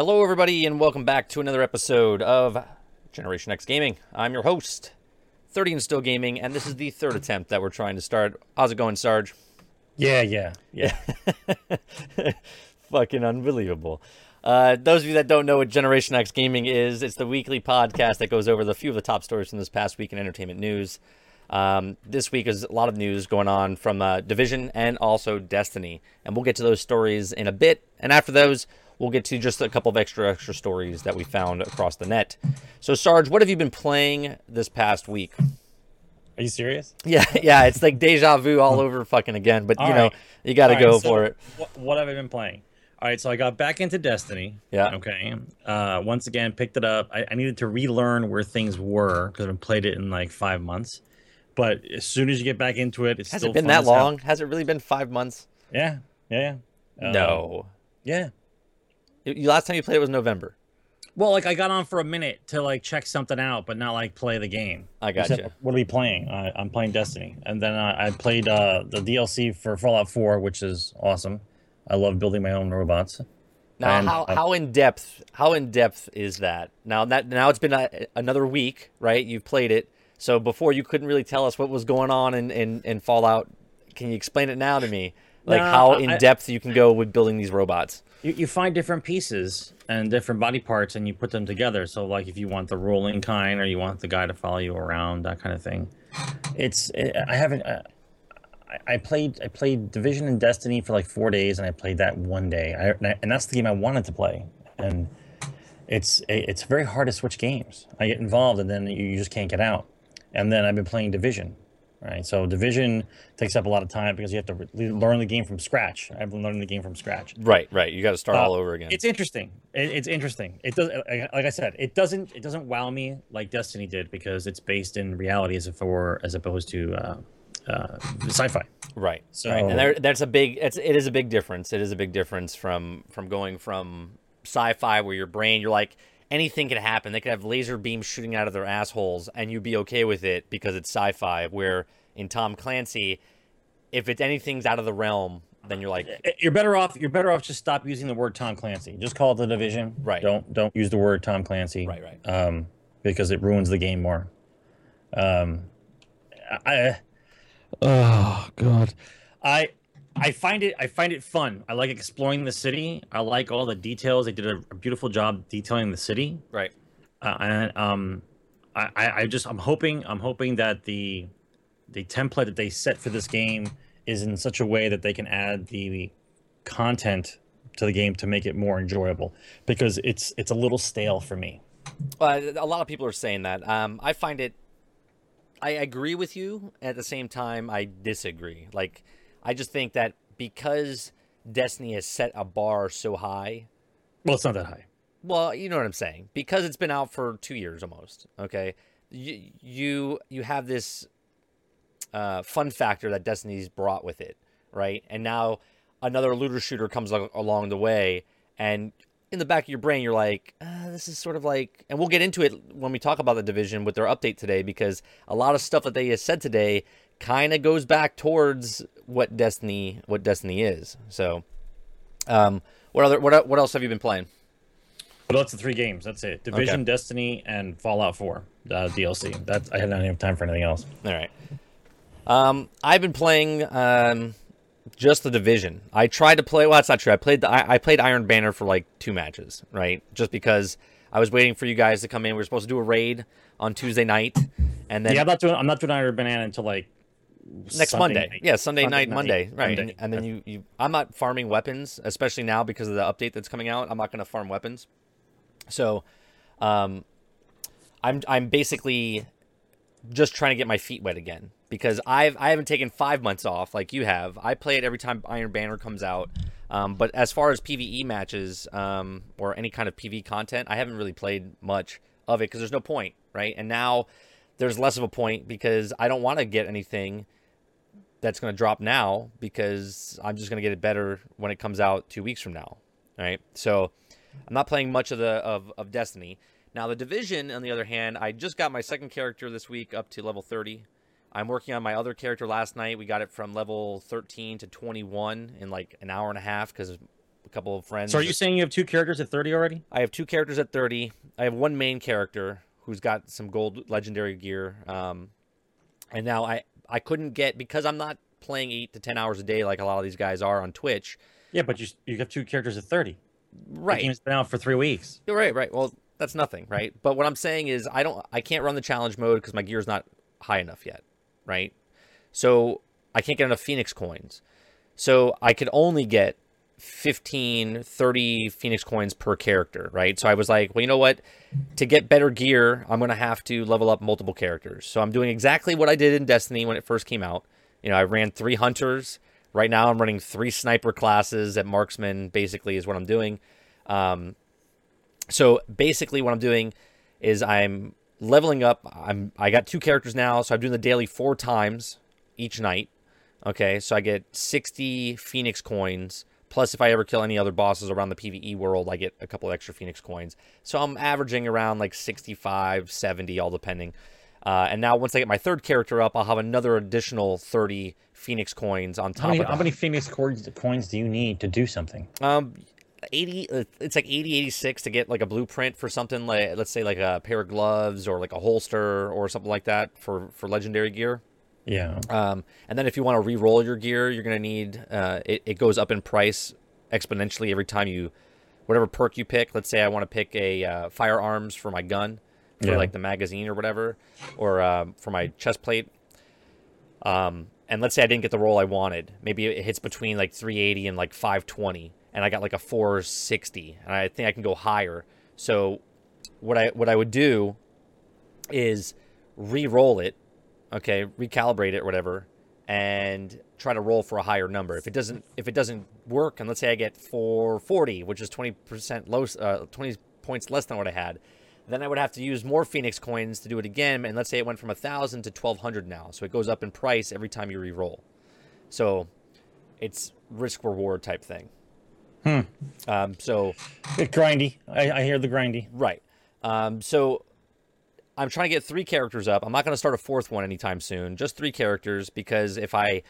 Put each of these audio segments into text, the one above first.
Hello, everybody, and welcome back to another episode of Generation X Gaming. I'm your host, 30 and Still Gaming, and this is the third attempt that we're trying to start. How's it going, Sarge? Yeah, yeah, yeah. Fucking unbelievable. Uh, those of you that don't know what Generation X Gaming is, it's the weekly podcast that goes over the few of the top stories from this past week in entertainment news. Um, this week is a lot of news going on from uh, Division and also Destiny, and we'll get to those stories in a bit. And after those, we'll get to just a couple of extra extra stories that we found across the net. So, Sarge, what have you been playing this past week? Are you serious? Yeah, yeah, it's like deja vu all over fucking again. But you know, right. you got to go right, so for it. What, what have I been playing? All right, so I got back into Destiny. Yeah. Okay. Uh, once again, picked it up. I, I needed to relearn where things were because I've played it in like five months. But as soon as you get back into it, it's Has still it been that long? Has it really been five months? Yeah, yeah, yeah. Uh, no. Yeah. You- last time you played it was November. Well, like I got on for a minute to like check something out, but not like play the game. I said, gotcha. what are we playing? I, I'm playing Destiny, and then I, I played uh, the DLC for Fallout 4, which is awesome. I love building my own robots. Now, And, how, uh, how in depth? How in depth is that? Now that now it's been a, another week, right? You've played it. So before you couldn't really tell us what was going on in, in, in Fallout. Can you explain it now to me? Like No, how in I- depth you can go with building these robots? You, you find different pieces and different body parts, and you put them together. So, like, if you want the rolling kind, or you want the guy to follow you around, that kind of thing. It's I haven't. Uh, I- I played I played Division and Destiny for like four days, and I played that one day. I- and that's the game I wanted to play. And it's it's very hard to switch games. I get involved, and then you just can't get out. And then I've been playing Division, right? So Division takes up a lot of time because you have to re- learn the game from scratch. I've been learning the game from scratch. Right, right. You got to start Uh, all over again. It's interesting. It, it's interesting. It does, like like I said, it doesn't it doesn't wow me like Destiny did because it's based in reality as if were as opposed to uh, uh, sci-fi. Right. So- right. and there, that's a big. It's it is a big difference. It is a big difference from from going from sci-fi where your brain you're like anything could happen. They could have laser beams shooting out of their assholes, and you'd be okay with it because it's sci-fi. Where in Tom Clancy, if it's anything's out of the realm, then you're like, You're better off. You're better off just stop using the word Tom Clancy. Just call it the Division. Right. Don't don't use the word Tom Clancy. Right, right. Um, because it ruins the game more. Um, I. Oh God. I. I find it I find it fun. I like exploring the city. I like all the details. They did a, a beautiful job detailing the city. right, uh, and um, I, I I just I'm hoping I'm hoping that the the template that they set for this game is in such a way that they can add the content to the game to make it more enjoyable because it's it's a little stale for me. Well, a lot of people are saying that. Um, I find it. I agree with you. At the same time, I disagree. Like, I just think that because Destiny has set a bar so high. Well, it's not that high. Well, you know what I'm saying. Because it's been out for two years almost. Okay, you you, you have this uh, fun factor that Destiny's brought with it, right? And now another looter shooter comes al- along the way, and in the back of your brain, you're like, uh, this is sort of like, and we'll get into it when we talk about the division with their update today, because a lot of stuff that they said today kind of goes back towards what Destiny, what Destiny is. So, um, what other, what, what else have you been playing? But that's the three games. That's it. Division, Destiny, and Fallout 4 uh, DLC. That's I had not have time for anything else. All right. Um, I've been playing um, just the division. I tried to play. Well, that's not true. I played the. I, I played Iron Banner for like two matches, right? Just because I was waiting for you guys to come in. We were supposed to do a raid on Tuesday night, and then yeah, I'm not doing I'm not doing Iron Banana until like next Sunday Monday. night. Yeah, Sunday, Sunday night, night, Monday, right? Monday. And, and then you, you, I'm not farming weapons, especially now because of the update that's coming out. I'm not going to farm weapons. So, um, I'm I'm basically just trying to get my feet wet again because I've I haven't taken five months off like you have. I play it every time Iron Banner comes out, Um, but as far as PVE matches um, or any kind of PV content, I haven't really played much of it because there's no point, right? And now there's less of a point because I don't want to get anything that's going to drop now because I'm just going to get it better when it comes out two weeks from now, right? So I'm not playing much of the of, of Destiny. Now the Division, on the other hand, I just got my second character this week up to level 30. I'm working on my other character last night. We got it from level 13 to 21 in like an hour and a half because a couple of friends. So are you saying you have two characters at 30 already? I have two characters at 30. I have one main character who's got some gold legendary gear. Um, and now I I couldn't get because I'm not playing eight to ten hours a day like a lot of these guys are on Twitch. Yeah, but you you have two characters at 30. Right. The game's been out for three weeks. You're right, right. Well, that's nothing, right? But what I'm saying is I don't I can't run the challenge mode because my gear's not high enough yet, right? So I can't get enough Phoenix coins. So I could only get 15, 30 Phoenix coins per character, right? So I was like, well, you know what? To get better gear, I'm going to have to level up multiple characters. So I'm doing exactly what I did in Destiny when it first came out. You know, I ran three hunters. Right now, I'm running three sniper classes at marksman, basically, is what I'm doing. Um, so basically, what I'm doing is I'm leveling up. I'm I got two characters now, so I'm doing the daily four times each night. Okay, so I get 60 Phoenix coins. Plus, if I ever kill any other bosses around the PvE world, I get a couple extra Phoenix coins. So I'm averaging around like 65, 70, all depending. Uh, and now, once I get my third character up, I'll have another additional 30 Phoenix coins on top How many, of how many Phoenix coins, do you need to do something? Um, 80, uh, it's like 80, 86 to get like a blueprint for something like, let's say, like a pair of gloves or like a holster or something like that for, for legendary gear. Yeah. Um, and then if you want to re-roll your gear, you're going to need, uh, it, it goes up in price exponentially every time you, whatever perk you pick. Let's say I want to pick a uh, firearms for my gun, for Yeah. like the magazine or whatever, or um, for my chest plate. Um, and let's say I didn't get the roll I wanted. Maybe it hits between like 380 and like 520, and I got like a 460, and I think I can go higher. So what I what I would do is re-roll it, okay, recalibrate it or whatever, and try to roll for a higher number. If it doesn't if it doesn't work, and let's say I get 440, which is 20% low, uh, 20 points less than what I had, then I would have to use more Phoenix coins to do it again. And let's say it went from a thousand to 1200 now, so it goes up in price every time you re-roll. So it's risk reward type thing. Hmm. Um, so Bit grindy. I, I hear the grindy. Right. Um, so I'm trying to get three characters up. I'm not going to start a fourth one anytime soon. Just three characters because if I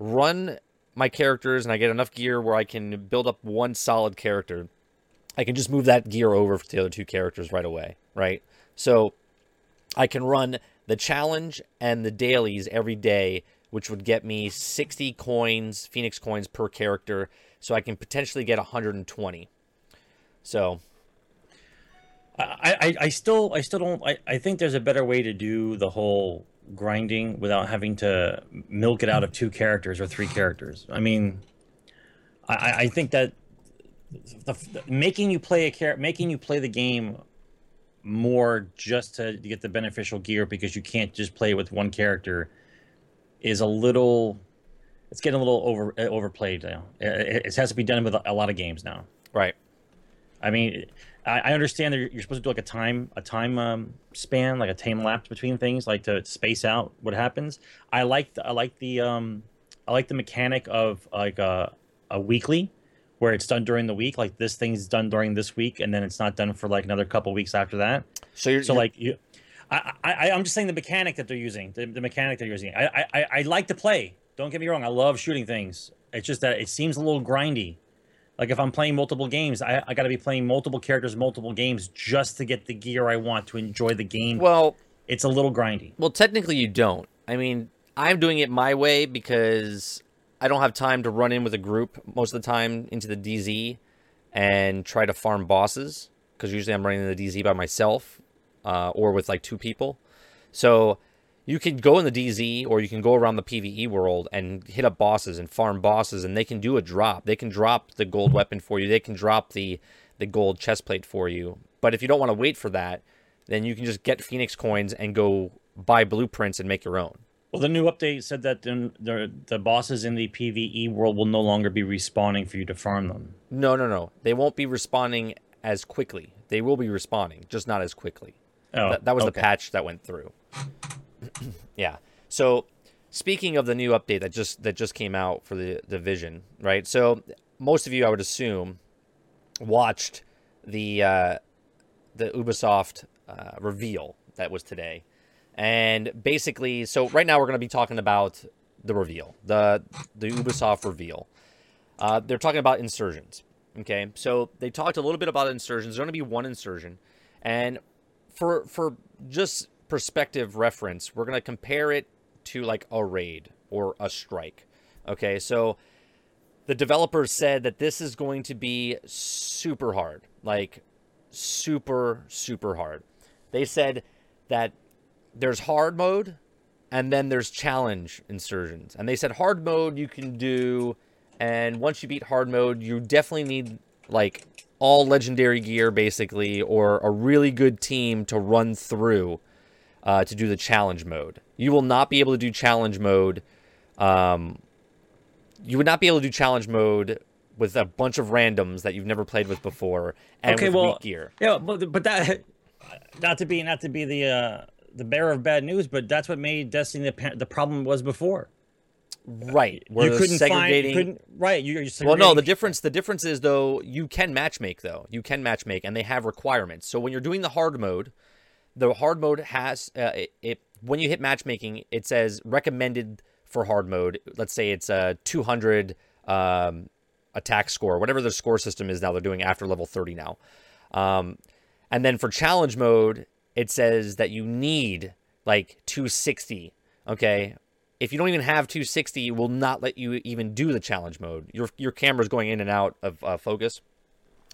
run my characters and I get enough gear where I can build up one solid character, I can just move that gear over to the other two characters right away. Right. So I can run the challenge and the dailies every day, which would get me 60 coins, Phoenix coins per character. So I can potentially get 120. So I, I, I still I still don't I, I think there's a better way to do the whole grinding without having to milk it out of two characters or three characters. I mean, I, I think that the, the- making you play a character, making you play the game more just to get the beneficial gear because you can't just play with one character is a little it's getting a little over overplayed now. It, it has to be done with a lot of games now. right. I mean, I, I understand that you're, supposed to do like a time a time um, span, like a time lapse between things, like to space out what happens. I like the, I like the um, I like the mechanic of like a a weekly, where it's done during the week. Like this thing's done during this week, and then it's not done for like another couple weeks after that. So you're So you're- like you, I, I I'm just saying the mechanic that they're using, the, the mechanic they're using. I, I I- I like to play. Don't get me wrong. I love shooting things. It's just that it seems a little grindy. Like if I'm playing multiple games, I, I got to be playing multiple characters, multiple games just to get the gear I want to enjoy the game. well, it's a little grindy. well, technically you don't. I mean, I'm doing it my way because I don't have time to run in with a group most of the time into the DZ and try to farm bosses because usually I'm running the DZ by myself uh, or with like two people. So you can go in the DZ or you can go around the PVE world and hit up bosses and farm bosses, and they can do a drop. They can drop the gold weapon for you. They can drop the the gold chest plate for you. But if you don't want to wait for that, then you can just get Phoenix coins and go buy blueprints and make your own. Well, the new update said that the, the the bosses in the PVE world will no longer be respawning for you to farm them. No, no, no. They won't be responding as quickly. They will be responding, just not as quickly. Oh, that, that was the patch that went through. yeah. So speaking of the new update that just that just came out for the division, right? So most of you, I would assume, watched the uh, the Ubisoft uh, reveal that was today, and basically, so right now we're going to be talking about the reveal, the the Ubisoft reveal. Uh, they're talking about insurgents. Okay, so they talked a little bit about insurgents. There's going to be one insurgent, and for for just perspective reference, we're going to compare it to like a raid or a strike. Okay, so the developers said that this is going to be super hard, like super super hard. They said that there's hard mode and then there's challenge insurgents. And they said hard mode you can do and once you beat hard mode, you definitely need like all legendary gear basically or a really good team to run through uh, to do the challenge mode. You will not be able to do challenge mode um, you would not be able to do challenge mode with a bunch of randoms that you've never played with before and Okay, with well, weak gear. Yeah, but but that not to be not to be the uh, the bearer of bad news, but that's what made Destiny the the problem was before. Right. Where you couldn't find segregating you couldn't right. You, you're Well, no, the difference the difference is though you can matchmake though. You can matchmake and they have requirements. So when you're doing the hard mode, the hard mode has uh, it, it when you hit matchmaking, it says recommended for hard mode. Let's say it's a 200 um, attack score, whatever the score system is now. They're doing after level 30 now. Um, and then for challenge mode, it says that you need like 260. Okay. If you don't even have 260, it will not let you even do the challenge mode. Your your camera's going in and out of uh, focus.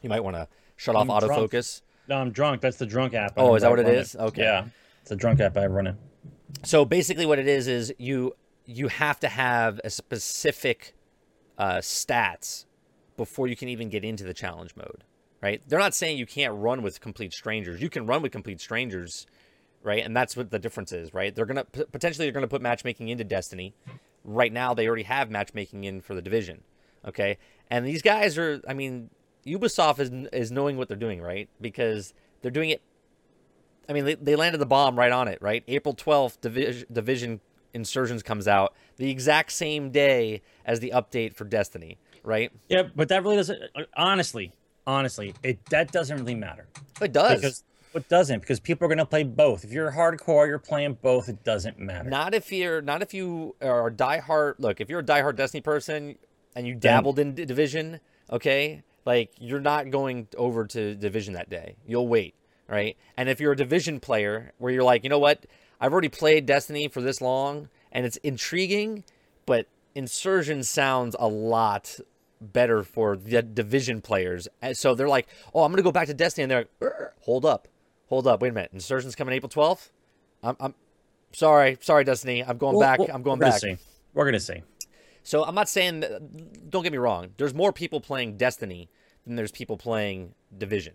You might want to shut off I'm drunk. No, I'm drunk. That's the drunk app. Oh, I is that what it? Okay. Yeah, it's a drunk app I run it. So basically, what it is is you you have to have a specific uh, stats before you can even get into the challenge mode, right? They're not saying you can't run with complete strangers. You can run with complete strangers, right? And that's what the difference is, right? They're gonna potentially they're gonna put matchmaking into Destiny. Right now, they already have matchmaking in for the division, okay? And these guys are, I mean, Ubisoft is is knowing what they're doing, right? Because they're doing it I mean, they, they landed the bomb right on it, right? April 12th, Division, Division Insurgents comes out the exact same day as the update for Destiny, right? Yeah, but that really doesn't. Honestly, honestly, it that doesn't really matter. It does. Because it doesn't because people are going to play both. If you're hardcore, you're playing both. It doesn't matter. not if you're not if you are a diehard. Look, if you're a diehard Destiny person and you dabbled in D- Division, okay, like you're not going over to Division that day. You'll wait, right? And if you're a Division player where you're like, you know what, I've already played Destiny for this long and it's intriguing, but Insurgent sounds a lot better for the Division players. And so they're like, oh, I'm gonna go back to Destiny, and they're like, "Er, hold up, hold up, wait a minute, Insurgent's coming April 12th. I'm, I'm sorry, sorry, Destiny. I'm going Well, back. well, I'm going we're gonna back. see. We're gonna see. So I'm not saying. That, don't get me wrong. There's more people playing Destiny than there's people playing Division.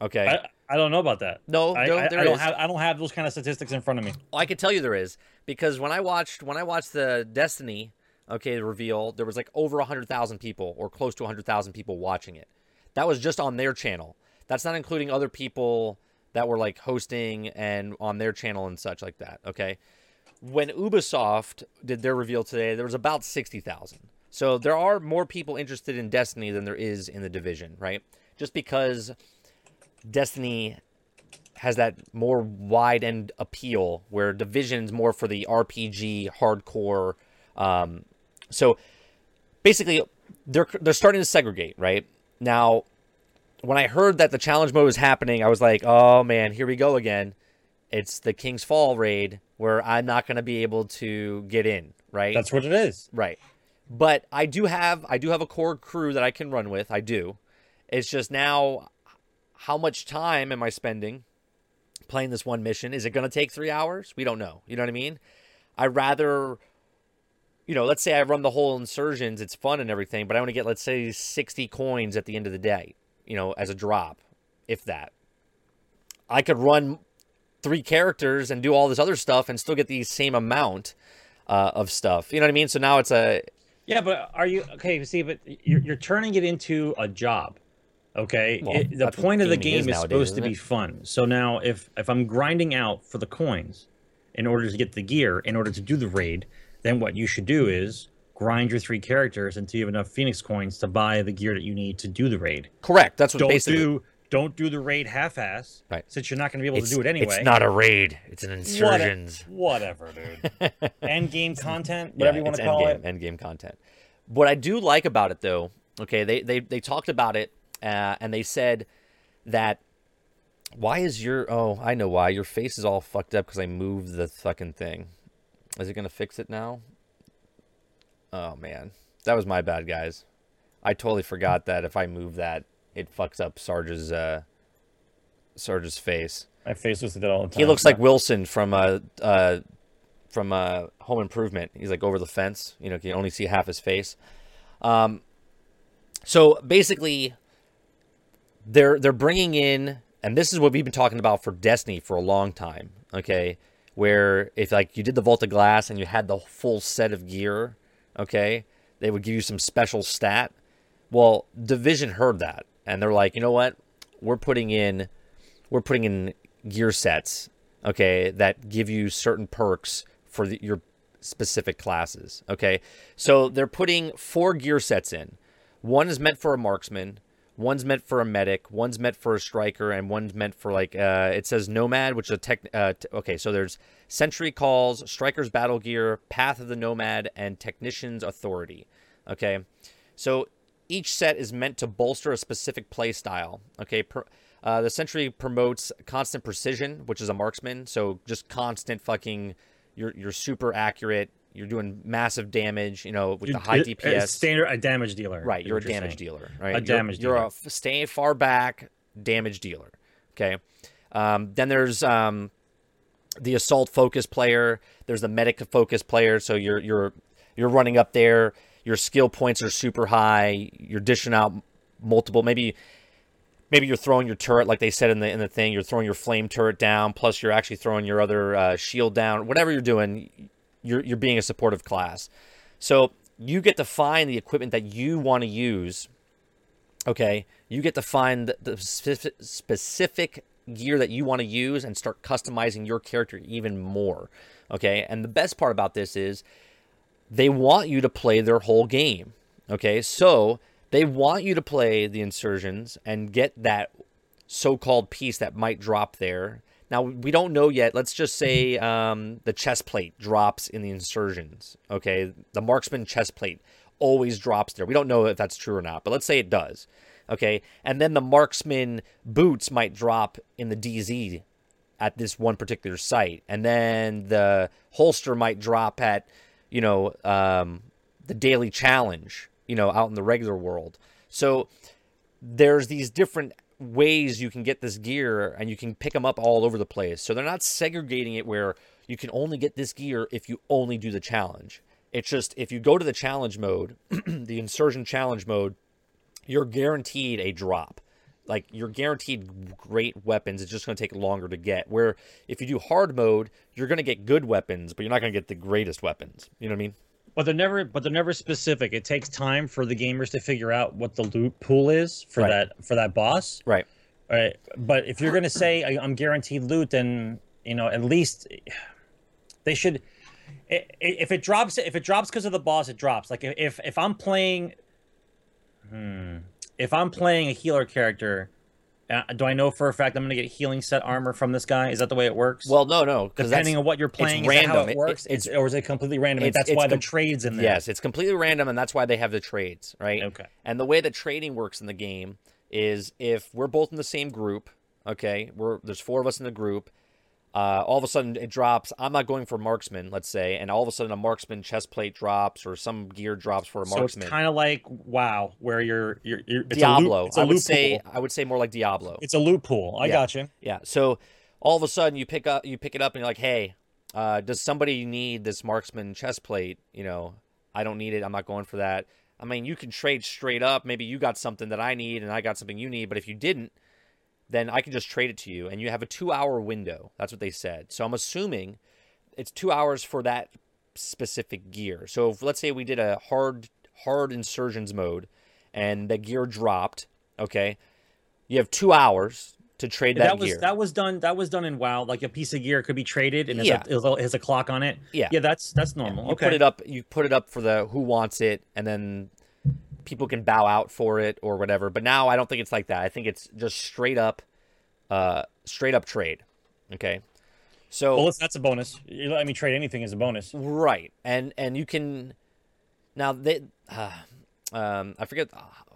Okay. I, I don't know about that. No, I, no, I, I don't is. have I don't have those kind of statistics in front of me. I can tell you there is because when I watched when I watched the Destiny, okay, reveal, there was like over hundred thousand people or close to hundred thousand people watching it. That was just on their channel. That's not including other people that were like hosting and on their channel and such like that. Okay. When Ubisoft did their reveal today, there was about sixty thousand. So there are more people interested in Destiny than there is in the division, right? Just because Destiny has that more wide end appeal where division's more for the RPG hardcore. Um, so basically, they're they're starting to segregate right now. When I heard that the challenge mode was happening, I was like, "Oh man, here we go again." It's the King's Fall raid where I'm not going to be able to get in, right? That's what it is. Right. But I do have I do have a core crew that I can run with. I do. It's just now how much time am I spending playing this one mission? Is it going to take 3 hours? We don't know. You know what I mean? I rather you know, let's say I run the whole insurgents, it's fun and everything, but I want to get let's say 60 coins at the end of the day, you know, as a drop, if that. I could run three characters and do all this other stuff and still get the same amount. uh, of stuff. You know what I mean? So now it's a Yeah, but are you okay? See, but you're, you're turning it into a job. Okay, Well, It- the point of the gaming is game is, nowadays, supposed to be fun. So now, if if I'm grinding out for the coins in order to get the gear, in order to do the raid, then what you should do is grind your three characters until you have enough Phoenix coins to buy the gear that you need to do the raid. correct. That's what Don't basically. do don't do the raid half-ass, Right. Since you're not going to be able it's, to do it anyway. it's not a raid. It's an What- insurgents. Whatever, dude. End game content, Yeah, whatever you want to call endgame, it. Endgame content. What I do like about it, though, okay, they they they talked about it, uh, and they said that why is your oh I know why your face is all fucked up because I moved the fucking thing. Is it gonna fix it now? Oh man, that was my bad, guys. I totally forgot that if I move that, it fucks up Sarge's uh, Sarge's face. My face was did all the time. He looks like Wilson from uh uh from uh Home Improvement. He's like over the fence. You know, you can only see half his face. Um, so basically, they're they're bringing in, and this is what we've been talking about for Destiny for a long time. Okay, where if like you did the Vault of Glass and you had the full set of gear, okay, they would give you some special stat. Well, Division heard that, and they're like, you know what? We're putting in we're putting in gear sets, okay, that give you certain perks for the, your specific classes, okay? So they're putting four gear sets in. One is meant for a marksman, one's meant for a medic, one's meant for a striker, and one's meant for like uh, it says nomad, which is a tech. Uh, t- okay, so there's sentry calls, striker's battle gear, path of the nomad, and technician's authority. Okay, so each set is meant to bolster a specific play style. Okay, per, uh, the sentry promotes constant precision, which is a marksman. So just constant fucking, you're you're super accurate. You're doing massive damage. You know, with the high It- DPS. it's standard a damage dealer. Right, you're a damage saying. dealer. Right, A You're- damage You're, dealer. a f- stay far back damage dealer. Okay. Um, then there's um, the assault focus player. There's the medic focus player. So you're you're you're running up there. Your skill points are super high. You're dishing out multiple. Maybe maybe you're throwing your turret like they said in the in the thing. You're throwing your flame turret down. Plus you're actually throwing your other uh, shield down. Whatever you're doing, you're you're being a supportive class. So you get to find the equipment that you want to use. Okay, you get to find the- specific, specific gear that you want to use and start customizing your character even more. Okay, and the best part about this is they want you to play their whole game. Okay, so they want you to play the insurgents and get that so-called piece that might drop there. Now we don't know yet. Let's just say um, the chest plate drops in the insurgents. Okay, the marksman chest plate always drops there. We don't know if that's true or not, but let's say it does. Okay, and then the marksman boots might drop in the DZ at this one particular site, and then the holster might drop at, you know, um, the daily challenge, you know, out in the regular world. So there's these different ways you can get this gear and you can pick them up all over the place. So they're not segregating it where you can only get this gear if you only do the challenge. It's just if you go to the challenge mode, the insurgent challenge mode, you're guaranteed a drop. Like you're guaranteed great weapons. It's just going to take longer to get. Where if you do hard mode, you're going to get good weapons, but you're not going to get the greatest weapons. You know what I mean? But they're never, but they're never specific. It takes time for the gamers to figure out what the loot pool is for Right. that for that boss. Right. Right. But if you're gonna say I- I'm guaranteed loot, then you know at least they should. If it drops, if it drops because of the boss, it drops. Like if if I'm playing, hmm, if I'm playing a healer character, uh, do I know for a fact I'm gonna get healing set armor from this guy? Is that the way it works? Well, no, no, because depending on what you're playing, is that how random. it It- works? it's- It's, or is it completely random? it's- that's it's why the trades in there. Yes, it's completely random, and that's why they have the trades, right? Okay. And the way that trading works in the game is if we're both in the same group, okay, we're there's four of us in the group. Uh, all of a sudden it drops. I'm not going for marksman, let's say, and all of a sudden a marksman chest plate drops or some gear drops for a marksman. So it's kind of like WoW, where you're you're, you're it's Diablo. Loop, I would say pool. I would say more like Diablo. It's a loot pool. I Yeah. got you. Yeah. So all of a sudden you pick up you pick it up and you're like, hey, uh, does somebody need this marksman chest plate? You know, I don't need it. I'm not going for that. I mean, you can trade straight up. Maybe you got something that I need and I got something you need. But if you didn't, then I can just trade it to you. And you have a two hour window. That's what they said. So I'm assuming it's two hours for that specific gear. So if, let's say we did a hard hard insurgents mode, and the gear dropped. Okay, you have two hours to trade that, that was gear. that was done that was done in WoW. Like a piece of gear could be traded and Yeah. a, it has a clock on it. Yeah. yeah, that's that's normal. You okay, put it up. You put it up for the who wants it, and then people can bow out for it or whatever. But now I don't think it's like that. I think it's just straight up, uh, straight up trade. Okay, so Well, if that's a bonus. You let me trade anything as a bonus. right, and and you can now they, uh, um, I forget,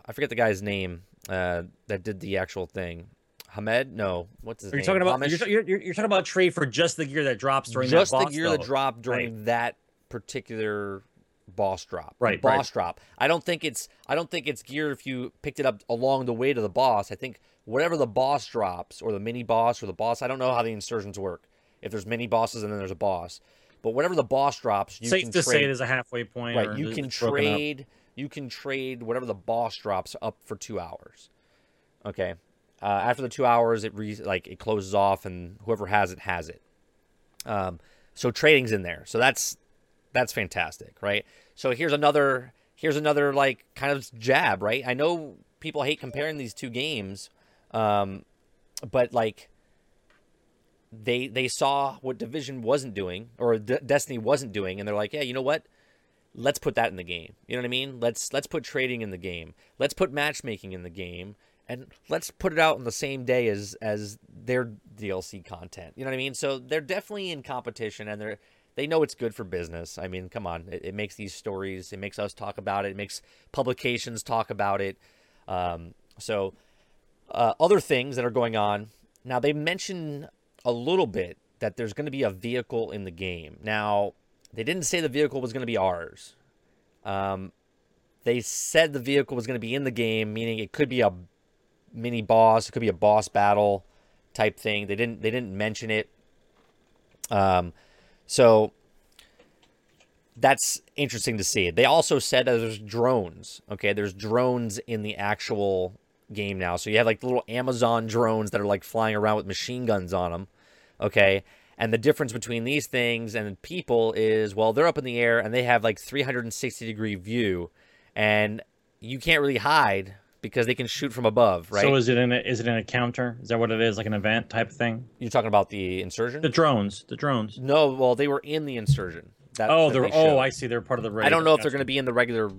I forget the guy's name uh, that did the actual thing. Hamed? No, what's his Are you name? talking about you're, you're, you're talking about trade for just the gear that drops during just that the boss, gear that dropped during that particular boss drop. Right, boss right. drop. I don't think it's I don't think it's gear if you picked it up along the way to the boss. I think whatever the boss drops or the mini boss or the boss, I don't know how the insurgents work. If there's mini bosses and then there's a boss. But whatever the boss drops, you Safe can to trade say there's a halfway point. right, you can trade you can trade whatever the boss drops up for 2 hours. Okay? Uh, after the 2 hours it re- like it closes off and whoever has it has it. Um, so trading's in there. So that's that's fantastic, right? So here's another here's another like kind of jab, right? I know people hate comparing these two games, um, but like they they saw what Division wasn't doing or D- Destiny wasn't doing, and they're like, yeah, you know what? Let's put that in the game. You know what I mean? Let's let's put trading in the game. Let's put matchmaking in the game, and let's put it out on the same day as as their DLC content. You know what I mean? So they're definitely in competition, and they're they know it's good for business. I mean, come on, it, it makes these stories, it makes us talk about it, it makes publications talk about it. Um, so uh, other things that are going on now, they mention a little bit that there's going to be a vehicle in the game. Now, they didn't say the vehicle was going to be ours. Um, they said the vehicle was going to be in the game, meaning it could be a mini boss, it could be a boss battle type thing. They didn't they didn't mention it. Um, so that's interesting to see. They also said that there's drones. Okay, there's drones in the actual game now. So you have like little Amazon drones that are like flying around with machine guns on them. Okay. And the difference between these things and people is, well, they're up in the air and they have like 360 degree view, and you can't really hide because they can shoot from above, right? So is it in a, is it in a counter? Is that what it is? Like an event type thing? You're talking about the insurgent? The drones, the drones. no, well, they were in the insurgent. That, Oh, that they're they oh, I see. They're part of the raid. I don't know if they're going to be in the regular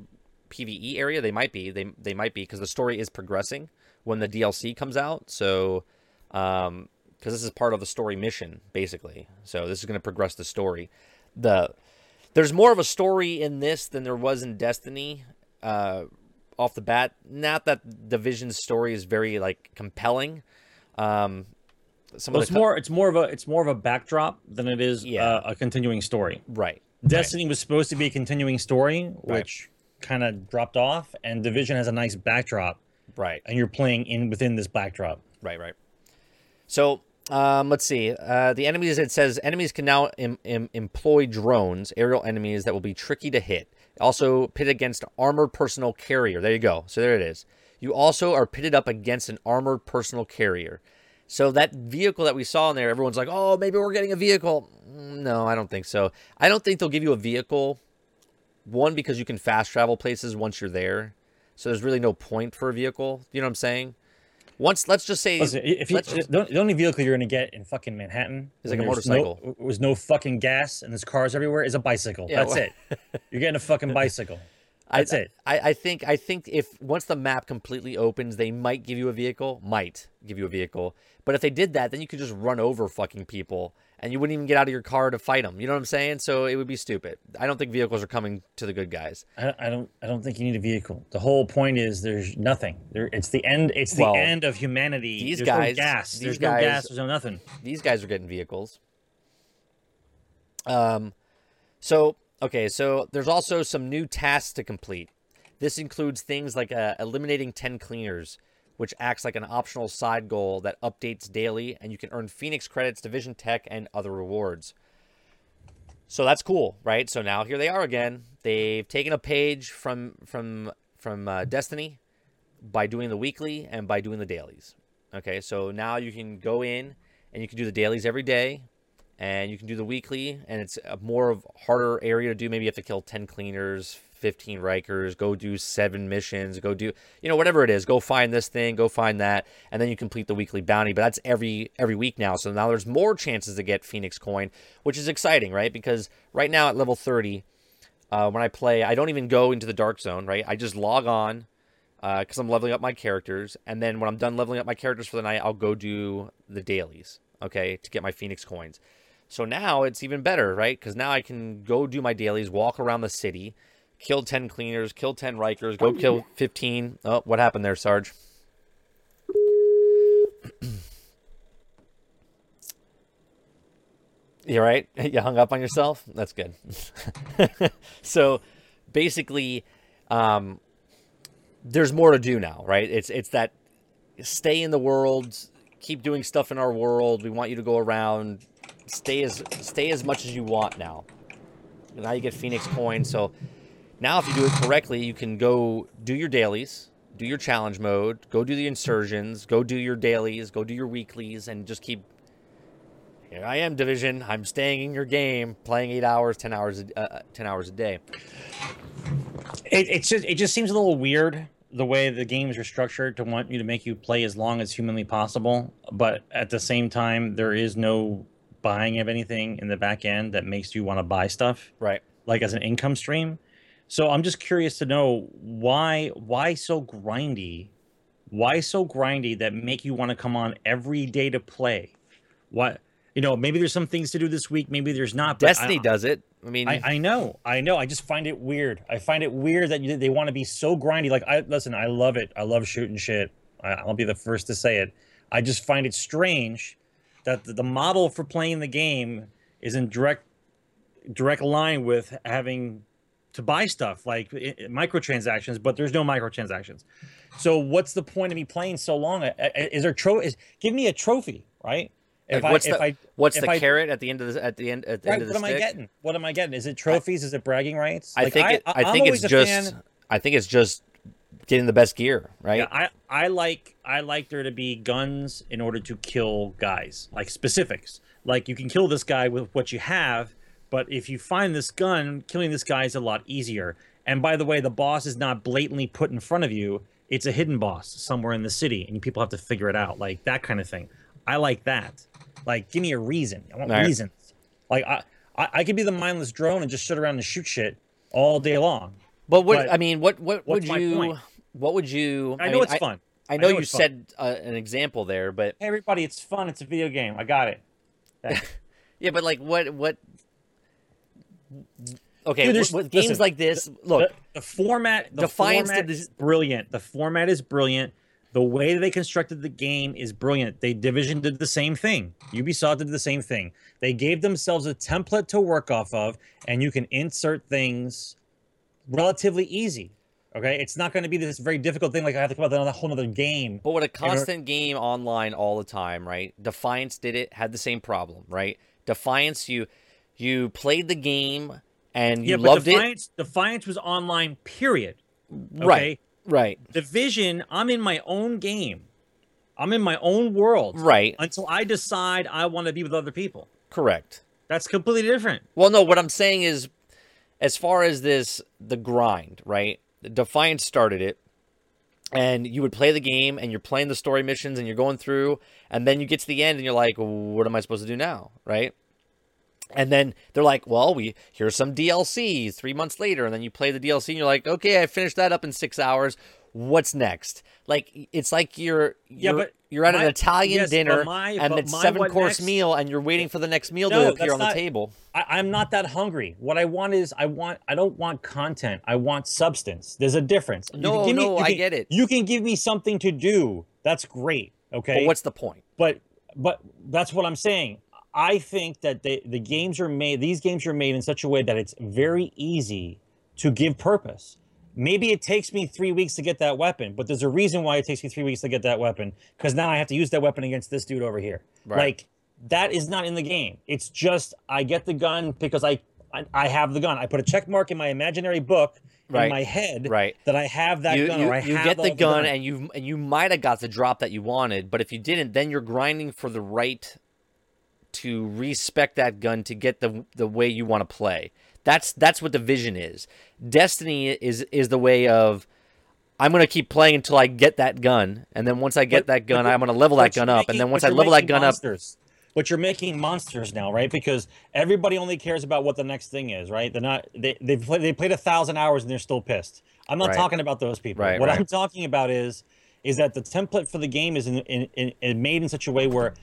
PVE area. They might be. They they might be because the story is progressing when the DLC comes out. So, um, because this is part of the story mission basically. So this is going to progress the story. The there's more of a story in this than there was in Destiny. Uh, off the bat, not that Division's story is very like compelling. Um, some Well, it's co- more it's more of a it's more of a backdrop than it is Yeah. uh, a continuing story. right. Destiny was supposed to be a continuing story, which kind of dropped off, and Division has a nice backdrop, Right. and you're playing in within this backdrop. Right, right. So um, let's see. Uh, the enemies, it says enemies can now em- em- employ drones, aerial enemies that will be tricky to hit. Also pitted against armored personal carrier. There you go. So there it is. You also are pitted up against an armored personal carrier. So that vehicle that we saw in there, everyone's like, "Oh, maybe we're getting a vehicle." Mm, No, I don't think so. I don't think they'll give you a vehicle. One because you can fast travel places once you're there, so there's really no point for a vehicle. You know what I'm saying? Once, let's just say, Listen, if you, just- the, only vehicle you're going to get in fucking Manhattan Is like a no- motorcycle. with no fucking gas and there's cars everywhere is a bicycle. Yeah, That's well- it. You're getting a fucking bicycle. I- That's it. I, I think I think if once the map completely opens, they might give you a vehicle. Might give you a vehicle. But if they did that, then you could just run over fucking people, and you wouldn't even get out of your car to fight them. You know what I'm saying? So it would be stupid. I don't think vehicles are coming to the good guys. I, I don't. I don't think you need a vehicle. The whole point is there's nothing. There, it's the end. It's the Well, end of humanity. these there's guys- no gas. these there's guys- no gas. There's no nothing. These guys are getting vehicles. Um, so okay, so there's also some new tasks to complete. This includes things like uh, eliminating ten cleaners, which acts like an optional side goal that updates daily, and you can earn Phoenix credits, Division Tech, and other rewards. So that's cool, right? So now here they are again. They've taken a page from from from uh, Destiny by doing the weekly and by doing the dailies. Okay, so now you can go in and you can do the dailies every day, and you can do the weekly, and it's a more of harder area to do. Maybe you have to kill ten cleaners, fifteen Rikers, go do seven missions, go do you know whatever it is. Go find this thing, go find that, and then you complete the weekly bounty. But that's every every week now. So now there's more chances to get Phoenix coin, which is exciting, right? Because right now at level thirty, uh, when I play, I don't even go into the dark zone, right? I just log on because uh, I'm leveling up my characters, and then when I'm done leveling up my characters for the night, I'll go do the dailies, okay, to get my Phoenix coins. So now it's even better, right? Because now I can go do my dailies, walk around the city, kill 10 cleaners, kill 10 Rikers, go kill 15. Oh, what happened there, Sarge? You're right? You hung up on yourself? That's good. so basically, um, there's more to do now, right? It's it's that stay in the world, keep doing stuff in our world. We want you to go around, stay as stay as much as you want now. Now you get Phoenix coins. So now if you do it correctly, you can go do your dailies, do your challenge mode, go do the insurgents, go do your dailies, go do your weeklies, and just keep. Here I am, division. I'm staying in your game, playing eight hours, ten hours, uh, ten hours a day. It, it's just it just seems a little weird the way the games are structured to want you to make you play as long as humanly possible, but at the same time, there is no buying of anything in the back end that makes you want to buy stuff, right? Like as an income stream. So I'm just curious to know why why so grindy, why so grindy that make you want to come on every day to play. What you know, maybe there's some things to do this week, maybe there's not. Destiny I, does it. I mean, I, I, know, I know. I just find it weird. I find it weird that you, they want to be so grindy. Like, I listen, I love it. I love shooting shit. I, I'll be the first to say it. I just find it strange that the, the model for playing the game is in direct direct line with having to buy stuff like microtransactions, but there's no microtransactions. So what's the point of me playing so long? Is there tro? Is give me a trophy, right? If like what's I, the, I, what's the I, carrot at the end of the at the end at the right, end of the What stick? am I getting? What am I getting? Is it trophies? Is it bragging rights? I like, think it, I, think it's just fan. I think it's just getting the best gear, right? Yeah, I I like I like there to be guns in order to kill guys, like specifics. Like you can kill this guy with what you have, but if you find this gun, killing this guy is a lot easier. And by the way, the boss is not blatantly put in front of you. It's a hidden boss somewhere in the city, and people have to figure it out, like that kind of thing. I like that. Like, give me a reason. I want right. reasons. Like, I, I, I could be the mindless drone and just sit around and shoot shit all day long. But what but I mean, what what would you? Point? What would you? I, I know mean, it's fun. I, I know, know you said uh, an example there, but hey, everybody, it's fun. It's a video game. I got it. yeah, but like, what what? Okay, Dude, with, games listen, like this, look, the, the format, the Defiance format is brilliant. The format is brilliant. The way they constructed the game is brilliant. They Division did the same thing. Ubisoft did the same thing. They gave themselves a template to work off of, and you can insert things relatively easy. Okay, it's not going to be this very difficult thing like I have to come up with a whole other game. But with a constant game online all the time, right? Defiance did it, had the same problem, right? Defiance, you you played the game and you yeah, loved Defiance, it. Defiance was online, period. Okay? Right. Right. Division, I'm in my own game. I'm in my own world. Right. Until I decide I want to be with other people. Correct. That's completely different. Well, no, what I'm saying is as far as this the grind, right? Defiance started it. And you would play the game and you're playing the story missions and you're going through and then you get to the end and you're like, what am I supposed to do now? Right? And then they're like, well, we here's some DLC three months later. And then you play the DLC and you're like, okay, I finished that up in six hours. What's next? Like it's like you're, you're yeah, but you're at my, an Italian yes, dinner my, and it's seven course next? meal and you're waiting for the next meal no, to appear on not, the table. I, am not that hungry. What I want is I want I don't want content. I want substance. There's a difference. No, me, no, can, I get it. You can give me something to do. That's great. Okay. But what's the point? But but that's what I'm saying. I think that the the games are made. These games are made in such a way that it's very easy to give purpose. Maybe it takes me three weeks to get that weapon, but there's a reason why it takes me three weeks to get that weapon because now I have to use that weapon against this dude over here. Right. Like that is not in the game. It's just I get the gun because I, I, I have the gun. I put a check mark in my imaginary book right. in my head right. that I have that you, gun. You, or I you get the gun, the gun, and you and you might have got the drop that you wanted, but if you didn't, then you're grinding for the right to respect that gun to get the the way you want to play. That's that's what the vision is. Destiny is is the way of I'm gonna keep playing until I get that gun, and then once I get But- that gun, I'm gonna level that gun up, and then once I level that making gun up, monsters. But you're making monsters now, right? Because everybody only cares about what the next thing is, right? They're not. They they've played, they played a thousand hours and they're still pissed. I'm not Right. talking about those people. Right, what right. I'm talking about is is that the template for the game is in, in, in made in such a way where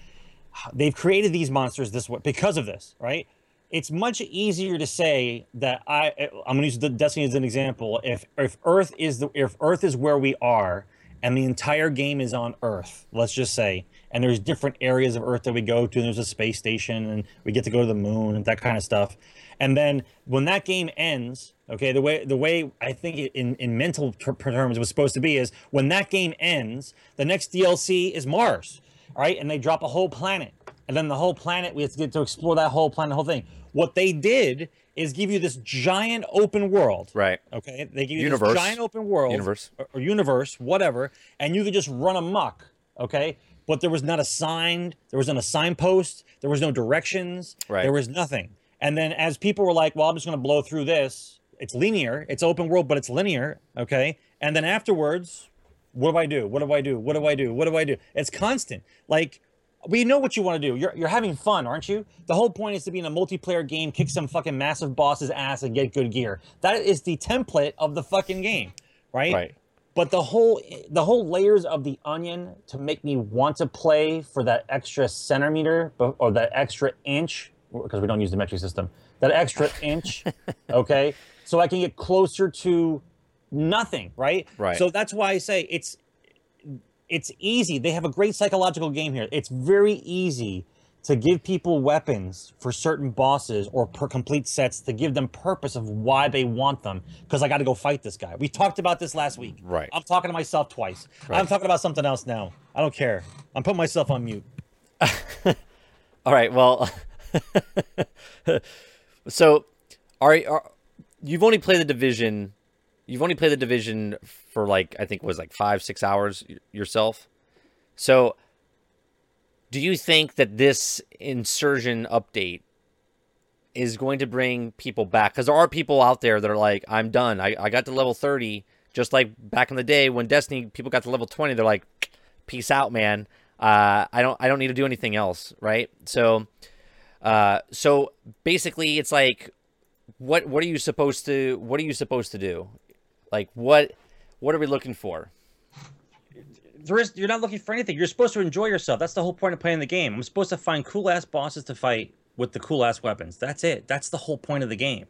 they've created these monsters this way because of this, right? It's much easier to say that I I'm going to use the Destiny as an example. If if Earth is the if Earth is where we are and the entire game is on Earth, let's just say, and there's different areas of Earth that we go to, and there's a space station, and we get to go to the moon and that kind of stuff. And then when that game ends, okay, the way the way I think in in mental ter- terms it was supposed to be is when that game ends, the next DLC is Mars, right, and they drop a whole planet, and then the whole planet we have to get to explore that whole planet, the whole thing. What they did is give you this giant open world, right? Okay, they give you Universe. this giant open world, Universe. or, or universe, whatever, and you could just run amok. Okay, but there was not a sign, there was not a signpost, there was no directions, Right. there was nothing. And then as people were like, "Well, I'm just going to blow through this," it's linear, it's open world, but it's linear. Okay, and then afterwards, what do I do? What do I do? What do I do? What do I do? It's constant. Like we know what you want to do. You're, you're having fun, aren't you? The whole point is to be in a multiplayer game, kick some fucking massive boss's ass, and get good gear. That is the template of the fucking game, right? Right. But the whole the whole layers of the onion to make me want to play for that extra centimeter or that extra inch because we don't use the metric system. That extra inch, okay, so I can get closer to nothing, right? Right. So that's why I say it's it's easy. They have a great psychological game here. It's very easy to give people weapons for certain bosses or per complete sets to give them purpose of why they want them. Because I got to go fight this guy. We talked about this last week. Right. I'm talking to myself twice. Right. I'm talking about something else now. I don't care. I'm putting myself on mute. All right. Well, so are, are you've only played the division? You've only played the division for like I think was like five six hours yourself. So, do you think that this insurgent update is going to bring people back? Because there are people out there that are like, I'm done. I, I got to level thirty, just like back in the day when Destiny people got to level twenty. They're like, peace out, man. Uh, I don't I don't need to do anything else, right? So, uh, so basically, it's like, what what are you supposed to what are you supposed to do? Like what what are we looking for? There is, you're not looking for anything. You're supposed to enjoy yourself. That's the whole point of playing the game. I'm supposed to find cool ass bosses to fight with the cool ass weapons. That's it. That's the whole point of the game,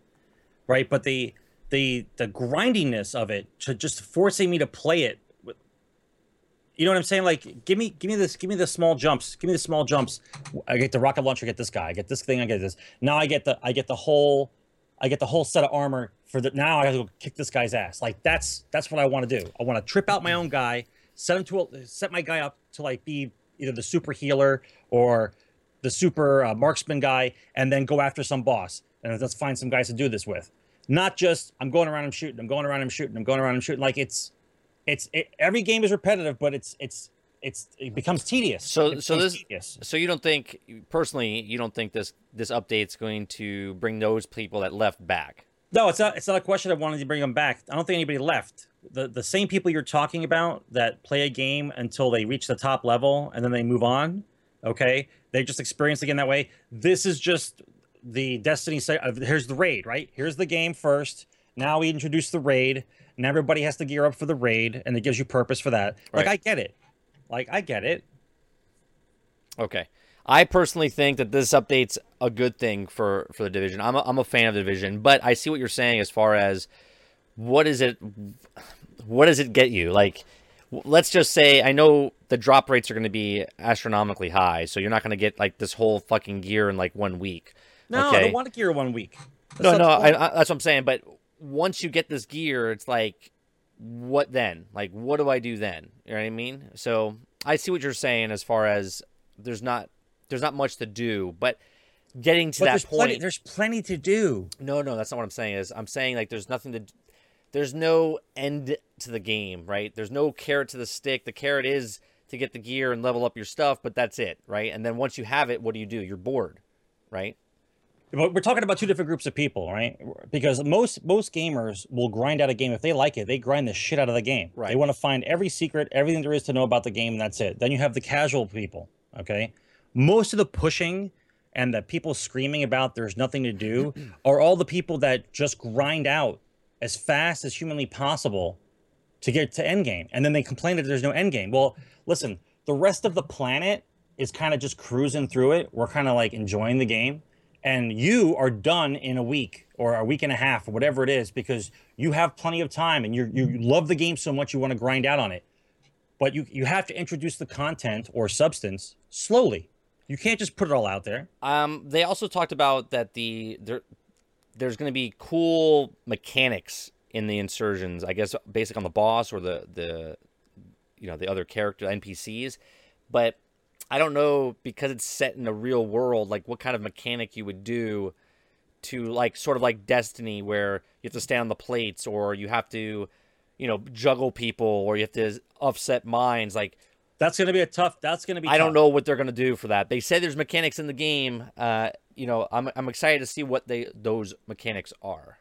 right? But the the the grindiness of it, to just forcing me to play it. You know what I'm saying? Like, give me give me this, give me the small jumps, give me the small jumps. I get the rocket launcher, I get this guy, I get this thing, I get this. Now I get the I get the whole I get the whole set of armor for the now I have to go kick this guy's ass. Like that's that's what I want to do. I want to trip out my own guy, set him to a, set my guy up to like be either the super healer or the super uh, marksman guy, and then go after some boss. And let's find some guys to do this with. Not just I'm going around and shooting, I'm going around and shooting, I'm going around and shooting. Like it's it's it, every game is repetitive, but it's it's it's it becomes tedious. So- so this- tedious. So you don't think personally you don't think this this update's going to bring those people that left back? No, it's not. It's not a question of wanting to bring them back. I don't think anybody left. The the same people you're talking about that play a game until they reach the top level and then they move on. Okay, they just experience again that way. This is just the Destiny. Uh, here's the raid, right? Here's the game first. Now we introduce the raid, and everybody has to gear up for the raid, and it gives you purpose for that. Like I get it. Like I get it. Okay. I personally think that this update's a good thing for for the division. I'm a, I'm a fan of the division, but I see what you're saying as far as what is it what does it get you? Like let's just say I know the drop rates are going to be astronomically high, so you're not going to get like this whole fucking gear in like one week. No, I don't want to gear one week. That's No, no, I. I, that's what I'm saying. But once you get this gear, it's like, what then? Like, what do I do then? You know what I mean? So I see what you're saying as far as there's not there's not much to do, but getting to But that there's point. plenty. There's plenty to do. no, no, that's not what I'm saying. Is I'm saying like there's nothing to. There's no end to the game, right? There's no carrot to the stick. The carrot is to to get the gear and level up your stuff, but that's it, right? And then once you have it, what do you do? You're bored, right? But we're talking about two different groups of people, right? Because most most gamers will grind out a game if they like it. They grind the shit out of the game. Right. They want to find every secret, everything there is to know about the game, and that's it. Then you have the casual people. Okay. Most of the pushing and the people screaming about there's nothing to do are all the people that just grind out as fast as humanly possible to get to endgame, and then they complain that there's no endgame. Well, listen, the rest of the planet is kind of just cruising through it. We're kind of like enjoying the game and you are done in a week or a week and a half or whatever it is because you have plenty of time and you you love the game so much you want to grind out on it. But you you have to introduce the content or substance slowly. You can't just put it all out there. Um, they also talked about that the there, there's going to be cool mechanics in the insurgents. I guess based on the boss or the the you know the other character NPCs, but I don't know because it's set in a real world, like what kind of mechanic you would do to like sort of like Destiny, where you have to stay on the plates, or you have to, you know, juggle people, or you have to offset mines. Like That's going to be a tough. That's going to be. I don't know what they're gonna do for that. They say there's mechanics in the game. Uh, you know, I'm I'm excited to see what they those mechanics are.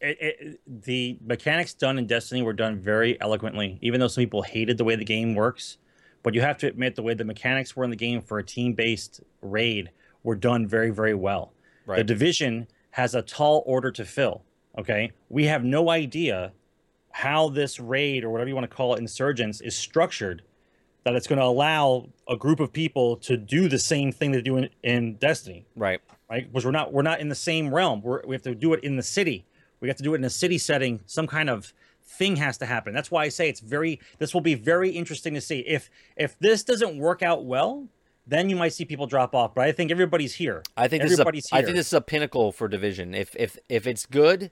It, it, the mechanics done in Destiny were done very eloquently, even though some people hated the way the game works. But you have to admit the way the mechanics were in the game for a team-based raid were done very, very well. The division has a tall order to fill. Okay, we have no idea how this raid or whatever you want to call it, insurgents, is structured. That it's going to allow a group of people to do the same thing they do in, in Destiny Right. right? Because we're not we're not in the same realm. We're, we have to do it in the city. We have to do it in a city setting. Some kind of thing has to happen. That's why I say it's very. This will be very interesting to see if if this doesn't work out well. Then you might see people drop off. But I think everybody's here. I think this is a, everybody's I think this is a pinnacle for division. If if if it's good,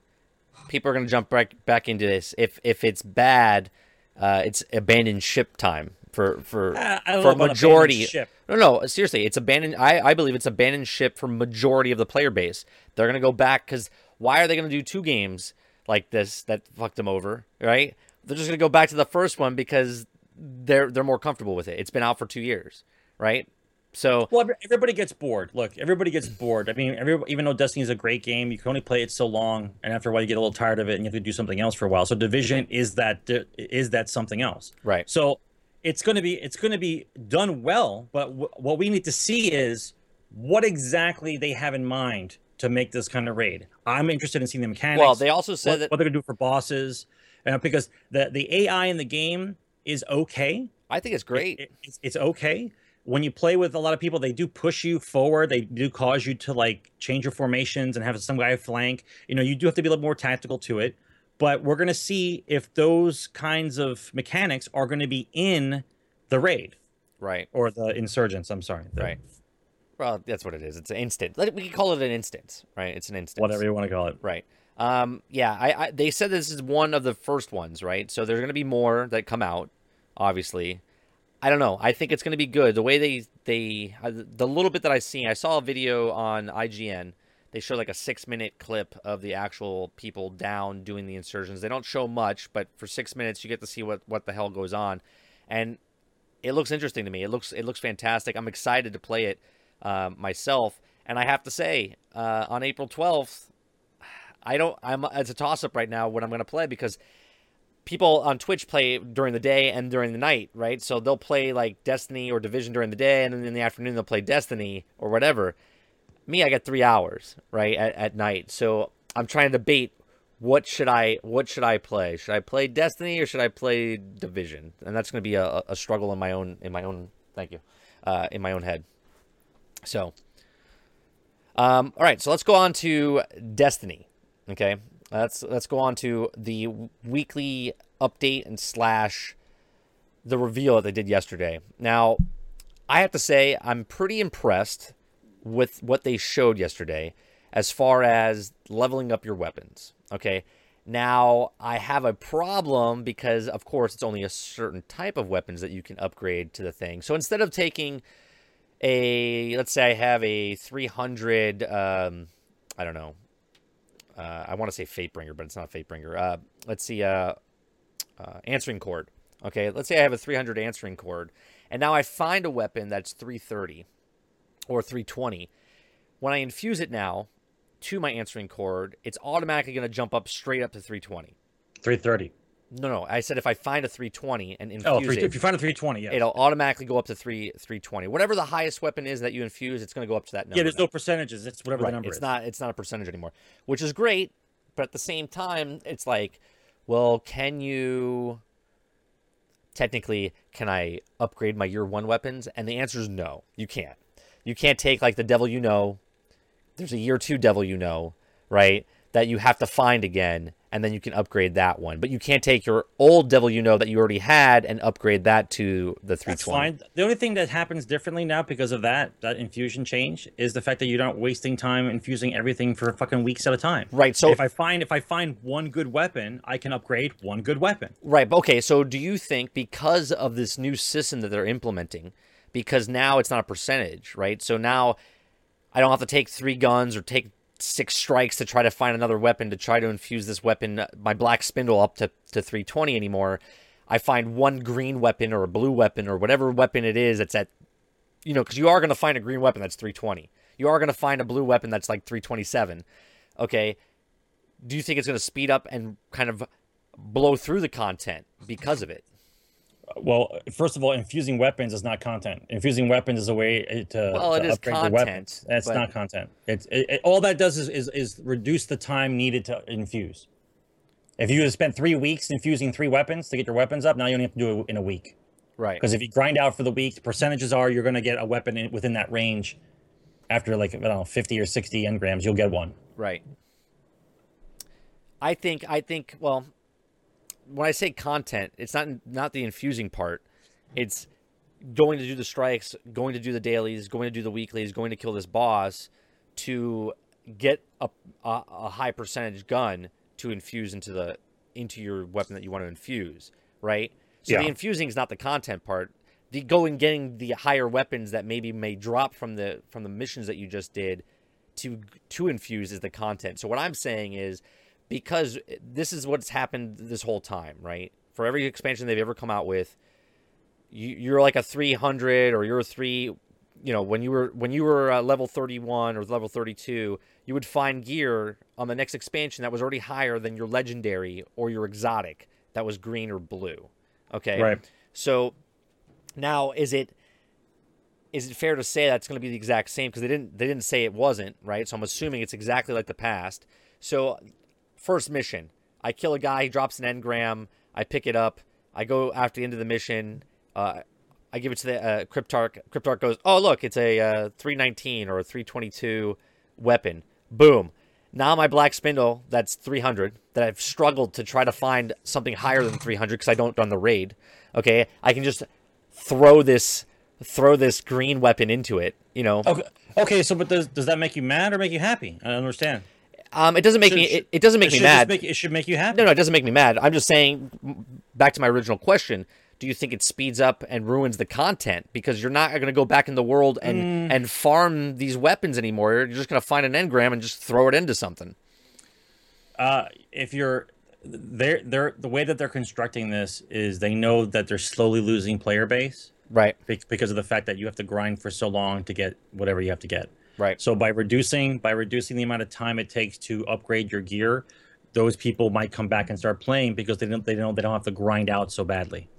people are gonna jump back back into this. If if it's bad, uh, it's abandoned ship time for for Uh, for majority. ship. No, no, seriously, it's abandoned. I I believe it's abandoned ship for majority of the player base. They're gonna go back because why are they gonna do two games like this that fucked them over? Right? They're just gonna go back to the first one because they're they're more comfortable with it. It's been out for two years, right? So Well, everybody gets bored. Look, everybody gets bored. I mean, every, even though Destiny is a great game, you can only play it so long, and after a while, you get a little tired of it, and you have to do something else for a while. So, Division is that is that something else. Right. So, it's going to be it's going to be done well, but w- what we need to see is what exactly they have in mind to make this kind of raid. I'm interested in seeing the mechanics. well, they also said what, that what they're going to do for bosses, uh, because the the AI in the game is okay. I think it's great. It- it's, it's okay. When you play with a lot of people, they do push you forward. They do cause you to like change your formations and have some guy flank. You know, you do have to be a little more tactical to it. But we're gonna see if those kinds of mechanics are gonna be in the raid right. or the insurgents. I'm sorry, the- Right. Well, that's what it is. It's an instant. We can call it an instance, right? It's an instance. whatever you want to call it. Right. Um, yeah, I, I they said this is one of the first ones, right? So there's going to be more that come out, obviously. I don't know. I think it's going to be good. The way they they uh, the little bit that I seen, I saw a video on IGN. They show like a six minute clip of the actual people down doing the insertions. They don't show much, but for six minutes you get to see what what the hell goes on, and it looks interesting to me. It looks it looks fantastic. I'm excited to play it um, myself, and I have to say, uh, on April 12th, I don't. I'm. It's a toss up right now when I'm going to play because people on Twitch play during the day and during the night, right? So they'll play like Destiny or Division during the day, and then in the afternoon they'll play Destiny or whatever. Me, I get three hours right at, at night, so I'm trying to debate what should I what should I play? Should I play Destiny or should I play Division? And that's going to be a, a struggle in my own in my own. Thank you, uh, in my own head. So, um, all right, so let's go on to Destiny. Okay, let's let's go on to the weekly update and slash the reveal that they did yesterday. Now, I have to say I'm pretty impressed with what they showed yesterday as far as leveling up your weapons. Okay. Now, I have a problem because, of course, it's only a certain type of weapons that you can upgrade to the thing. So instead of taking a, let's say I have a 300, um, I don't know, uh, I want to say Fatebringer, but it's not Fatebringer. Uh, let's see, uh, uh, answering cord. Okay, let's say I have a 300 answering cord, and now I find a weapon that's 330 or 320. When I infuse it now to my answering cord, it's automatically going to jump up straight up to 320. 330. No, no, I said if I find a 320 and oh, infuse Oh, it, three, if you find a 320, yeah. it'll automatically go up to three 320. Whatever the highest weapon is that you infuse, it's going to go up to that number. yeah, there's now. no percentages. It's whatever right. the number it's is. not it's not a percentage anymore, which is great. But at the same time, it's like, well, can you technically can I upgrade my year one weapons? And the answer is no, you can't. You can't take like the devil you know. There's a year two devil you know, right? That you have to find again, and then you can upgrade that one. But you can't take your old devil you know that you already had and upgrade that to the 320. That's fine. The only thing that happens differently now because of that that infusion change is the fact that you're not wasting time infusing everything for fucking weeks at a time. Right, so- if I find if I find one good weapon, I can upgrade one good weapon. Right. Okay. So, do you think because of this new system that they're implementing, because now it's not a percentage, right? So now I don't have to take three guns or take six strikes to try to find another weapon to try to infuse this weapon, my black spindle, up to, to 320 anymore. I find one green weapon or a blue weapon or whatever weapon it is that's at, you know, because you are going to find a green weapon that's 320. You are going to find a blue weapon that's like 327. Okay. Do you think it's going to speed up and kind of blow through the content because of it? Well, first of all, infusing weapons is not content. Infusing weapons is a way eh, to, Well, to is upgrade your content, weapons. That's but- not content. It's it, it- all that does is, is is reduce the time needed to infuse. If you had spent three weeks infusing three weapons to get your weapons up, now you only have to do it in a week. Right. Because if you grind out for the week, the percentages are you're going to get a weapon in, within that range. After like I don't know, 50 or 60 engrams, you'll get one. Right. I think I think well, when I say content, it's not not the infusing part. It's going to do the strikes, going to do the dailies, going to do the weeklies, going to kill this boss to get a, a, a high percentage gun to infuse into the into your weapon that you want to infuse, right? So Yeah. the infusing is not the content part. The going getting the higher weapons that maybe may drop from the from the missions that you just did to to infuse is the content. So what I'm saying is because this is what's happened this whole time, right? For every expansion they've ever come out with, you, you're like a 300 or you're a three. You know, when you were when you were uh, level 31 or level 32, you would find gear on the next expansion that was already higher than your legendary or your exotic that was green or blue. Okay, Right. So now is it is it fair to say that's going to be the exact same because they didn't they didn't say it wasn't right so i'm assuming it's exactly like the past so first mission i kill a guy he drops an engram i pick it up i go after the end of the mission uh, i give it to the uh, cryptarch cryptarch goes oh look it's a uh, 319 or a 322 weapon boom now my black spindle that's 300 that i've struggled to try to find something higher than 300 because i don't run the raid okay i can just throw this throw this green weapon into it you know Okay. Okay. So, but does does that make you mad or make you happy? I understand. Um it doesn't make Should- me it, it doesn't make it me mad make- it should make you happy. no no it doesn't make me mad i'm just saying back to my original question do you think it speeds up and ruins the content because you're not going to go back in the world and Mm. and farm these weapons anymore you're just going to find an engram and just throw it into something uh, if you're they're they're the way that they're constructing this is they know that they're slowly losing player base right because of the fact that you have to grind for so long to get whatever you have to get. Right So by reducing by reducing the amount of time it takes to upgrade your gear, those people might come back and start playing because they don't they don't they don't have to grind out so badly.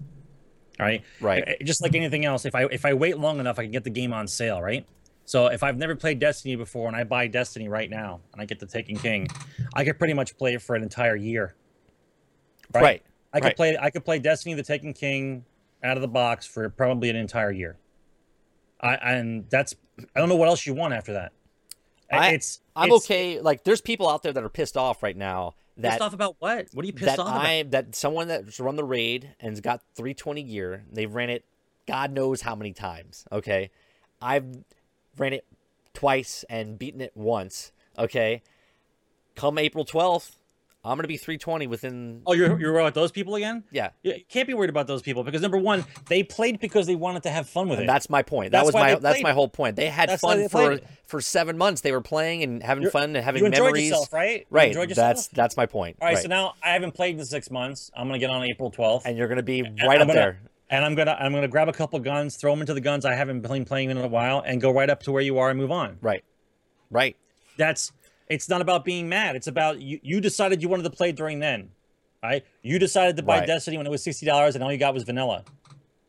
All right. Right. Just like anything else, if I if I wait long enough, I can get the game on sale, right? So if I've never played Destiny before and I buy Destiny right now and I get the Taken King, I could pretty much play it for an entire year. right I could Right. play I could play Destiny the Taken King out of the box for probably an entire year. I and that's I don't know what else you want after that. I- it's i'm it's- okay like there's people out there that are pissed off right now that Pissed off about what? What are you pissed that off about? I that someone that's run the raid and's got 320 gear, they've ran it God knows how many times. Okay, I've ran it twice and beaten it once. Okay, come April 12th, I'm gonna be 320 within. Oh, you're you're worried about those people again? Yeah, You can't be worried about those people because number one, they played because they wanted to have fun with and it. that's my point. That That's was my that's my whole point. They had That's fun they for played for seven months. They were playing and having You're- fun and having you enjoyed memories. yourself, right? You Right. yourself? That's that's my point. All right, right. so now I haven't played in six months. I'm gonna get on April 12th, and you're gonna be and right I'm up gonna- there. and I'm gonna I'm gonna grab a couple guns, throw them into the guns I haven't been playing in a while, and go right up to where you are and move on. Right. Right. That's it's not about being mad. It's about you. You decided you wanted to play during then, right? You decided to buy Right. Destiny when it was sixty dollars, and all you got was vanilla.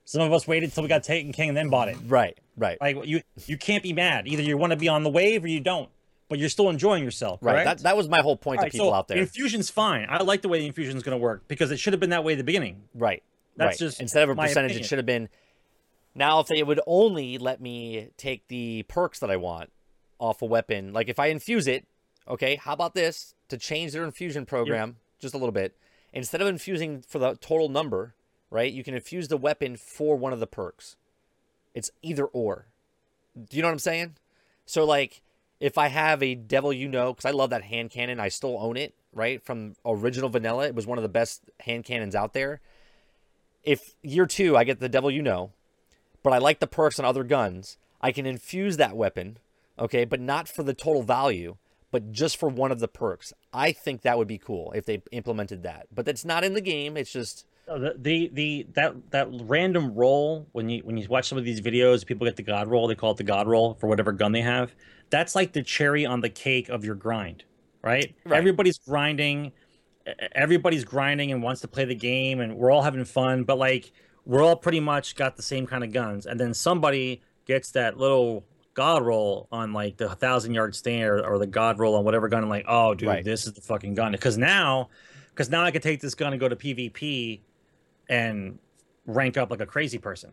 Some of us waited until we got Taken King and then bought it. Right. Right. Like you, you can't be mad. Either you want to be on the wave or you don't, but you're still enjoying yourself. Right. correct? That that was my whole point All to right, people so out there. Infusion's fine. I like the way the infusion's going to work because it should have been that way at the beginning. Right. That's right. just instead of a percentage, opinion. it should have been. Now, if they would only let me take the perks that I want off a weapon, like if I infuse it, okay, how about this to change their infusion program just a little bit? Instead of infusing for the total number, right, you can infuse the weapon for one of the perks. It's either or. Do you know what I'm saying? So, like, if I have a Devil You Know, because I love that hand cannon, I still own it, right? From original vanilla, it was one of the best hand cannons out there. If year two I get the Devil You Know, but I like the perks on other guns, I can infuse that weapon, okay, but not for the total value, but just for one of the perks. I think that would be cool if they implemented that. But that's not in the game. It's just The, the the that that random roll when you when you watch some of these videos, people get the god roll. They call it the god roll for whatever gun they have. That's like the cherry on the cake of your grind, right? Right. Everybody's grinding. Everybody's grinding and wants to play the game, and we're all having fun. But like, we're all pretty much got the same kind of guns, and then somebody gets that little god roll on like the thousand yard stand or, or the god roll on whatever gun. And like, oh, dude, Right. this is the fucking gun. Because now, because now I can take this gun and go to PvP and rank up like a crazy person.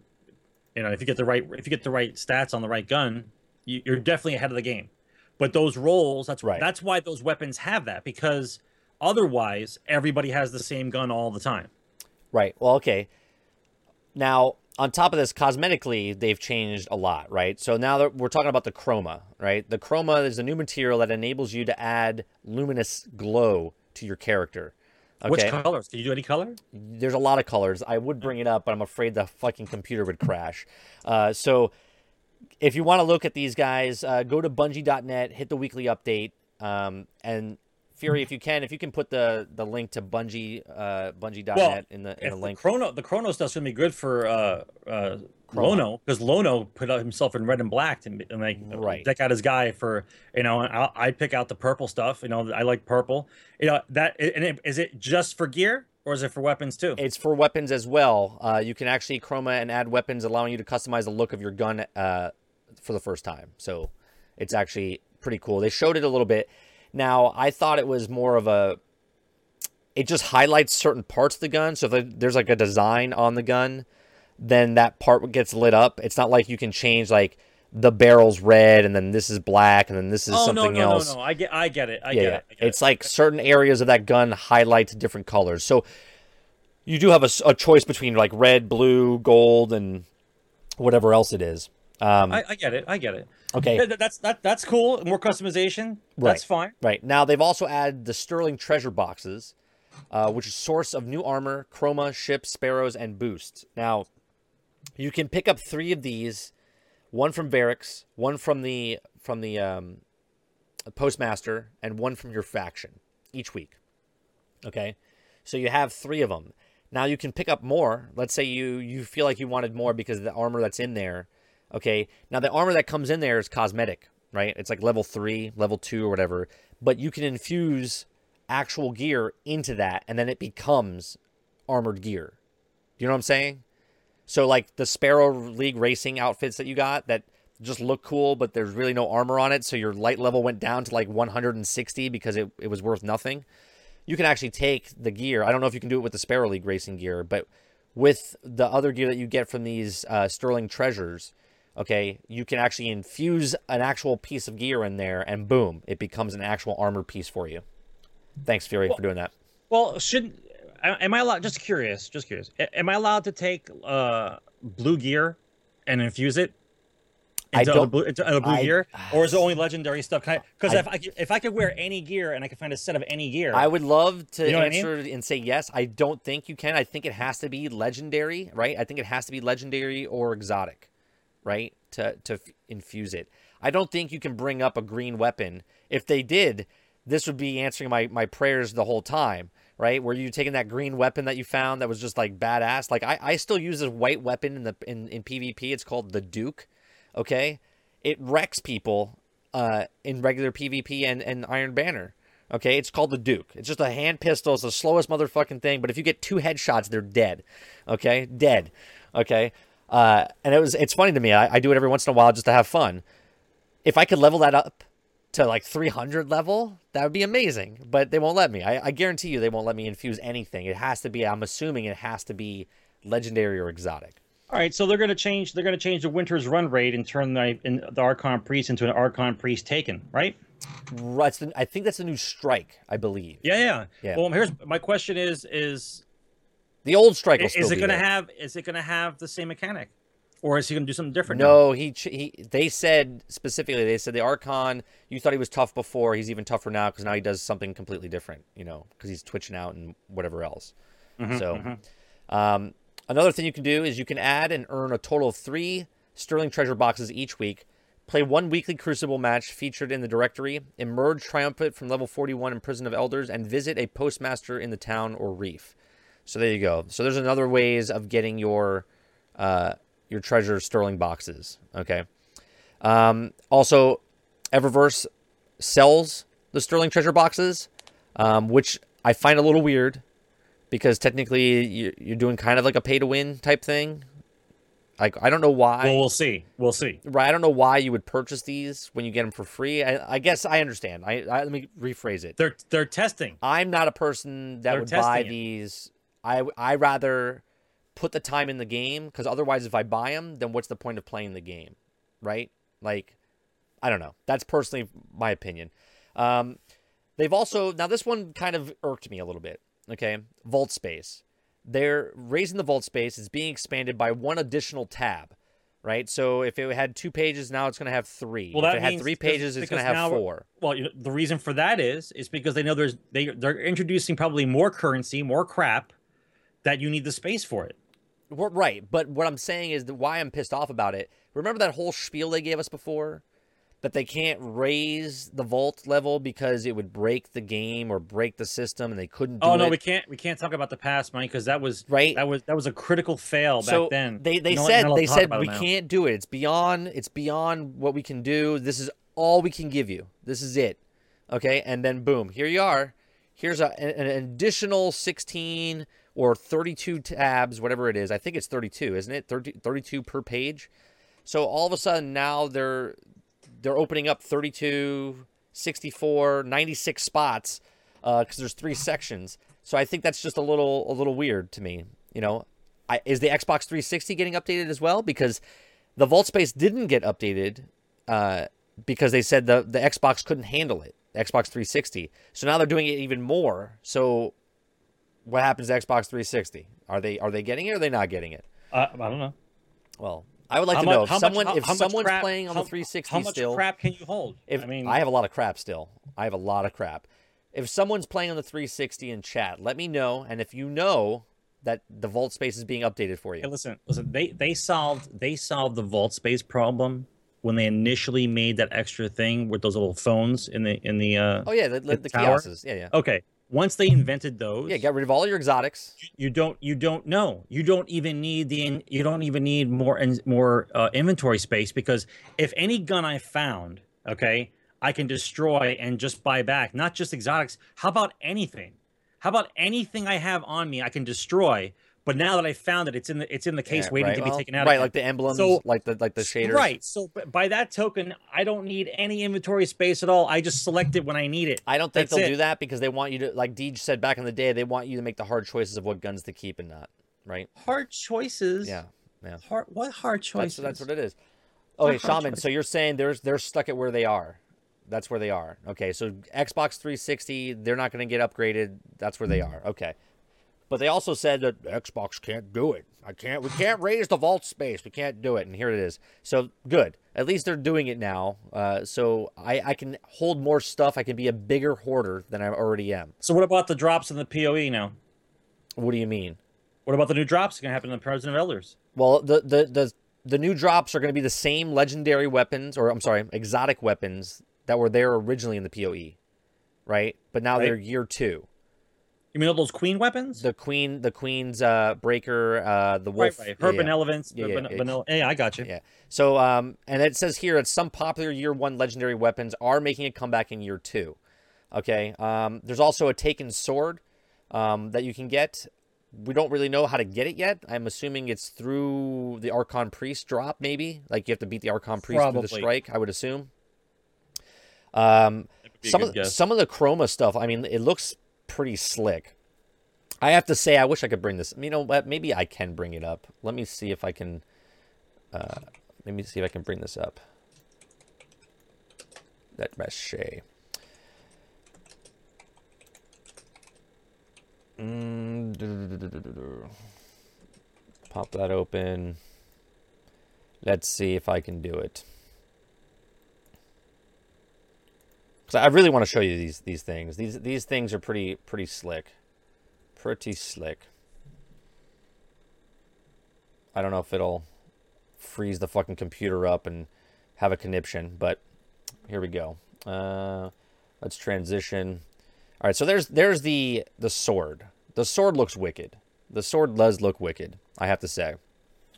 You know, if you get the right if you get the right stats on the right gun, you, you're definitely ahead of the game. But those rolls, that's Right. that's why those weapons have that because otherwise everybody has the same gun all the time. Right. Well, okay. Now, on top of this, cosmetically, they've changed a lot, right? So now that we're talking about the chroma, right? The chroma is a new material that enables you to add luminous glow to your character. Okay. Which colors? Can you do any color? There's a lot of colors. I would bring it up, but I'm afraid the fucking computer would crash. Uh, so if you want to look at these guys, uh, go to bungie.net, hit the weekly update, um, and Fury, if you can, if you can put the the link to Bungie, uh, Bungie.net Well, in the in the the link. chroma the chroma stuff's gonna be good for uh uh Lono because Lono put out himself in red and black and, and like Right. deck out his guy for you know I I pick out the purple stuff you know I like purple you know that and it, is it just for gear or is it for weapons too? It's for weapons as well. Uh, you can actually chroma and add weapons, allowing you to customize the look of your gun uh, for the first time. So it's actually pretty cool. They showed it a little bit. Now I thought it was more of a. It just highlights certain parts of the gun. So if there's like a design on the gun, then that part gets lit up. It's not like you can change like the barrel's red and then this is black and then this is oh no something no else no no I get I get it I yeah, get yeah. it. I get It's like certain areas of that gun highlight different colors. So you do have a choice between like red, blue, gold, and whatever else it is. Um, I, I get it I get it. Okay, that's that that's cool. More customization. That's fine. right now they've also added the Sterling Treasure boxes, uh, which is source of new armor, chroma, ships, sparrows, and boosts. Now you can pick up three of these, one from Variks, one from the from the um, postmaster, and one from your faction each week. Okay, so you have three of them. Now you can pick up more. Let's say you you feel like you wanted more because of the armor that's in there. Okay, now the armor that comes in there is cosmetic, right? It's like level three, level two, or whatever. But you can infuse actual gear into that, and then it becomes armored gear. Do you know what I'm saying? So like the Sparrow League racing outfits that you got that just look cool, but there's really no armor on it, so your light level went down to like 160 because it, it was worth nothing. You can actually take the gear. I don't know if you can do it with the Sparrow League racing gear, but with the other gear that you get from these uh, Sterling treasures, okay, you can actually infuse an actual piece of gear in there, and boom, it becomes an actual armor piece for you. Thanks, Fury, for doing that. Well, should am I allowed? Just curious, just curious. Am I allowed to take uh, blue gear and infuse it? I into don't- blue, into blue I- gear, or is it only legendary stuff? Because I- if I could- if I could wear any gear and I could find a set of any gear, I would love to You know what I mean? answer and say yes. I don't think you can. I think it has to be legendary, right? I think it has to be legendary or exotic, right? To to infuse it. I don't think you can bring up a green weapon. If they did, this would be answering my my prayers the whole time, right? Were you taking that green weapon that you found that was just like badass? Like I, I still use this white weapon in the in, in PvP. It's called the Duke. Okay, it wrecks people uh, in regular PvP and, and Iron Banner. Okay, it's called the Duke. It's just a hand pistol. It's the slowest motherfucking thing. But if you get two headshots, they're dead. Okay, dead. Okay, uh, and it was it's funny to me. I, I do it every once in a while just to have fun. If I could level that up to like 300 level, that would be amazing. But they won't let me. I, I guarantee you, they won't let me infuse anything. It has to be. I'm assuming it has to be legendary or exotic. All right, so they're going to change. They're going to change the Winter's run rate and turn the in, the Archon Priest into an Archon Priest Taken, right? Right, I think that's a new strike. I believe. Yeah, yeah. Yeah. Well, here's my question: Is is The old strike will is, it going to have is it going to have the same mechanic, or is he going to do something different? now? No, he he. They said specifically. They said the Archon. You thought he was tough before. He's even tougher now because now he does something completely different. You know, because he's twitching out and whatever else. Mm-hmm, so, um, another thing you can do is you can add and earn a total of three Sterling Treasure boxes each week. Play one weekly Crucible match featured in the directory. Emerge triumphant from level 41 in Prison of Elders, and visit a postmaster in the town or reef. So there you go. So there's another ways of getting your uh, your treasure sterling boxes. Okay. Um, also, Eververse sells the sterling treasure boxes, um, which I find a little weird because technically you- you're doing kind of like a pay to win type thing. Like I don't know why. Well, we'll see. We'll see. Right, I don't know why you would purchase these when you get them for free. I, I guess I understand. I, I let me rephrase it. They're they're testing. I'm not a person that They're would buy it. these. I I rather put the time in the game because otherwise, if I buy them, then what's the point of playing the game, right? Like, I don't know. That's personally my opinion. Um, they've also now this one kind of irked me a little bit. Okay, vault space. They're raising the vault space. It's being expanded by one additional tab. Right, so if it had two pages, now it's going to have three. Well, if that it had means three pages, it's going to have four. Well, you know, the reason for that is is because they know there's they they're introducing probably more currency, more crap, that you need the space for it. Well, right, but what I'm saying is that why I'm pissed off about it. Remember that whole spiel they gave us before, that they can't raise the vault level because it would break the game or break the system, and they couldn't do Oh no, it. we can't we can't talk about the past, Mike, because that was Right. That was that was a critical fail back so then. they they You're said you're not allowed they said we can't do it. It's beyond it's beyond what we can do. This is all we can give you. This is it. Okay, and then boom, here you are. Here's a, an, an additional 16 or 32 tabs, whatever it is. I think it's 32, isn't it? 30, 32 per page. So all of a sudden now they're they're opening up 32, 64, 96 spots because there's three sections. So I think that's just a little a little weird to me. You know, I, is the Xbox 360 getting updated as well? Because the Vault Space didn't get updated uh, because they said the the Xbox couldn't handle it. Xbox 360. So now they're doing it even more. So what happens to Xbox 360? Are they are they getting it or are they not getting it? Uh, I don't know. Well, I would like How to mu- know if how much- how- if how someone's crap- playing on the 360 How much still. crap can you hold? If I mean, I have a lot of crap still. I have a lot of crap. If someone's playing on the 360 in chat, let me know. And if you know that the vault space is being updated for Hey, you, listen, listen. They they solved they solved the vault space problem when they initially made that extra thing with those little phones in the in the. Uh, oh yeah, the, the, the the kiosks, yeah, yeah, Okay, once they invented those, yeah. Get rid of all your exotics. you don't you don't know you don't even need the you don't even need more in, more uh, inventory space because if any gun I found, okay, I can destroy and just buy back. Not just exotics. How about anything? How about anything I have on me I can destroy? But now that I found it, it's in the it's in the case Yeah, waiting right, to be well, taken out. Right, again. like the emblems, So- like the like the shaders. Right. So by that token, I don't need any inventory space at all. I just select it when I need it. I don't think That's they'll it. do that because they want you to, like Deej said back in the day, they want you to make the hard choices of what guns to keep and not. Right? Hard choices. Yeah, yeah. Hard. What hard That's choices? that's what it is. Okay, hard Shaman. So you're saying they're they're stuck at where they are. That's where they are. Okay, so Xbox 360, they're not going to get upgraded. That's where they are. Okay, But they also said that Xbox can't do it. I can't. We can't raise the vault space. We can't do it. And here it is. So good. At least they're doing it now. Uh, so I, I can hold more stuff. I can be a bigger hoarder than I already am. So what about the drops in the POE now? What do you mean? What about the new drops going to happen in the Prison of Elders? Well, the the the the new drops are going to be the same legendary weapons, or I'm sorry, exotic weapons that were there originally in the POE, right? But now Right. they're year two. You mean all those queen weapons? The queen, the queen's uh, breaker, uh, the wolf. right, right. yeah, Her yeah. benevolence. Yeah, the yeah, ben- yeah. vanilla- yeah, I got you. Yeah. So, um, and it says here that some popular year one legendary weapons are making a comeback in year two. Okay. Um, there's also a taken sword um, that you can get. We don't really know how to get it yet. I'm assuming it's through the Archon Priest drop, maybe. Like you have to beat the Archon Priest through the Probably. strike. I would assume. Um, That would be a some of guess. some of the chroma stuff. I mean, it looks pretty slick. I have to say, I wish I could bring this. You know what? Maybe I can bring it up. Let me see if I can. Uh, let me see if I can bring this up. That mache. Mm. Pop that open. Let's see if I can do it. Because I really want to show you these these things. These these things are pretty pretty slick, pretty slick. I don't know if it'll freeze the fucking computer up and have a conniption, but here we go. Uh, let's transition. All right, so there's there's the the sword. The sword looks wicked. The sword does look wicked. I have to say.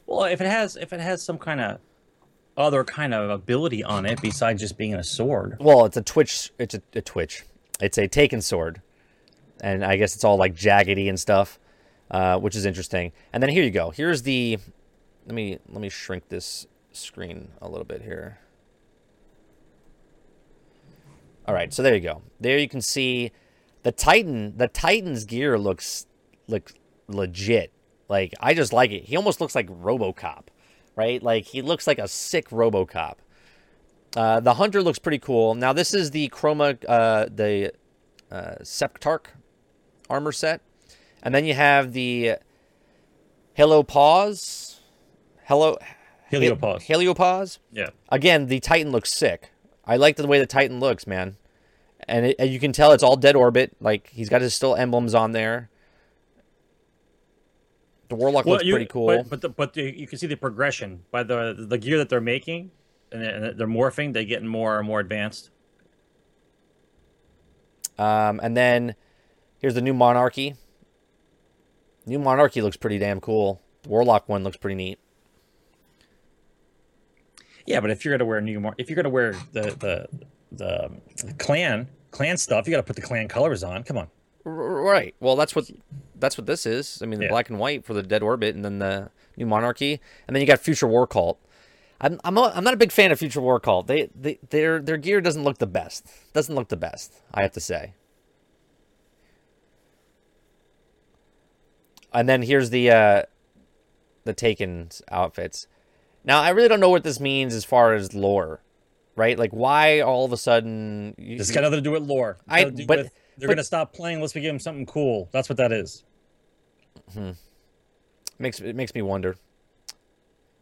Well, if it has if it has some kind of other kind of ability on it besides just being a sword, Well, it's a twitch. It's a, a twitch. It's a taken sword, and I guess it's all like jaggedy and stuff, uh, which is interesting. And then here you go. Here's the. Let me let me shrink this screen a little bit here. All right, so there you go. There you can see the Titan. The Titan's gear looks looks legit. Like I just like it. He almost looks like RoboCop, right? Like he looks like a sick RoboCop. Uh, the hunter looks pretty cool. Now this is the chroma, uh, the uh, Septarch armor set, and then you have the Helopause, Hello Heliopause. Heliopause. yeah. Again, the Titan looks sick. I like the way the Titan looks, man. And, it, and you can tell it's all dead orbit. Like he's got his still emblems on there. The Warlock looks you- pretty cool. But but, the, but the, you can see the progression by the the gear that they're making, and they're, they're morphing. They getting more and more advanced. Um, and then here's the new Monarchy. New Monarchy looks pretty damn cool. The Warlock one looks pretty neat. Yeah, but if you're gonna wear new, mar- if you're gonna wear the the the, the clan clan stuff, you got to put the clan colors on. Come on. Right. Well, that's what that's what this is. I mean, the Yeah. black and white for the Dead Orbit, and then the new Monarchy, and then you got Future War Cult. I'm I'm, a, I'm not a big fan of Future War Cult. They, they their their gear doesn't look the best. Doesn't look the best. I have to say. And then here's the uh, the Taken outfits. Now I really don't know what this means as far as lore, right? Like why all of a sudden? You, It's got nothing to do with lore. I- but- with- they're but- gonna stop playing Let's give them something cool. That's what that is. Makes it makes me wonder.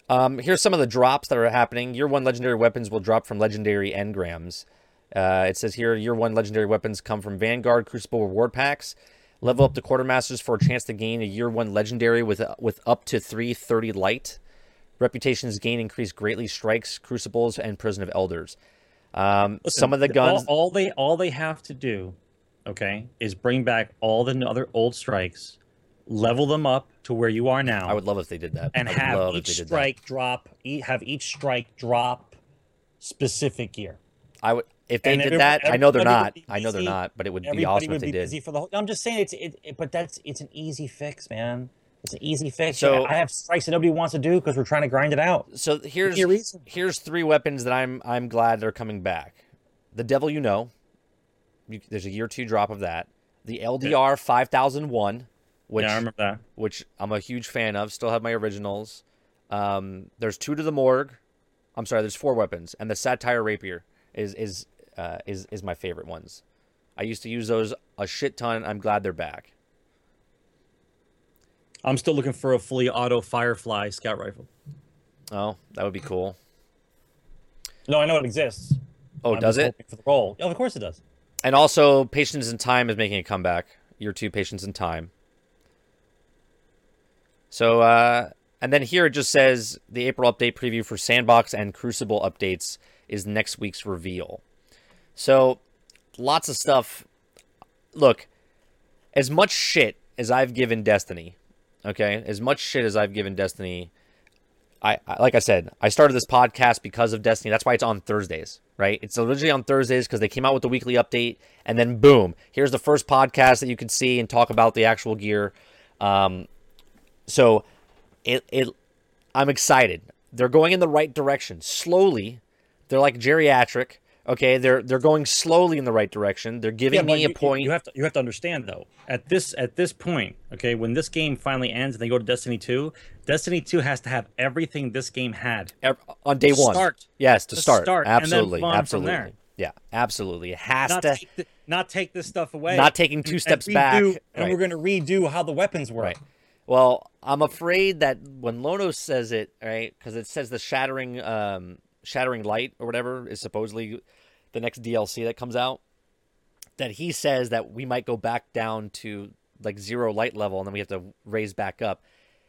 Um, here's some of the drops that are happening. Year one legendary weapons will drop from legendary engrams. Uh, it says here, year one legendary weapons come from Vanguard Crucible reward packs. Level up to quartermasters for a chance to gain a year one legendary with with up to three thirty light. Reputations gain increase greatly. Strikes, crucibles, and prison of elders. Um, some of the All- guns. all, they all they have to do, okay, is bring back all the other old strikes, level them up to where you are now, I would love if they did that. and I have love if each strike drop. E- have each strike drop specific gear. I would if they and did that. I know they're not. I know they're not. But it would be awesome would if they be did. busy for the whole. I'm just saying it's it, it- but that's it's an easy fix, man. It's an easy fix. So- I have strikes that nobody wants to do because we're trying to grind it out. So here's reason. here's three weapons that I'm I'm glad they're coming back. The Devil You Know. You, there's a year two drop of that. The LDR 5001, which yeah, I remember that. which I'm a huge fan of. Still have my originals. Um, there's two to the morgue. I'm sorry. There's four weapons, and the Saterienne Rapier is is uh, is is my favorite ones. I used to use those a shit ton. I'm glad they're back. I'm still looking for a fully auto Firefly scout rifle. Oh, that would be cool. No, I know it exists. Oh, I'm does it? For the roll. Oh, of course it does. And also, Patience and Time is making a comeback. Year two, Patience and Time. So, uh, and then here it just says the April update preview for Sandbox and Crucible updates is next week's reveal. So, lots of stuff. Look, as much shit as I've given Destiny, okay, as much shit as I've given Destiny, I, I like I said, I started this podcast because of Destiny. That's why it's on Thursdays, right? It's originally on Thursdays because they came out with the weekly update, and then boom, here's the first podcast that you can see and talk about the actual gear. Um, so it it I'm excited. They're going in the right direction. Slowly. They're like geriatric. Okay, they're they're going slowly in the right direction. They're giving but me you, a point. You have to you have to understand though. At this at this point, okay, when this game finally ends and they go to Destiny 2, Destiny 2 has to have everything this game had. ev- on day one. Start. Yes, to, To start. start, and Absolutely. absolutely. Yeah, absolutely. It has Not to take, the, not take this stuff away. Not taking two and steps redo- back. And Right. we're going to redo how the weapons work. Right. Well, I'm afraid that when Lono says it, right, because it says the shattering, um, shattering light or whatever is supposedly the next DLC that comes out. That he says that we might go back down to like zero light level, and then we have to raise back up.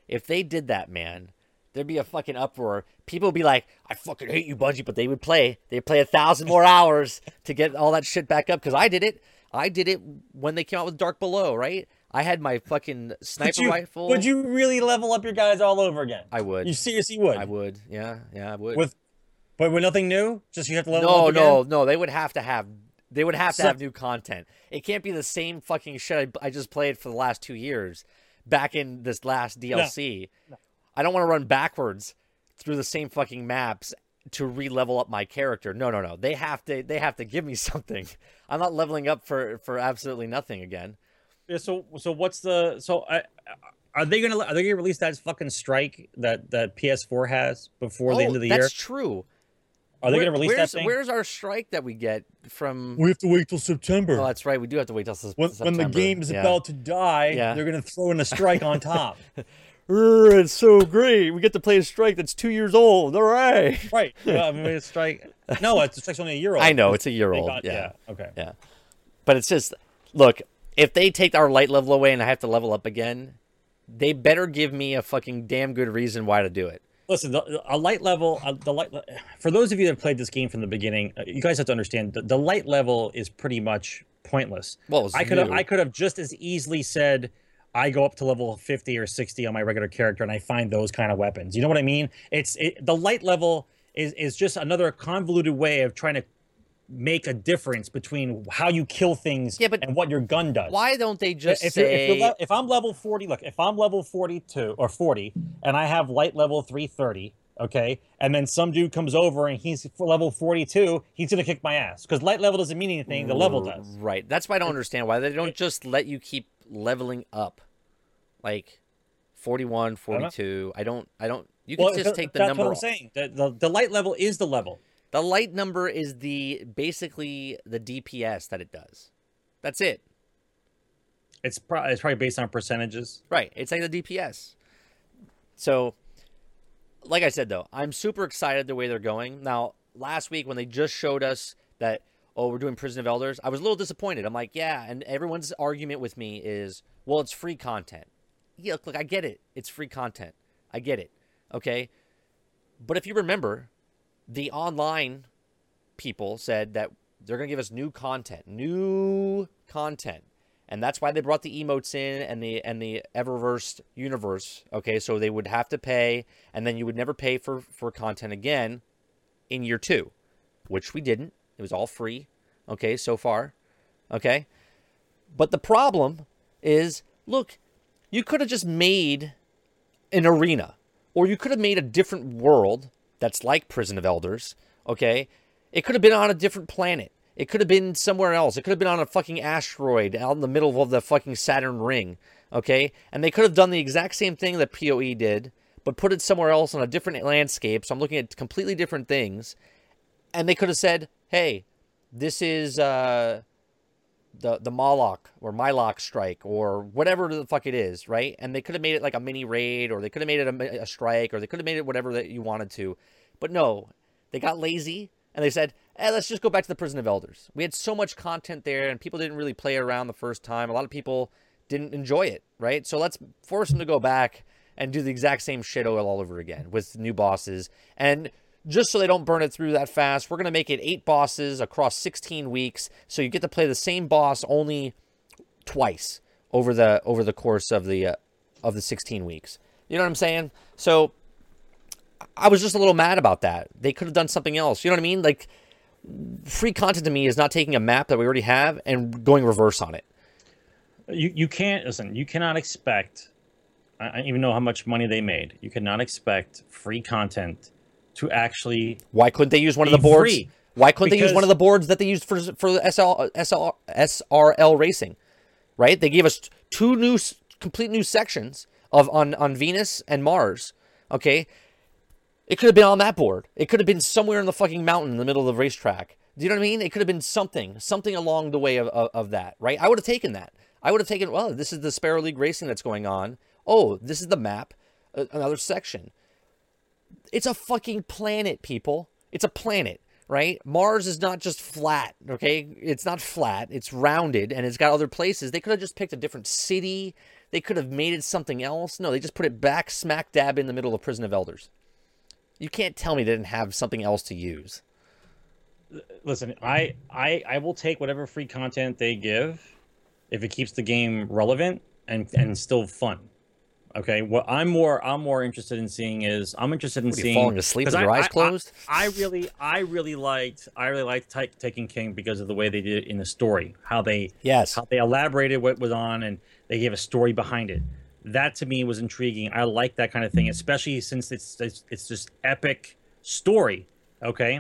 If they did that, man, there'd be a fucking uproar. People would be like, "I fucking hate you, Bungie," but they would play. They'd play a thousand more hours to get all that shit back up. Because I did it. I did it when they came out with Dark Below, right? I had my fucking sniper you, rifle. would you really level up your guys all over again? I would. You seriously would? I would. Yeah, yeah, I would. With, but with nothing new? Just you have to level no, up again? no, no. They would have to have. They would have to So- have new content. It can't be the same fucking shit I, I just played for the last two years, back in this last DLC. I don't want to run backwards through the same fucking maps to re-level up my character. No, no, no. They have to. They have to give me something. I'm not leveling up for for absolutely nothing again. Yeah, so so what's the so I, are they gonna are they gonna release that fucking strike that that PS4 has before the oh, end of the that's year? That's true. Are they Where- gonna release where's, that thing? Where's our strike that we get from? We have to wait till September. Oh, that's right. We do have to wait till Sep- when, when the September. game is Yeah. about to die, Yeah. they're gonna throw in a strike on top. It's so great. We get to play a strike that's two years old. All right. right? Yeah, I mean, it's strike. No, it's the strike's only a year old. I know it's a year old. got- yeah. Okay. yeah, But it's just look. If they take our light level away and I have to level up again, they better give me a fucking damn good reason why to do it. Listen, the, a light level, uh, the light. For those of you that have played this game from the beginning, uh, you guys have to understand the, the light level is pretty much pointless. Well, I could have. I could have just as easily said, I go up to level fifty or sixty on my regular character, and I find those kind of weapons. You know what I mean? It's it, the light level is is just another convoluted way of trying to make a difference between how you kill things Yeah, but and what your gun does. Why don't they just if, you're, if, say? you're le- if I'm level 40, look, if I'm level 42 or 40 and I have light level 330, okay, and then some dude comes over and he's for level 42, he's going to kick my ass because light level doesn't mean anything, the level does. Right. That's why I don't understand why they don't just let you keep leveling up, like 41, 42. I don't. I don't. You can Well, just take the number. that's number. what I'm off. saying. The, the, the light level is the level. The light number is the basically the DPS that it does. That's it. It's, pro- it's probably based on percentages. Right. It's like the DPS. So, like I said though, I'm super excited the way they're going. Now, last week when they just showed us that oh we're doing Prison of Elders, I was a little disappointed. I'm like, yeah, and everyone's argument with me is, well, it's free content. Yeah, look, I get it. It's free content. I get it. Okay. But if you remember, the online people said that they're going to give us new content, new content. And that's why they brought the emotes in and the and the Eververse universe. Okay, so they would have to pay, and then you would never pay for for content again in year two, which we didn't. It was all free. Okay, so far. Okay, but the problem is, look, you could have just made an arena, or you could have made a different world that's like Prison of Elders. Okay, it could have been on a different planet. It could have been somewhere else. It could have been on a fucking asteroid out in the middle of the fucking Saturn ring. Okay, and they could have done the exact same thing that Poe did, but put it somewhere else on a different landscape. So I'm looking at completely different things, and they could have said, "Hey, this is uh, the the Moloch or Mylock strike or whatever the fuck it is, right? And they could have made it like a mini raid, or they could have made it a, a strike, or they could have made it whatever that you wanted to. But no, they got lazy and they said, eh, let's just go back to the Prison of Elders. We had so much content there, and people didn't really play around the first time. A lot of people didn't enjoy it, right? So let's force them to go back and do the exact same shit all all over again with new bosses. And just so they don't burn it through that fast, we're going to make it eight bosses across 16 weeks. So you get to play the same boss only twice over the over the course of the uh, of the 16 weeks. You know what I'm saying? So I was just a little mad about that. They could have done something else. You know what I mean? Like free content to me is not taking a map that we already have and going reverse on it. You you can't listen. You cannot expect. I I don't even know how much money they made. You cannot expect free content to actually. Why couldn't they use one of the boards? free. Why couldn't they use one of the boards that they used for for the SL, SL, SRL racing? Right? They gave us two new complete new sections of on on Venus and Mars. Okay? It could have been on that board. It could have been somewhere in the fucking mountain in the middle of the racetrack. Do you know what I mean? It could have been something, something along the way of, of, of that, right? I would have taken that. I would have taken, well, this is the Sparrow League racing that's going on. Oh, this is the map, uh, another section. It's a fucking planet, people. It's a planet, right? Mars is not just flat, okay? It's not flat. It's rounded and it's got other places. They could have just picked a different city. They could have made it something else. No, they just put it back smack dab in the middle of Prison of Elders. You can't tell me they didn't have something else to use. Listen, I I I will take whatever free content they give, if it keeps the game relevant and and still fun. Okay, what I'm more I'm more interested in seeing is I'm interested in What, seeing falling asleep with your I- eyes I- closed? I, I really I really liked I really liked Ta- Taken King because of the way they did it in the story, how they Yes. how they elaborated what was on and they gave a story behind it. That to me was intriguing. I like that kind of thing, especially since it's it's, it's just epic story. Okay,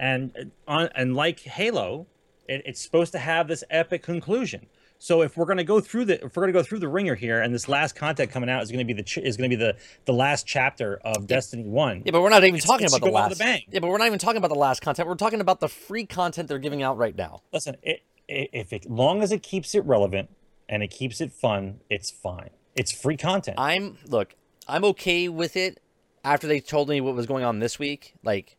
and uh, on and like Halo, it, it's supposed to have this epic conclusion. So if we're gonna go through the if we're gonna go through the ringer here, and this last content coming out is gonna be the ch- is gonna be the the last chapter of Destiny One. Yeah, but we're not even It's- talking it's about the last. the. Yeah, but we're not even talking about the last content. We're talking about the free content they're giving out right now. Listen, it, i if it long as it keeps it relevant and it keeps it fun, it's fine. It's free content. I'm look, I'm okay with it after they told me what was going on this week. Like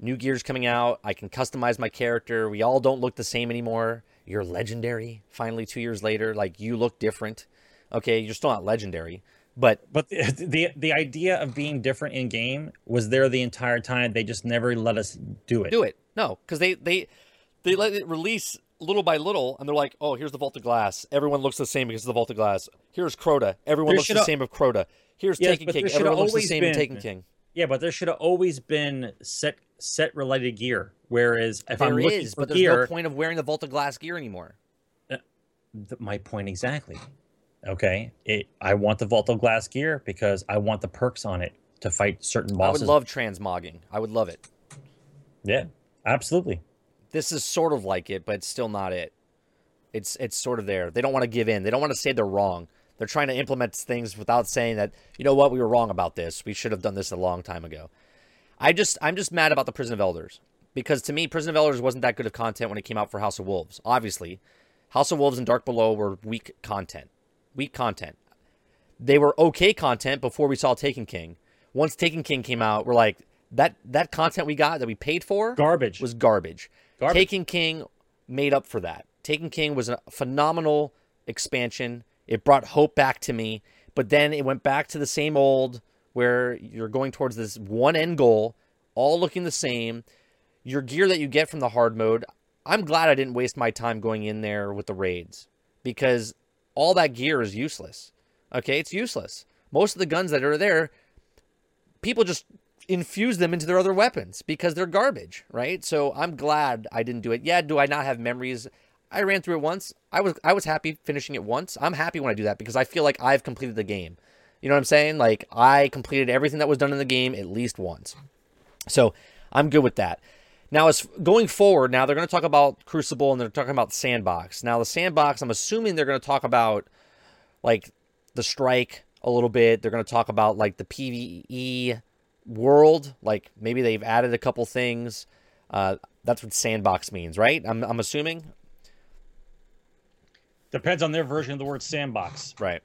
new gears coming out, I can customize my character. We all don't look the same anymore. You're legendary finally 2 years later. Like you look different. Okay, you're still not legendary, but But the, the the idea of being different in game was there the entire time. They just never let us do it. do it. No, cuz they they they let it release little by little and they're like, "Oh, here's the Vault of Glass. Everyone looks the same because of the Vault of Glass. Here's Crota. Everyone There looks the same of Crota. Here's Yes, Taken King. Everyone looks the same in Taken King." Yeah, but there should have always been set set related gear. Whereas if I'm There looking is, for but there's gear, no point of wearing the Vault of Glass gear anymore. Uh, th- my point exactly. Okay, it, I want the Vault of Glass gear because I want the perks on it to fight certain bosses. I would love transmogging. I would love it. yeah, absolutely. This is sort of like it, but it's still not it. It's it's sort of there. They don't want to give in. They don't want to say they're wrong. They're trying to implement things without saying that, you know what, we were wrong about this. We should have done this a long time ago. I just I'm just mad about the Prison of Elders. Because to me, Prison of Elders wasn't that good of content when it came out for House of Wolves. Obviously. House of Wolves and Dark Below were weak content. Weak content. They were okay content before we saw Taken King. Once Taken King came out, we're like, that that content we got that we paid for Garbage. was garbage. Garbage. Taken King made up for that. Taken King was a phenomenal expansion. It brought hope back to me, but then it went back to the same old where you're going towards this one end goal, all looking the same. Your gear that you get from the hard mode, I'm glad I didn't waste my time going in there with the raids because all that gear is useless. Okay, it's useless. Most of the guns that are there, people just infuse them into their other weapons because they're garbage, right? So I'm glad I didn't do it. Yeah, do I not have memories? I ran through it once. I was I was happy finishing it once. I'm happy when I do that because I feel like I've completed the game. You know what I'm saying? Like I completed everything that was done in the game at least once. So I'm good with that. Now, as going forward, now they're going to talk about Crucible and they're talking about Sandbox. Now, the Sandbox, I'm assuming they're going to talk about like the strike a little bit. They're going to talk about like the PVE world. Like maybe they've added a couple things. Uh, that's what Sandbox means, right? I'm, I'm assuming. Depends on their version of the word sandbox. Right.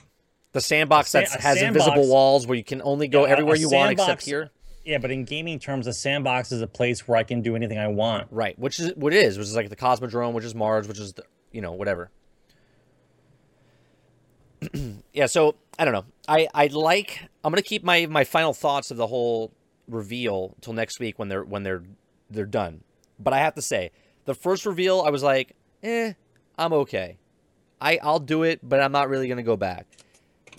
The sandbox that has sandbox- invisible walls where you can only go Yeah, everywhere you want except here. Yeah, but in gaming terms, a sandbox is a place where I can do anything I want. Right. Which is what it is, which is like the Cosmodrome, which is Mars, which is the, you know whatever. yeah. So I don't know. I I like. I'm gonna keep my my final thoughts of the whole reveal till next week when they're when they're they're done. But I have to say, the first reveal, I was like, eh, I'm okay. I I'll do it, but I'm not really gonna go back.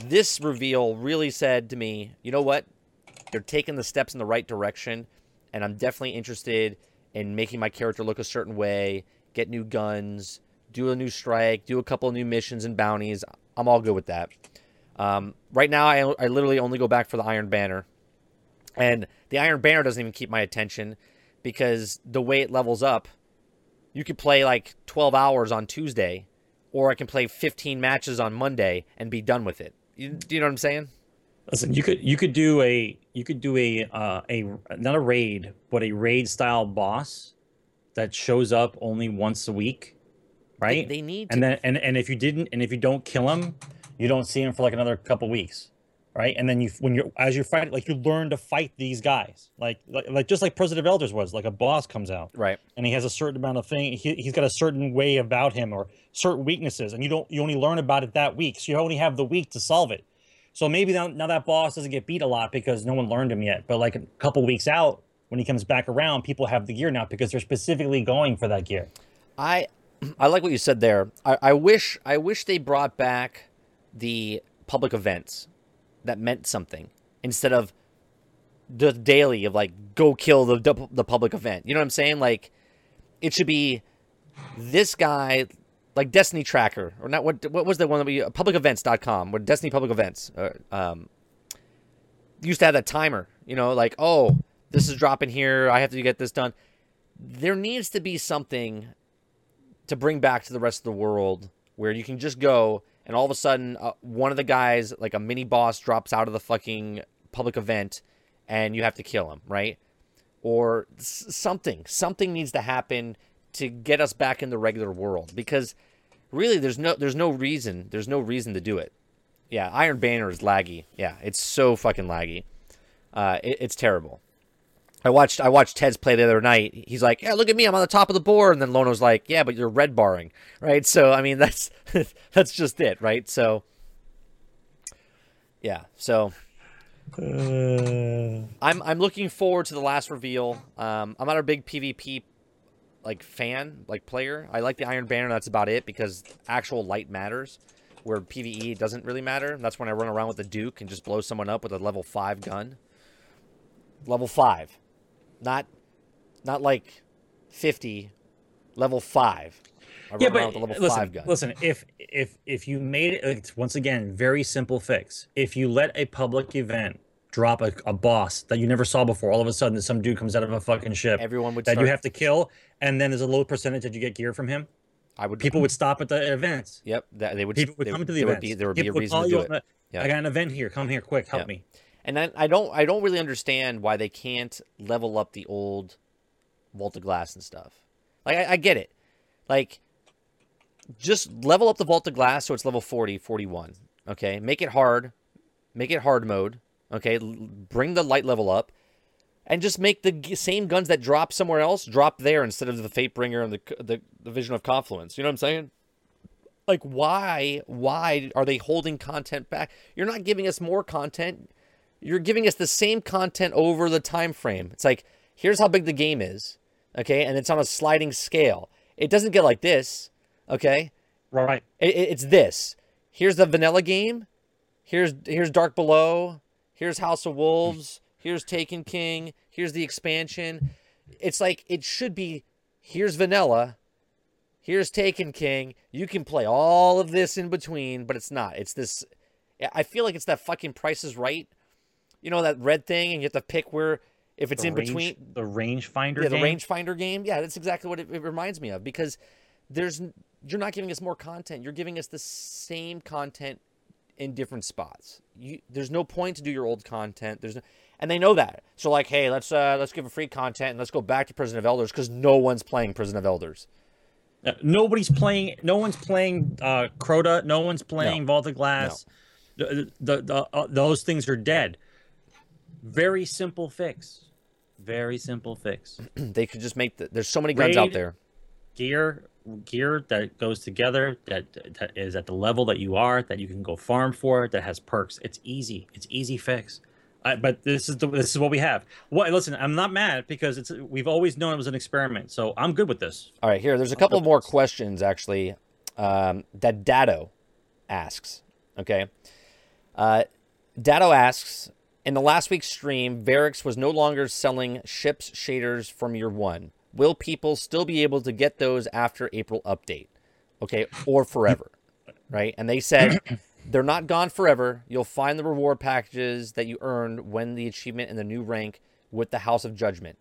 This reveal really said to me, you know what? They're taking the steps in the right direction, and I'm definitely interested in making my character look a certain way, get new guns, do a new strike, do a couple new missions and bounties. I'm all good with that. Um, right now, I, I literally only go back for the Iron Banner, and the Iron Banner doesn't even keep my attention because the way it levels up, you could play like 12 hours on Tuesday, or I can play 15 matches on Monday and be done with it. You, do you know what I'm saying? Listen, you could you could do a you could do a uh, a not a raid, but a raid style boss that shows up only once a week, right? they need to- and then and, and if you didn't and if you don't kill him, you don't see him for like another couple weeks, right? And then you when you're as you fight, like you learn to fight these guys, like like, like just like Prison of Elders was, like a boss comes out, Right. and he has a certain amount of thing. He, he's got a certain way about him or certain weaknesses, and you don't you only learn about it that week, so you only have the week to solve it. So maybe now, now that boss doesn't get beat a lot because no one learned him yet. But like a couple weeks out, when he comes back around, people have the gear now because they're specifically going for that gear. I I like what you said there. I, I wish I wish they brought back the public events that meant something instead of the daily of like go kill the the, public event. You know what I'm saying? Like it should be this guy like Destiny Tracker or not what what was the one that we publicevents.com or Destiny Public Events uh, um used to have that timer, you know, like oh, this is dropping here, I have to get this done. There needs to be something to bring back to the rest of the world where you can just go and all of a sudden uh, one of the guys like a mini boss drops out of the fucking public event and you have to kill him right? Or s- something something needs to happen to get us back in the regular world because really there's no there's no reason there's no reason to do it. Yeah iron banner is laggy. Yeah it's so fucking laggy. Uh, it, it's terrible I watched I watched Ted's play the other night. He's like, "Yeah, look at me, I'm on the top of the board." And then Lono's like, "Yeah, but you're red barring, right?" So I mean, that's that's just it, right? So yeah, so I'm I'm looking forward to the last reveal. Um, I'm not a big PvP like fan, like player. I like the Iron Banner. That's about it because actual light matters. Where PVE doesn't really matter. That's when I run around with the Duke and just blow someone up with a level five gun. Level five not not like 50 level 5 I Yeah, but with a level listen, 5 gun listen. If if if you made it, it's once again very simple fix. If you let a public event drop a, a boss that you never saw before, all of a sudden some dude comes out of a fucking ship everyone would that start, you have to kill, and then there's a low percentage that you get gear from him. I would People would stop at the events. yep that, they would People would they, come to the there events. would be there would be a reason to do it Yeah. I got an event here. Come here, quick, help me. And then I don't I don't really understand why they can't level up the old Vault Glass and stuff like I, I get it like just level up the Vault Glass so it's level 40 41 okay make it hard make it hard mode okay L- bring the light level up and just make the g- same guns that drop somewhere else drop there instead of the Fatebringer and the, the the Vision of Confluence. You know what I'm saying? Like why why are they holding content back? You're not giving us more content. You're giving us the same content over the time frame. It's like here's how big the game is, okay, and it's on a sliding scale. It doesn't get like this, okay? Right. It, it- it's this. Here's the vanilla game. Here's here's Dark Below. Here's House of Wolves. Here's Taken King. Here's the expansion. It's like it should be. Here's vanilla. Here's Taken King. You can play all of this in between, but it's not. It's this. I feel like it's that fucking Price is Right. You know that red thing, and you have to pick where if it's The in range- between the rangefinder. yeah, the game? rangefinder game. Yeah, that's exactly what it, it reminds me of because there's you're not giving us more content. You're giving us the same content in different spots. You there's no point to do your old content. There's no, and they know that. So like, hey, let's uh let's give a free content and let's go back to Prison of Elders because no one's playing Prison of Elders. Uh, nobody's playing. No one's playing uh, Crota. No one's playing Vault of Glass. The, the, the, uh, those things are dead. Very simple fix. Very simple fix. they could just make the, there's so many guns out there. Gear, gear that goes together. That that is at the level that you are. That you can go farm for. That has perks. It's easy. It's easy fix. Uh, but this is the, this is what we have. What? Listen, I'm not mad because it's we've always known it was an experiment. So I'm good with this. All right, here. There's a couple more questions actually um, that Dado asks. Okay, uh, Dado asks in the last week's stream, Variks was no longer selling ships shaders from year one. Will people still be able to get those after April update? Okay, or forever, right? And they said they're not gone forever. You'll find the reward packages that you earned when the achievement in the new rank with the House of Judgment.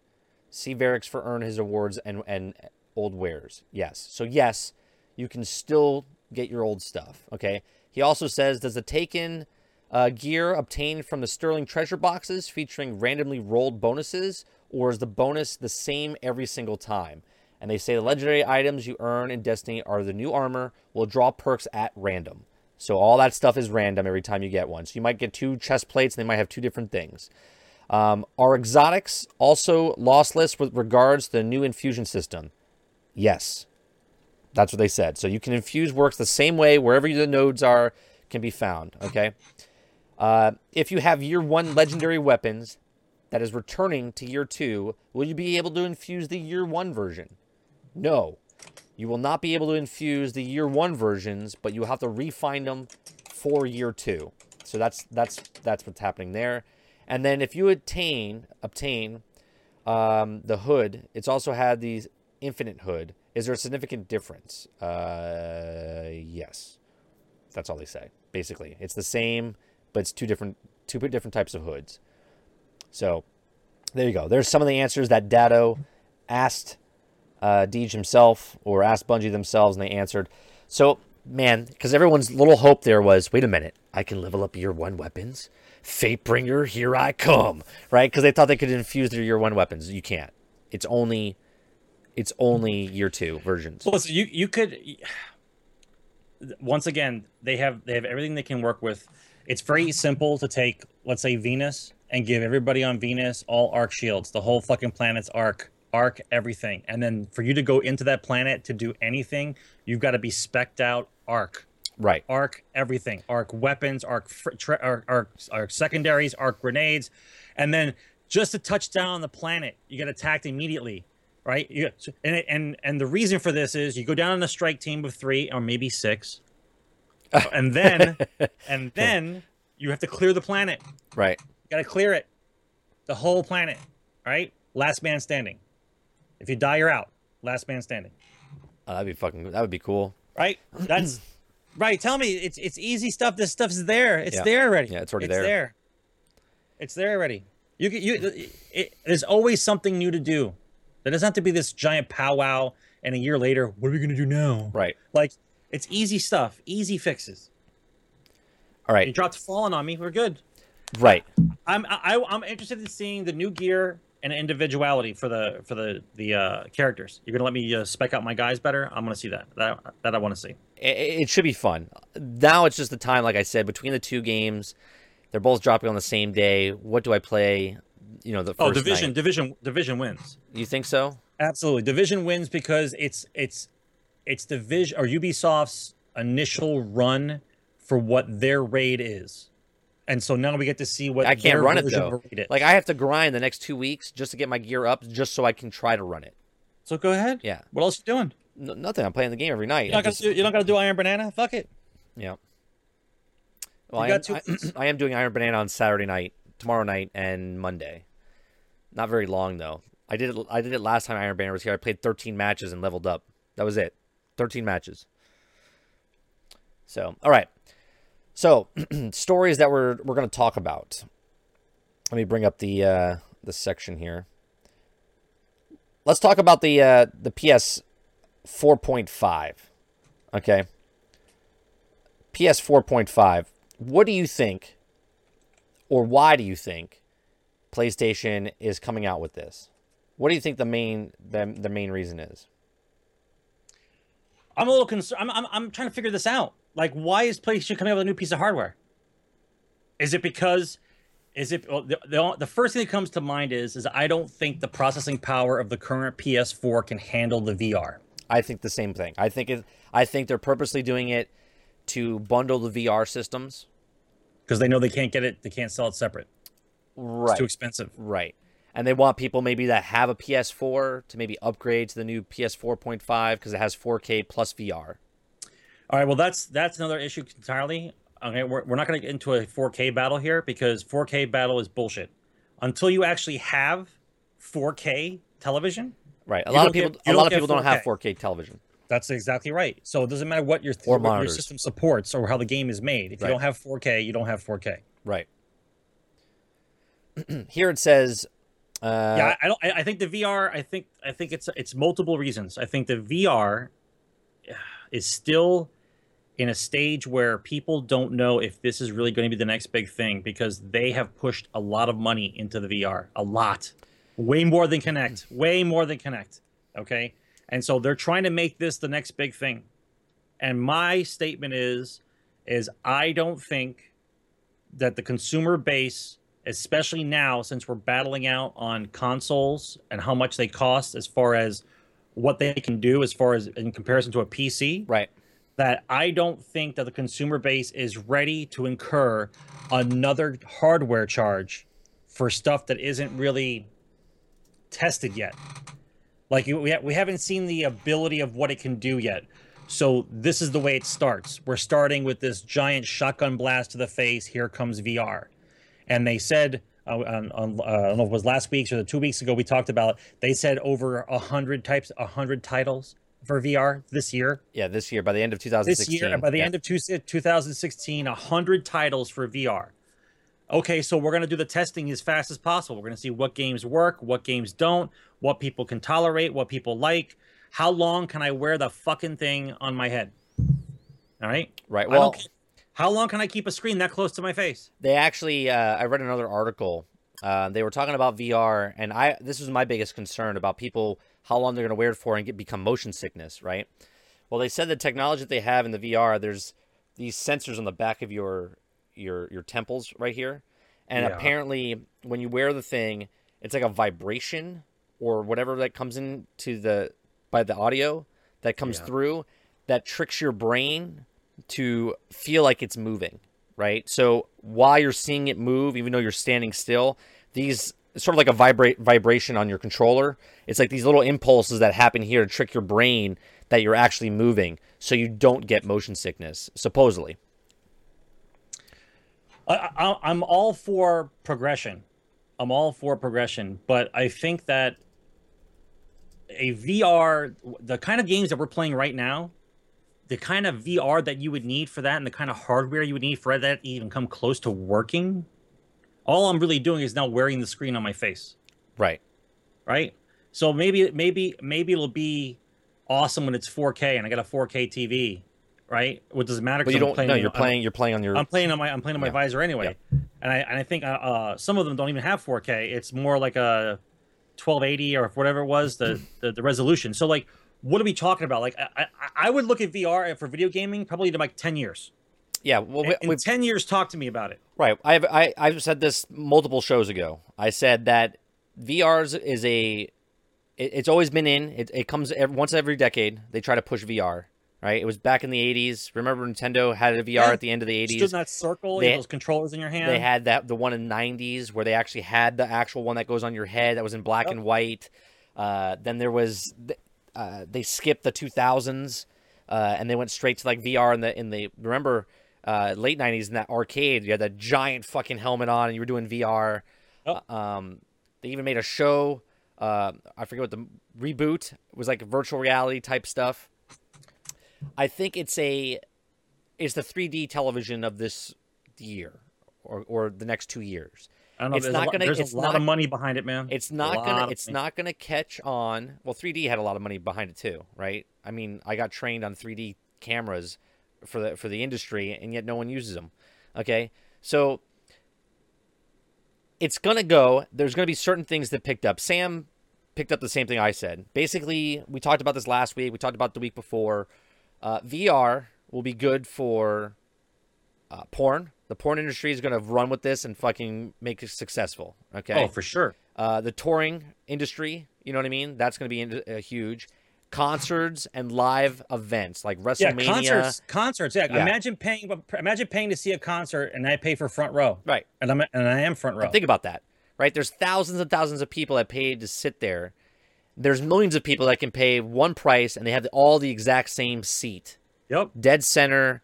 See Variks for earn his awards and and old wares. Yes. So yes, you can still get your old stuff. Okay. He also says, does the taken uh, gear obtained from the Sterling treasure boxes featuring randomly rolled bonuses, or is the bonus the same every single time? And they say the legendary items you earn in Destiny are the new armor, will draw perks at random. So all that stuff is random every time you get one. So you might get two chest plates, and they might have two different things. Um, are exotics also lossless with regards to the new infusion system? Yes. That's what they said. So you can infuse works the same way wherever the nodes are can be found. Okay. Uh, if you have year one legendary weapons that is returning to year two, will you be able to infuse the year one version? No. You will not be able to infuse the year one versions, but you have to refine them for year two. So that's that's that's what's happening there. And then if you attain obtain um, the hood, it's also had the infinite hood. Is there a significant difference? Uh, yes. That's all they say. Basically, it's the same, but it's two different two different types of hoods. So there you go. There's some of the answers that Dado asked uh, Deej himself or asked Bungie themselves, and they answered. So man, because everyone's little hope there was, wait a minute, I can level up year one weapons. Fatebringer, here I come, right? Because they thought they could infuse their year one weapons. You can't. It's only, it's only year two versions. Well, listen, you you could once again they have they have everything they can work with. It's very simple to take, let's say Venus, and give everybody on Venus all arc shields, the whole fucking planet's arc, arc everything, and then for you to go into that planet to do anything, you've got to be specked out arc, Right. arc everything, arc weapons, arc fr- arc, arc arc secondaries, arc grenades, and then just to touch down on the planet, you get attacked immediately, right? You, and and and the reason for this is you go down on a strike team of three or maybe six, and then and then you have to clear the planet. Right. You got to clear it, the whole planet, right? Last man standing. If you die, you're out. Last man standing. Oh, that'd be fucking. That would be cool. right? That's right. Tell me, it's it's easy stuff. This stuff's there. It's Yeah. there already. Yeah, it's already it's there. there. It's there already. You can you. It, there's always something new to do. There doesn't have to be this giant powwow. And a year later, what are we gonna do now? Right. Like it's easy stuff, easy fixes. All right. You right. dropped fallen on me. We're good. Right. I'm I, I'm interested in seeing the new gear and individuality for the for the the uh, characters. You're gonna let me uh, spec out my guys better. I'm gonna see that. That that I want to see. It, it should be fun. Now it's just the time, like I said, between the two games. They're both dropping on the same day. What do I play? You know, the first Oh, division, night. division, division wins. You think so? Absolutely, division wins because it's it's it's the vision or Ubisoft's initial run for what their raid is, and so now we get to see what I can't their run it though. raid is. Like I have to grind the next two weeks just to get my gear up, just so I can try to run it. so go ahead. Yeah. What else you doing? No, nothing. I'm playing the game every night. You're not I gonna just- do, you're not gonna do Iron Banana. Fuck it. Yeah. Well, I am, got two I. I am doing Iron Banana on Saturday night, tomorrow night, and Monday. Not very long though. I did it. I did it last time Iron Banner was here. I played 13 matches and leveled up. That was it. 13 matches. So, all right. So, stories that we're we're going to talk about. Let me bring up the uh, the section here. Let's talk about the uh, the PS 4.5. Okay. PS 4.5. What do you think, or why do you think, PlayStation is coming out with this? What do you think the main the, the main reason is? I'm a little concerned. I'm, I'm, I'm trying to figure this out. Like, why is PlayStation coming out with a new piece of hardware? Is it because, is it well, the, the the first thing that comes to mind is is I don't think the processing power of the current PS4 can handle the VR. I think the same thing. I think it. I think they're purposely doing it to bundle the VR systems. because they know they can't get it, they can't sell it separate. Right. It's too expensive. Right. And they want people maybe that have a PS4 to maybe upgrade to the new PS4.5 because it has 4K plus VR. All right, well that's that's another issue entirely. Okay, we're, we're not going to get into a 4K battle here because 4K battle is bullshit. Until you actually have 4K television, Right. A lot of people. get- a don't lot of people don't have 4K. 4K television. that's exactly right. So it doesn't matter what your Or what your system supports or how the game is made. If Right. you don't have 4K, you don't have 4K. Right. Here it says. Uh, yeah, I don't. I, think the VR. I think I think it's it's multiple reasons. I think the VR is still in a stage where people don't know if this is really going to be the next big thing because they have pushed a lot of money into the VR, a lot, way more than Kinect, way more than Kinect. Okay, and so they're trying to make this the next big thing. And my statement is, is I don't think that the consumer base especially now since we're battling out on consoles and how much they cost as far as what they can do as far as in comparison to a PC Right. that I don't think that the consumer base is ready to incur another hardware charge for stuff that isn't really tested yet. Like we, ha- we haven't seen the ability of what it can do yet. So this is the way it starts. We're starting with this giant shotgun blast to the face. Here comes VR, and they said uh, on, on uh, I don't know if it was last week's or the two weeks ago we talked about. They said over a hundred types, a hundred titles for VR this year Yeah. This year, by the end of 2016. this 2016. year by the yeah. end of two, 2016 100 titles for vr okay so we're going to do the testing as fast as possible we're going to see what games work what games don't what people can tolerate what people like how long can i wear the fucking thing on my head all right Right. I Well, don't care. How long can i keep a screen that close to my face they actually. Uh, I read another article. Uh, they were talking about VR, and I. This was my biggest concern about people how long they're going to wear it for and get become motion sickness. Right. Well, they said the technology that they have in the VR, there's these sensors on the back of your your your temples right here, and Yeah. apparently when you wear the thing, it's like a vibration or whatever that comes into the by the audio that comes Yeah. through that tricks your brain to feel like it's moving, right? So while you're seeing it move, even though you're standing still, these sort of like a vibrate vibration on your controller. It's like these little impulses that happen here to trick your brain that you're actually moving, so you don't get motion sickness. Supposedly, I, I'm all for progression. I'm all for progression, but I think that a VR, the kind of games that we're playing right now, the kind of VR that you would need for that, and the kind of hardware you would need for that to even come close to working, all I'm really doing is now wearing the screen on my face, right? right? So maybe, maybe, maybe it'll be awesome when it's 4K and I got a 4K TV, right? What does it matter? But you I'm don't. playing No, you're on- playing. You're playing on your. I'm playing on my I'm playing on my Yeah. visor anyway, and I and I think uh, uh, some of them don't even have 4K. It's more like a 1280 or whatever it was the, the the resolution. So like, what are we talking about? Like, I I, I would look at VR for video gaming probably to like 10 years. yeah. Well, we, In we, 10 years, talk to me about it. Right. I've I, I've said this multiple shows ago. I said that VR's is a it, it's always been in. It, it comes ev once every decade. They try to push VR. Right. It was back in the '80s. Remember Nintendo had a VR Yeah. at the end of the '80s. Stood in that circle, They- those controllers in your hand. They had that the one in '90s where they actually had the actual one that goes on your head that was in black Yep. and white. Uh, then there was uh, they skipped the 2000s uh, and they went straight to like VR in the in the remember uh, late '90s in that arcade you had that giant fucking helmet on and you were doing VR. Yep. Um, they even made a show. Uh, I forget what the reboot was like virtual reality type stuff. I think it's a it's the 3D television of this year or, or the next two years. I don't know. it's there's not a gonna- There's it's a lot not- of money behind it, man. It's not gonna it's money. not gonna catch on. Well, 3D had a lot of money behind it too, right? I mean, I got trained on 3D cameras for the for the industry, and yet no one uses them. Okay, so it's gonna go. There's gonna be certain things that picked up. Sam picked up the same thing I said. Basically, we talked about this last week. We talked about the week before. Uh, VR will be good for uh, porn. The porn industry is going to run with this and fucking make it successful. Okay. Oh, for sure. Uh, the touring industry, you know what I mean? That's going to be in- uh, huge. Concerts and live events like Yeah, WrestleMania. concerts. Concerts. Yeah. Yeah. Imagine paying. Imagine paying to see a concert, and I pay for front row. Right. And I'm and I am front row. Think about that, right? There's thousands and thousands of people that paid to sit there. There's millions of people that can pay one price and they have all the exact same seat, Yep. dead center,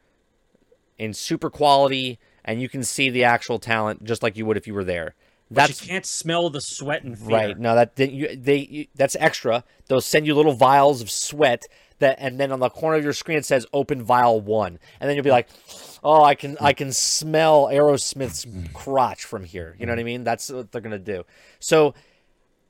in super quality, and you can see the actual talent just like you would if you were there. But That's you can't smell the sweat and fear. right. No, that they, you, they you, that's extra. They'll send you little vials of sweat that, and then on the corner of your screen it says "Open Vial One," and then you'll be like, "Oh, I can I can smell Aerosmith's crotch from here." You know what I mean? That's what they're gonna do. So.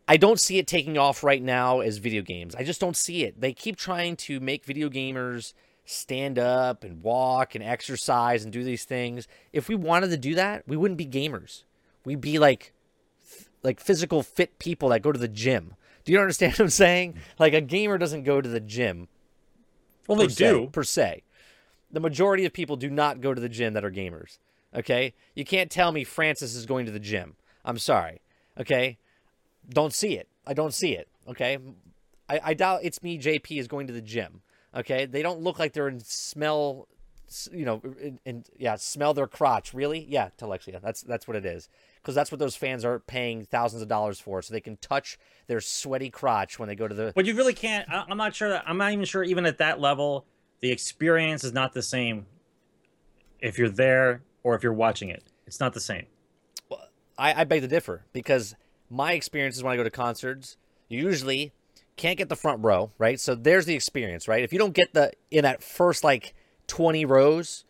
I don't see it taking off right now as video games. I just don't see it. They keep trying to make video gamers stand up and walk and exercise and do these things. If we wanted to do that, we wouldn't be gamers. We'd be like like physical fit people that go to the gym. Do you understand what I'm saying? Like a gamer doesn't go to the gym. Well, they se- do. per se. The majority of people do not go to the gym that are gamers. Okay, you can't tell me Francis is going to the gym. I'm sorry. Okay, don't see it. I don't see it. Okay, I, I doubt it's me. JP is going to the gym. Okay, they don't look like they're in smell. You know, in, yeah, smell their crotch. Really? Yeah, Telexia. That's that's what it is. Because that's what those fans are paying thousands of dollars for, so they can touch their sweaty crotch when they go to the. But you really can't. I, I'm not sure. That, I'm not even sure. Even at that level, the experience is not the same. If you're there or if you're watching it, it's not the same. I, I beg to differ because my experiences when I go to concerts, usually can't get the front row, right? So there's the experience, right? If you don't get the in that first like 20 rows,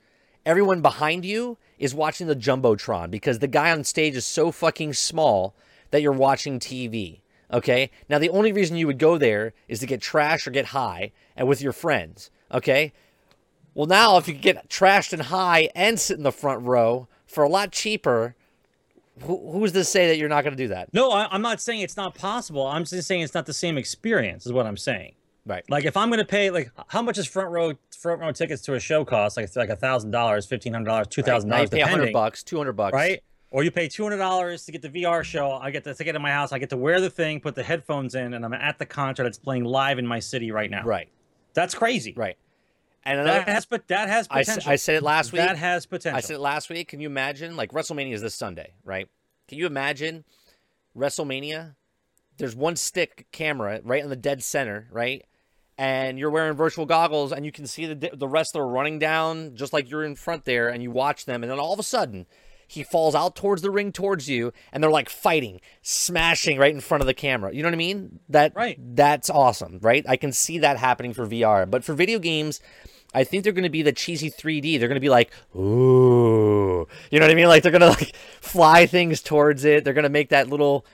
everyone behind you is watching the jumbotron because the guy on stage is so fucking small that you're watching TV. Okay? Now the only reason you would go there is to get trash or get high and with your friends, okay? Well, now if you get trashed and high and sit in the front row for a lot cheaper, who, who's to say that you're not going to do that? No, I, I'm not saying it's not possible. I'm just saying it's not the same experience. Is what I'm saying. Right. Like if I'm gonna pay like how much is front row front row tickets to a show cost? Like it's like a thousand dollars, fifteen hundred dollars, two thousand Now you dollars, pay 100 bucks, 200 bucks. right? Or you pay two hundred dollars to get the VR show. I get the ticket in my house. I get to wear the thing, put the headphones in, and I'm at the concert. It's playing live in my city right now. Right. That's crazy. Right. And That has but that has I, potential. I said it last week. That has potential. I said it last week. Can you imagine? Like WrestleMania is this Sunday, right? Can you imagine WrestleMania? There's one stick camera right in the dead center, right? And you're wearing virtual goggles, and you can see the the wrestler running down just like you're in front there, and you watch them, and then all of a sudden. He falls out towards the ring towards you, and they're like fighting, smashing right in front of the camera. You know what I mean? That Right. That's awesome, right? I can see that happening for VR, but for video games, I think they're going to be the cheesy 3D. They're going to be like, ooh, you know what I mean? Like they're going to like fly things towards it. They're going to make that little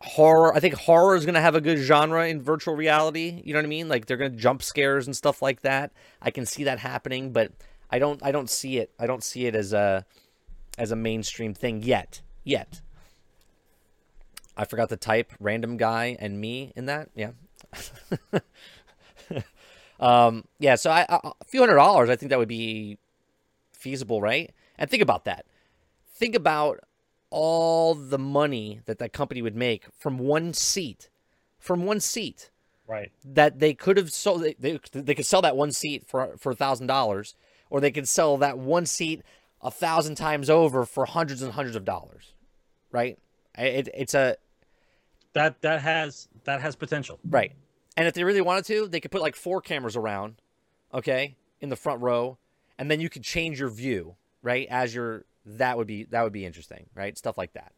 horror. I think horror is going to have a good genre in virtual reality. You know what I mean? Like they're going to jump scares and stuff like that. I can see that happening, but I don't. I don't see it. I don't see it as a as a mainstream thing yet. Yet. I forgot to type random guy and me in that. Yeah. um, yeah. So I, a few hundred dollars, I think that would be feasible, right? And think about that. Think about all the money that that company would make from one seat, from one seat right. that they could have sold. They, they, they could sell that one seat for for a thousand dollars, or they could sell that one seat a thousand times over for hundreds and hundreds of dollars, right? It, it's a That that has that has potential. Right. And if they really wanted to, they could put like four cameras around, okay, in the front row, and then you could change your view, right? As your that would be that would be interesting, right? Stuff like that.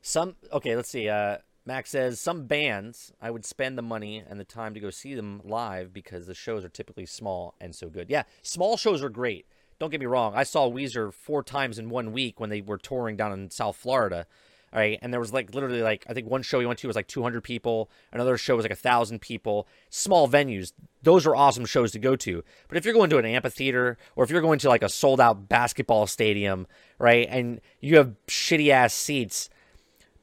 Some okay, let's see. Uh Max says some bands I would spend the money and the time to go see them live because the shows are typically small and so good. Yeah, small shows are great. Don't get me wrong. I saw Weezer four times in one week when they were touring down in South Florida. All right, and there was like literally like I think one show we went to was like 200 people. Another show was like a thousand people. Small venues, those are awesome shows to go to. But if you're going to an amphitheater or if you're going to like a sold out basketball stadium, right, and you have shitty ass seats,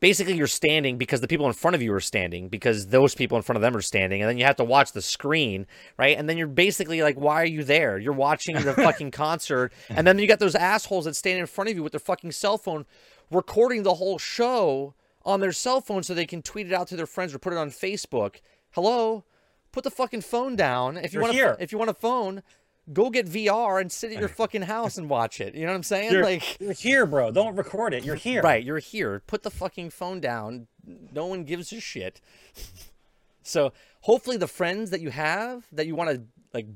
basically you're standing because the people in front of you are standing because those people in front of them are standing and then you have to watch the screen right and then you're basically like why are you there you're watching the fucking concert and then you got those assholes that stand in front of you with their fucking cell phone recording the whole show on their cell phone so they can tweet it out to their friends or put it on facebook hello put the fucking phone down if you want here. if you want a phone go get vr and sit at your fucking house and watch it you know what i'm saying You're, like you're here, bro. Don't record it. You're here. Right, you're here. Put the fucking phone down. No one gives a shit. so hopefully the friends that you have that you want to like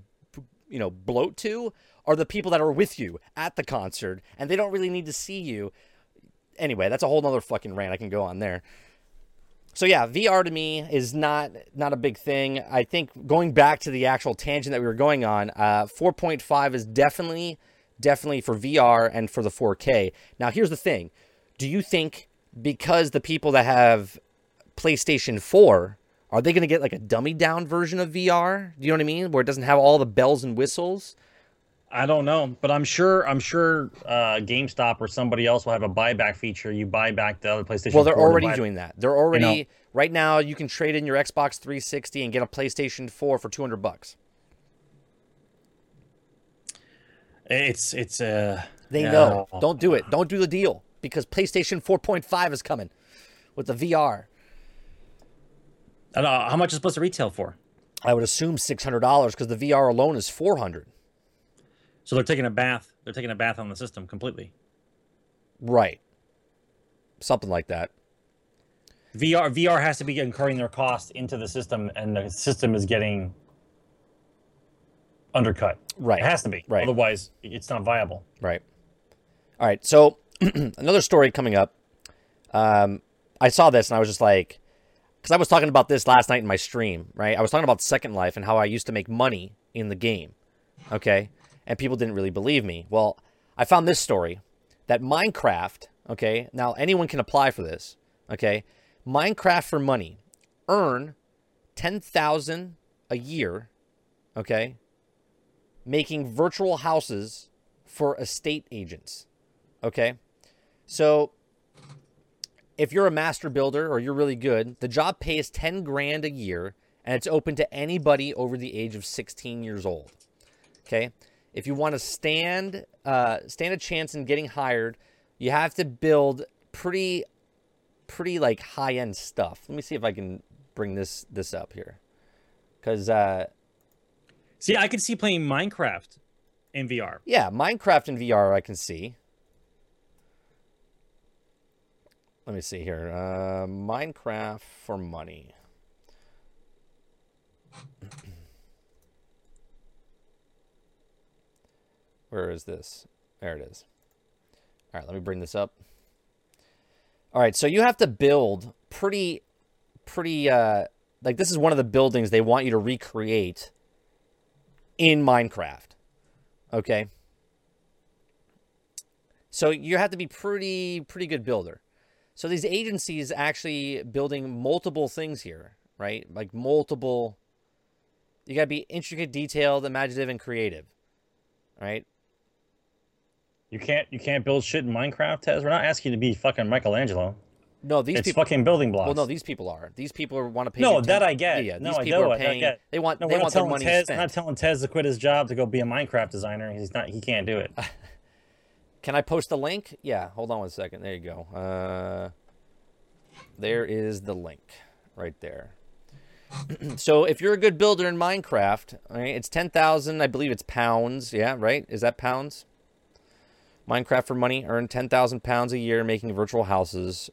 you know bloat to are the people that are with you at the concert and they don't really need to see you. Anyway, that's a whole nother fucking rant I can go on there. So yeah, VR to me is not not a big thing. I think going back to the actual tangent that we were going on, uh, 4.5 is definitely definitely for VR and for the 4K. Now here's the thing: Do you think because the people that have PlayStation 4 are they going to get like a dummy down version of VR? Do you know what I mean? Where it doesn't have all the bells and whistles? I don't know, but I'm sure I'm sure uh, GameStop or somebody else will have a buyback feature. You buy back the other PlayStation. Well, they're 4 already doing that. They're already know. right now. You can trade in your Xbox 360 and get a PlayStation 4 for 200 bucks. It's it's uh. They know. Don't do it. Don't do the deal because PlayStation 4.5 is coming with the VR. I don't know, how much is it supposed to retail for? I would assume $600 because the VR alone is 400. So they're taking a bath. They're taking a bath on the system completely. Right. Something like that. VR VR has to be incurring their cost into the system, and the system is getting undercut. Right. It has to be. Right. Otherwise, it's not viable. Right. All right. So another story coming up. Um, I saw this and I was just like, because I was talking about this last night in my stream, right? I was talking about Second Life and how I used to make money in the game. Okay. And people didn't really believe me. Well, I found this story that Minecraft, okay, now anyone can apply for this, okay? Minecraft for money, earn 10,000 a year, okay? Making virtual houses for estate agents. Okay? So if you're a master builder or you're really good, the job pays 10 grand a year and it's open to anybody over the age of 16 years old. Okay? If you want to stand uh, stand a chance in getting hired, you have to build pretty pretty like high-end stuff. Let me see if I can bring this this up here. Cuz uh See, I could see playing Minecraft in VR. Yeah, Minecraft in VR I can see. Let me see here. Uh, Minecraft for money. Where is this? There it is. All right, let me bring this up. All right, so you have to build pretty, pretty, uh, like this is one of the buildings they want you to recreate in Minecraft. Okay. So you have to be pretty pretty good builder. So these agencies actually building multiple things here, right? Like multiple you got to be intricate, detailed, imaginative and creative. Right? You can't you can't build shit in Minecraft, Tez. We're not asking you to be fucking Michelangelo. No, these it's people fucking building blocks. Well, no, these people are. These people are, want to pay. No, that 10 I get. Yeah, yeah. No, these I people know are it, I paying. get. They want. no, they want their money Tez. spent. Not telling Tez to quit his job to go be a Minecraft designer. He's not. He can't do it. Can I post the link? Yeah, hold on one second. There you go. Uh, there is the link right there. so if you're a good builder in Minecraft, right, it's 10,000, I believe it's pounds. Yeah, right? Is that pounds? Minecraft for money, earn 10,000 pounds a year making virtual houses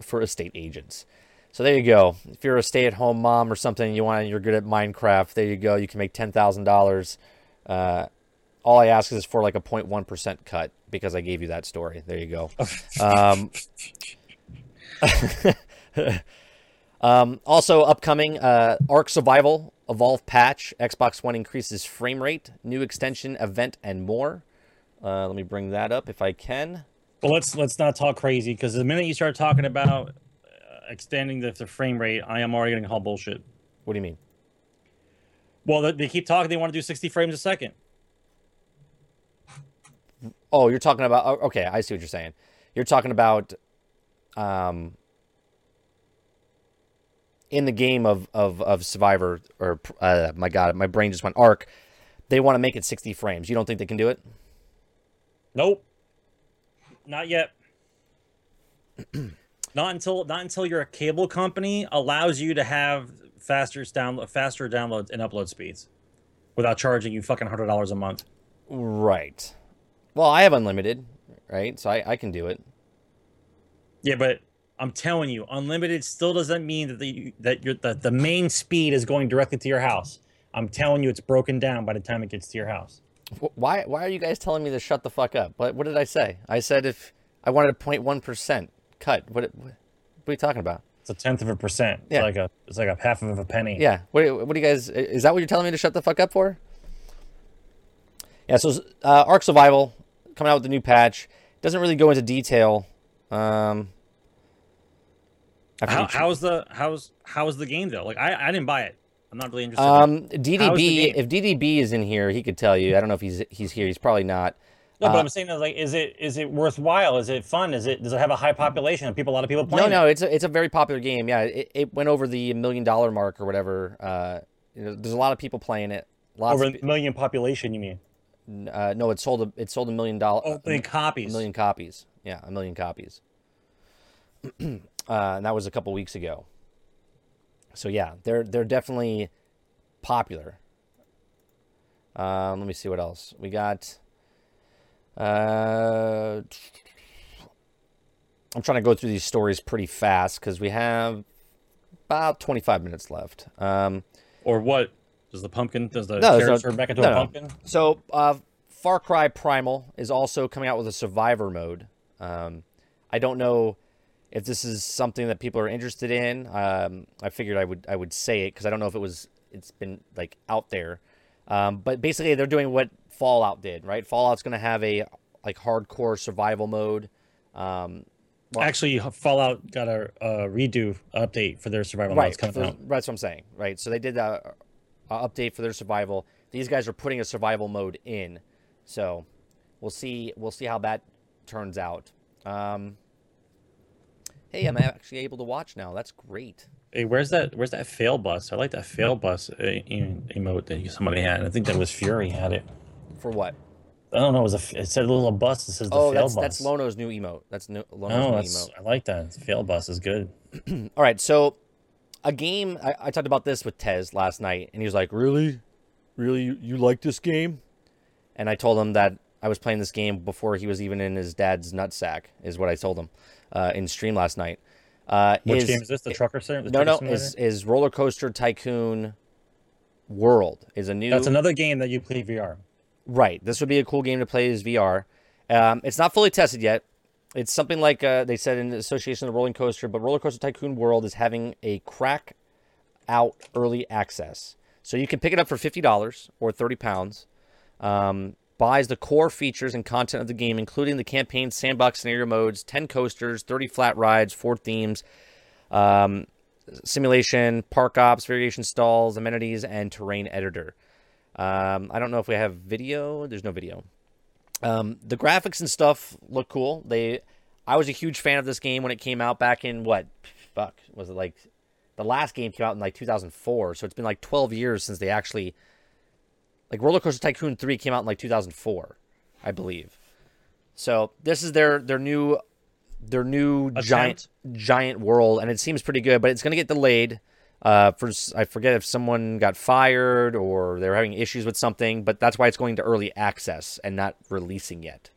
for estate agents. So there you go. If you're a stay-at-home mom or something, you want you're good at Minecraft, there you go. You can make $10,000 uh, all I ask is for like a 0.1% cut because I gave you that story. There you go. Um, um, also, upcoming uh, Ark Survival Evolve patch, Xbox One increases frame rate, new extension, event, and more. Uh, let me bring that up if I can. But let's let's not talk crazy because the minute you start talking about uh, extending the, the frame rate, I am already getting called bullshit. What do you mean? Well, they, they keep talking. They want to do 60 frames a second. Oh, you're talking about. oh, Okay, I see what you're saying. You're talking about um, in the game of of, of Survivor or uh, my God, my brain just went Ark. They want to make it 60 frames. You don't think they can do it? Nope. Not yet. not until not until your cable company allows you to have faster download faster downloads and upload speeds without charging you fucking hundred dollars a month. Right. Well, I have unlimited, right? So I, I can do it. Yeah, but I'm telling you, unlimited still doesn't mean that the that your the, the main speed is going directly to your house. I'm telling you, it's broken down by the time it gets to your house. Wh- Why why are you guys telling me to shut the fuck up? What what did I say? I said if I wanted a 0.1 percent cut. What what are you talking about? It's a tenth of a percent. It's Yeah. like a it's like a half of a penny. Yeah. What, what do you guys? Is that what you're telling me to shut the fuck up for? Yeah. So uh, Ark Survival coming out with the new patch doesn't really go into detail. Um, How, how's the how's how's the game though? Like I, I didn't buy it. I'm not really interested. um, DDB. If DDB is in here, he could tell you. I don't know if he's he's here. He's probably not. no, but uh, I'm saying is like, is it is it worthwhile? Is it fun? Is it does it have a high population? Are people a lot of people playing? no, no, it's a, it's a very popular game. Yeah, it, it went over the million dollar mark or whatever. Uh, you know, there's a lot of people playing it. it? Lots over a million population. You mean? uh, no, it sold a, it sold a million dollar Oh, million copies. a million copies. Yeah, a million copies. uh, and that was a couple weeks ago. So yeah, they're they're definitely popular. Um, let me see what else we got. Uh, I'm trying to go through these stories pretty fast because we have about 25 minutes left. Um, Or what? Does the pumpkin? Does the No, no- turn back into no, a pumpkin? So, uh, Far Cry Primal is also coming out with a survivor mode. Um, I don't know if this is something that people are interested in. Um, I figured I would I would say it because I don't know if it was it's been like out there. Um, but basically, they're doing what Fallout did, right? Fallout's going to have a like hardcore survival mode. Um, Well- Actually, Fallout got a, a redo update for their survival right, coming out. that's what I'm saying. Right, so they did a, a update for their survival. These guys are putting a survival mode in, so we'll see. We'll see how that turns out. Um, hey, I'm actually able to watch now. That's great. Hey, where's that? Where's that fail bus? I like that fail bus uh, emote that somebody had. I think that was Fury had it. For what? I don't know. It was a. It said a little bus that says the Oh, fail that's bus. that's Lono's new emote. That's new, Lono's Oh, new that's, emote. I like that. Fail bus is good. All right, so a game. I, I talked about this with Tez last night, and he was like, "Really, really, you, you like this game?" And I told him that I was playing this game before he was even in his dad's nutsack. Is what I told him uh, in stream last night. Uh, Which is- game is this? The trucker sim? The No, no, simulator? is is Roller Coaster Tycoon World is a new. That's another game that you play VR. Right. This would be a cool game to play as VR. Um, it's not fully tested yet. It's something like uh, they said in the association with Rolling Coaster, but Roller Coaster Tycoon World is having a crack out early access. So you can pick it up for fifty dollars or thirty pounds. Um, buys the core features and content of the game, including the campaign, sandbox scenario modes, ten coasters, thirty flat rides, four themes, um, simulation, park ops, variation stalls, amenities, and terrain editor. Um, I don't know if we have video. There's no video. Um, the graphics and stuff look cool. They, I was a huge fan of this game when it came out back in what, fuck, was it like, the last game came out in like 2004. So it's been like 12 years since they actually, like Roller Coaster Tycoon 3 came out in like 2004, I believe. So this is their their new, their new giant giant world, and it seems pretty good. But it's gonna get delayed. Uh, for I forget if someone got fired or they're having issues with something, but that's why it's going to early access and not releasing yet.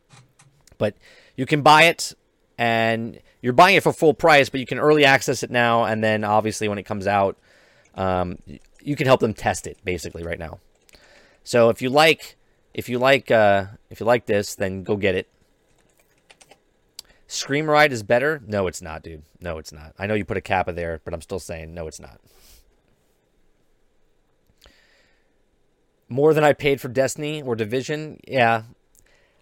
But you can buy it, and you're buying it for full price, but you can early access it now, and then obviously when it comes out, um, you can help them test it basically right now. So if you like, if you like, uh, if you like this, then go get it. Scream Ride is better? No, it's not, dude. No, it's not. I know you put a kappa there, but I'm still saying no, it's not. More than I paid for Destiny or Division? Yeah.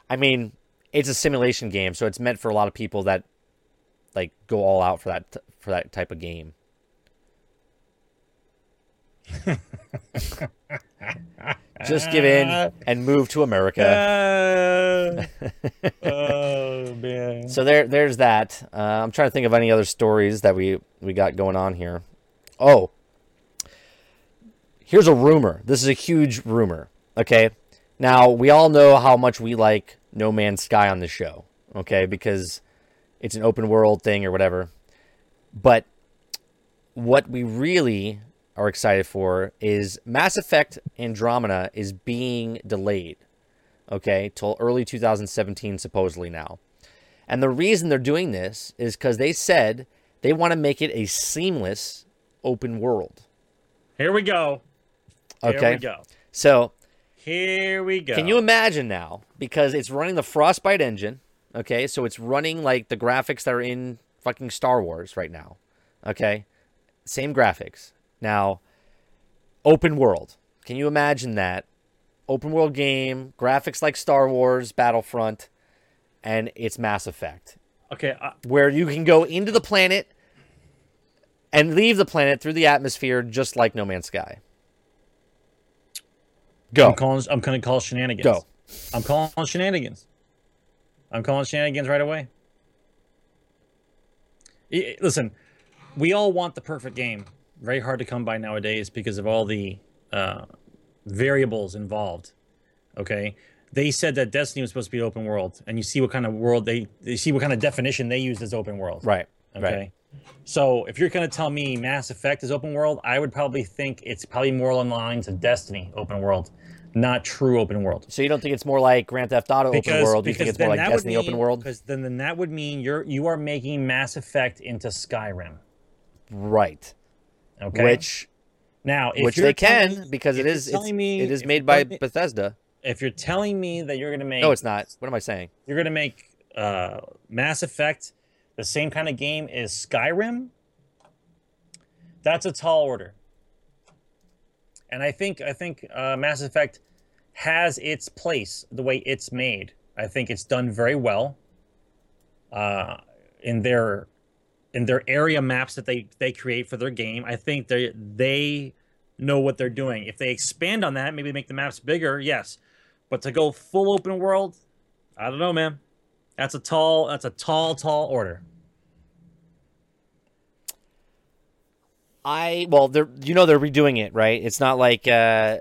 I mean, it's a simulation game, so it's meant for a lot of people that like go all out for that for that type of game. Just give in and move to America. oh man. So there, there's that. Uh, I'm trying to think of any other stories that we we got going on here. Oh, here's a rumor. This is a huge rumor. Okay. Now, we all know how much we like No Man's Sky on the show. Okay. Because it's an open world thing or whatever. But what we really are excited for is Mass Effect Andromeda is being delayed. Okay. Till early 2017, supposedly now. And the reason they're doing this is because they said they want to make it a seamless open world. Here we go. Here Okay. we go. So Here we go. can you imagine now? Because it's running the Frostbite engine. Okay. So it's running like the graphics that are in fucking Star Wars right now. Okay. Same graphics. Now, open world. Can you imagine that? Open world game, graphics like Star Wars, Battlefront, and it's Mass Effect. Okay. Where you can go into the planet and leave the planet through the atmosphere just like No Man's Sky. Go. I'm calling. I'm gonna call shenanigans. Go. I'm calling shenanigans. I'm calling shenanigans right away. Listen, we all want the perfect game. Very hard to come by nowadays because of all the uh, variables involved. Okay, they said that Destiny was supposed to be open world, and you see what kind of world they see what kind of definition they used as open world. Right. Okay. Right. So if you're going to tell me Mass Effect is open world, I would probably think it's probably more along the lines of Destiny open world, not true open world. So you don't think it's more like Grand Theft Auto open world? You think it's more like Destiny open world? Because then, then that would mean you're you are making Mass Effect into Skyrim. Right. Okay. Which now, if which you're they can me- because it is it's, me- it is made by me- Bethesda. If you're telling me that you're going to make No, it's not. What am I saying? you're going to make uh, Mass Effect the same kind of game as Skyrim, that's a tall order. And I think I think uh, Mass Effect has its place the way it's made. I think it's done very well uh, in their in their area maps that they they create for their game. I think they they know what they're doing. If they expand on that, maybe make the maps bigger, yes. But to go full open world, I don't know, man. That's a tall. That's a tall, tall order. I well, they're you know they're redoing it, right? It's not like uh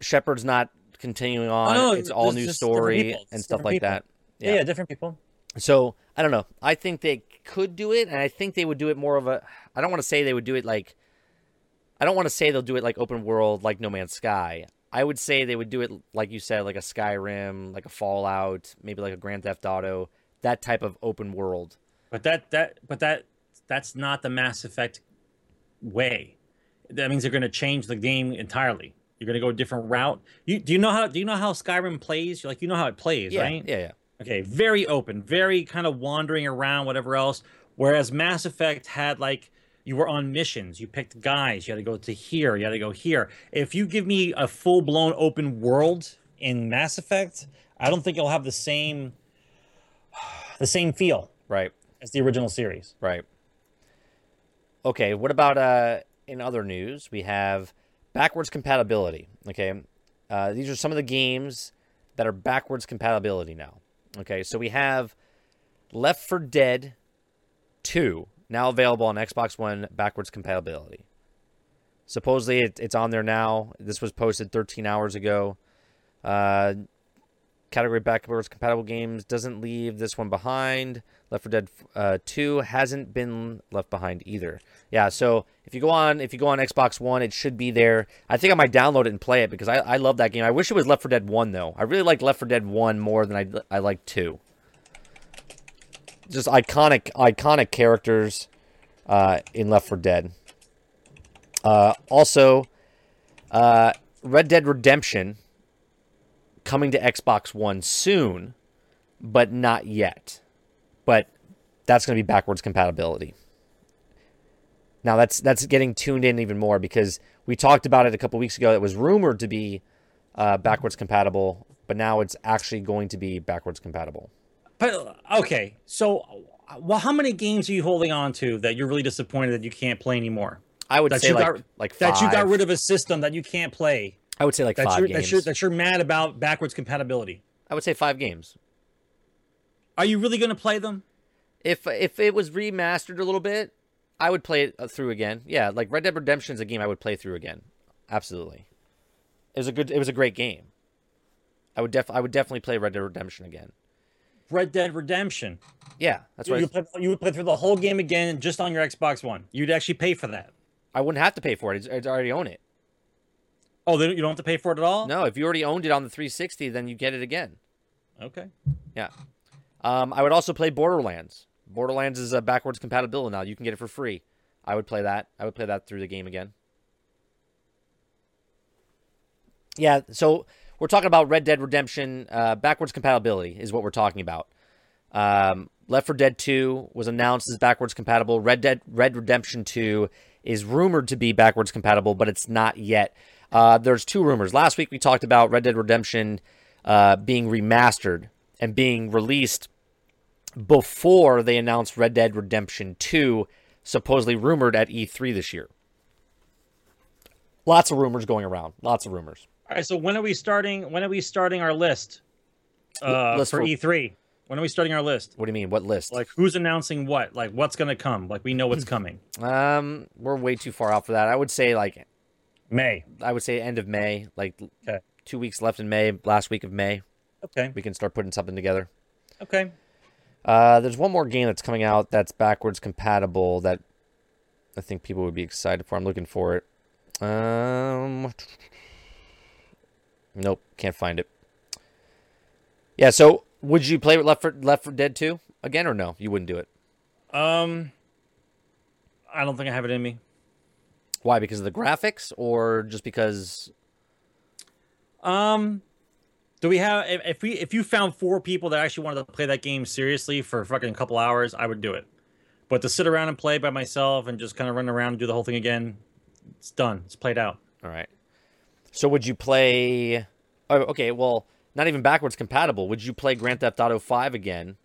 Shepard's not continuing on. no, it's all new story and stuff like people. that. Yeah. yeah, different people. So I don't know. I think they could do it, and I think they would do it more of a. I don't want to say they would do it like. I don't want to say they'll do it like open world, like No Man's Sky. I would say they would do it like you said, like a Skyrim, like a Fallout, maybe like a Grand Theft Auto, that type of open world. But that that but that that's not the Mass Effect way. That means they're going to change the game entirely. You're going to go a different route. You do you know how do you know how Skyrim plays? You're like you know how it plays, Yeah, right? yeah, yeah. Okay, very open, very kind of wandering around, whatever else. Whereas Mass Effect had like you were on missions, you picked guys, you had to go to here, you had to go here. If you give me a full blown open world in Mass Effect, I don't think it'll have the same the same feel Right, as the original series. right. Okay, what about uh in other news? We have backwards compatibility. Okay, uh, these are some of the games that are backwards compatibility now. Okay, so we have Left 4 Dead 2 now available on Xbox One backwards compatibility. Supposedly it, it's on there now. This was posted 13 hours ago. Uh, category backwards compatible games doesn't leave this one behind. Left 4 Dead uh, 2 hasn't been left behind either. Yeah, so if you go on if you go on Xbox One, it should be there. I think I might download it and play it because I, I love that game. I wish it was Left 4 Dead 1 though. I really like Left 4 Dead 1 more than I I like 2. Just iconic iconic characters uh, in Left 4 Dead. Uh, also, uh, Red Dead Redemption coming to Xbox One soon, but not yet. But that's going to be backwards compatibility. Now that's that's getting tuned in even more because we talked about it a couple weeks ago. It was rumored to be uh, backwards compatible, but now it's actually going to be backwards compatible. But okay, so well, how many games are you holding on to that you're really disappointed that you can't play anymore? I would That say you like got like that you got rid of a system that you can't play. I would say like That five you're games. that you're that you're mad about backwards compatibility. I would say five games. Are you really going to play them? If if it was remastered a little bit, I would play it uh, through again. Yeah, like Red Dead Redemption is a game I would play through again. Absolutely. It was a good. It was a great game. I would def. I would definitely play Red Dead Redemption again. Red Dead Redemption. Yeah, that's right. you, play, you would play through the whole game again just on your Xbox One. You'd actually pay for that. I wouldn't have to pay for it. It's- I already own it. Oh, you don't have to pay for it at all. No, if you already owned it on the 360, then you get it again. Okay. Yeah. Um, I would also play Borderlands. Borderlands is uh, backwards compatible now. You can get it for free. I would play that. I would play that through the game again. Yeah, so we're talking about Red Dead Redemption uh, backwards compatibility is what we're talking about. Um, Left 4 Dead 2 was announced as backwards compatible. Red Dead Red Redemption 2 is rumored to be backwards compatible, but it's not yet. Uh, there's two rumors. Last week we talked about Red Dead Redemption uh, being remastered and being released before they announced Red Dead Redemption 2, supposedly rumored at E3 this year. Lots of rumors going around. Lots of rumors. All right. So when are we starting? When are we starting our list uh, List for for- E3? When are we starting our list? What do you mean? What list? Like who's announcing what? Like what's gonna come? Like we know what's coming. um, we're way too far out for that. I would say like May. I would say end of May, like Okay. two weeks left in May, last week of May. Okay. We can start putting something together. Okay. Uh, there's one more game that's coming out that's backwards compatible that I think people would be excited for. I'm looking for it. Um, nope, can't find it. Yeah, so would you play Left for Left 4 Dead 2 again or no? You wouldn't do it. Um, I don't think I have it in me. Why? Because of the graphics or just because Um, do we have if, we if you found four people that actually wanted to play that game seriously for fucking a couple hours, I would do it. But to sit around and play by myself and just kind of run around and do the whole thing again, it's done. It's played out. All right. So would you play? Oh, okay. Well, not even backwards compatible. Would you play Grand Theft Auto Five again?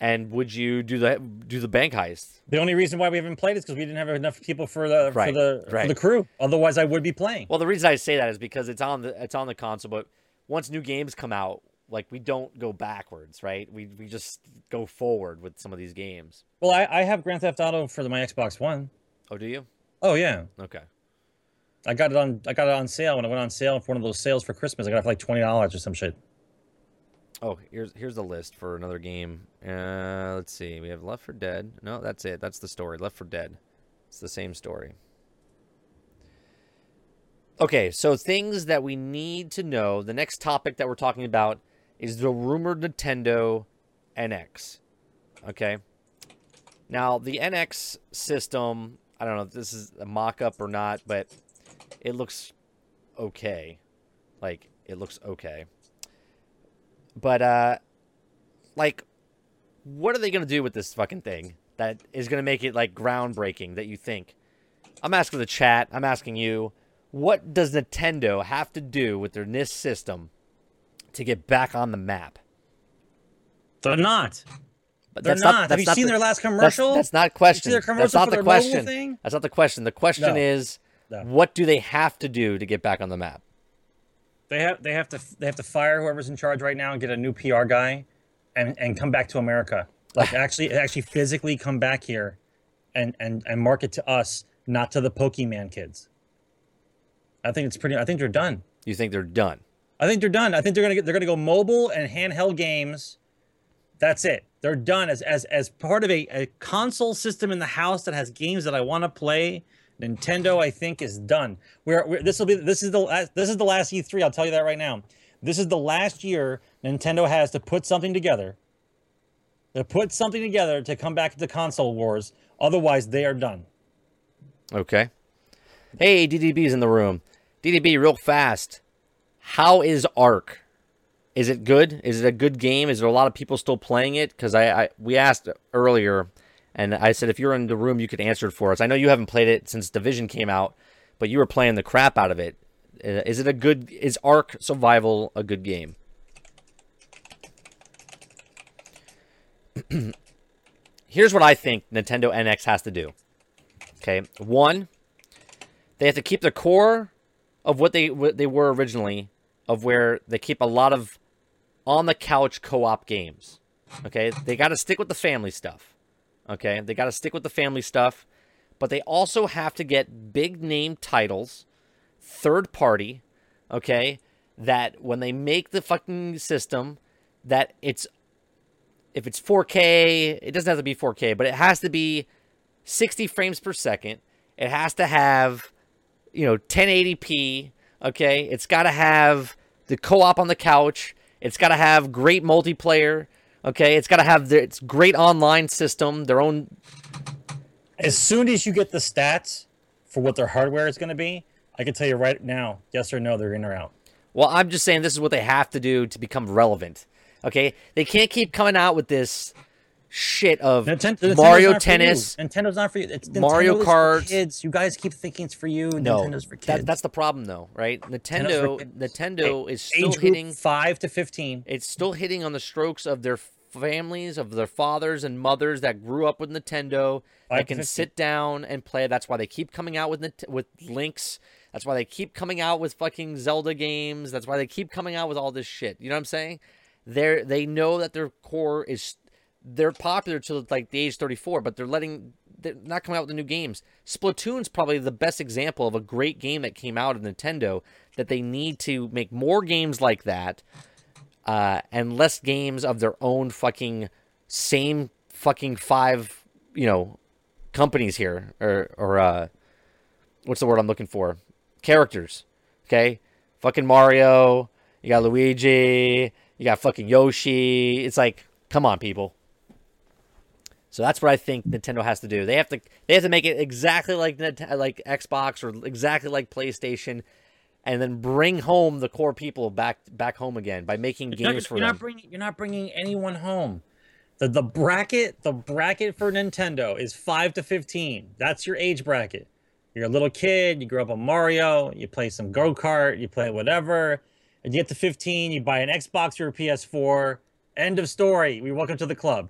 And would you do the do the bank heist? The only reason why we haven't played is because we didn't have enough people for the Right, for the for the crew. Otherwise, I would be playing. Well, the reason I say that is because it's on the it's on the console. But once new games come out, like we don't go backwards, right? We we just go forward with some of these games. Well, I, I have Grand Theft Auto for the, my Xbox One. Oh, do you? Oh yeah, Okay. I got it on I got it on sale when I went on sale for one of those sales for Christmas. I got it for like twenty dollars or some shit. Oh, here's here's the list for another game. Uh, let's see. We have Left 4 Dead. No, that's it. That's the story. Left 4 Dead. It's the same story. Okay, so things that we need to know. The next topic that we're talking about is the rumored Nintendo NX. Okay. Now, the NX system, I don't know if this is a mock up or not, but it looks okay. Like, it looks okay. But uh like what are they going to do with this fucking thing that is going to make it like groundbreaking that you think? I'm asking the chat, I'm asking you, what does Nintendo have to do with their NX system to get back on the map? They're not. But They're not. Have you seen the- their last commercial? That's, not question. their That's not the question. thing? That's not the question. The question No. is, No. what do they have to do to get back on the map? They have they have to they have to fire whoever's in charge right now and get a new PR guy, and and come back to America. Like actually actually physically come back here, and and and market to us, not to the Pokemon kids. I think it's pretty. I think they're done. You think they're done? I think they're done. I think they're gonna get, they're gonna go mobile and handheld games. That's it. They're done as as as part of a, a console system in the house that has games that I want to play. Nintendo, I think, is done. We're, we're this will be this is the last this is the last E3. I'll tell you that right now. This is the last year Nintendo has to put something together. To put something together to come back to the console wars. Otherwise, they are done. Okay. Hey, DDB's in the room. DDB, real fast. How is Ark? Is it good? Is it a good game? Is there a lot of people still playing it? Because I, I we asked earlier, and I said if you're in the room, you could answer it for us. I know you haven't played it since Division came out, but you were playing the crap out of it. Uh, it a good? Is Ark Survival a good game? Here's what I think Nintendo NX has to do. Okay, one, they have to keep the core of what they what they were originally, of where they keep a lot of on the couch co-op games. Okay, they got to stick with the family stuff. Okay, they got to stick with the family stuff. but they also have to get big name titles, third party, okay? That when they make the fucking system, that it's if it's 4K, it doesn't have to be 4K, but it has to be 60 frames per second. It has to have, you know, 1080p. Okay, it's got to have the co-op on the couch. It's got to have great multiplayer. Okay, it's got to have the, its great online system, their own. As soon as you get the stats for what their hardware is going to be, I can tell you right now, yes or no, they're in or out. Well, I'm just saying this is what they have to do to become relevant. Okay, they can't keep coming out with this shit of Ninten- Nintendo's Mario. Tennis. Nintendo's not for you. It's Mario Nintendo Kart. kids. You guys keep thinking it's for you. No, Nintendo's for kids. that, that's the problem, though, right? Nintendo. Nintendo is still hitting. five to fifteen. It's still hitting on the strokes of their families, of their fathers and mothers that grew up with Nintendo, Five that can 15. sit down and play. That's why they keep coming out with with links. That's why they keep coming out with fucking Zelda games. That's why they keep coming out with all this shit. You know what I'm saying? They're they know that their core is they're popular to like the age 34, but they're letting they're not coming out with the new games. Splatoon's probably the best example of a great game that came out of Nintendo that they need to make more games like that uh, and less games of their own fucking same fucking five, you know, companies here or or uh, what's the word I'm looking for? Characters. Okay, fucking Mario. You got Luigi. You got fucking Yoshi. It's like, come on, people. So that's what I think Nintendo has to do. They have to they have to make it exactly like like Xbox or exactly like PlayStation, and then bring home the core people back back home again by making You're not- games for you're them. Not bringing, you're not bringing anyone home. The the bracket the bracket for Nintendo is five to fifteen. That's your age bracket. You're a little kid. You grow up on Mario. You play some go kart. You play whatever. And you get to fifteen. You buy an Xbox or a PS4. End of story. We welcome to the club.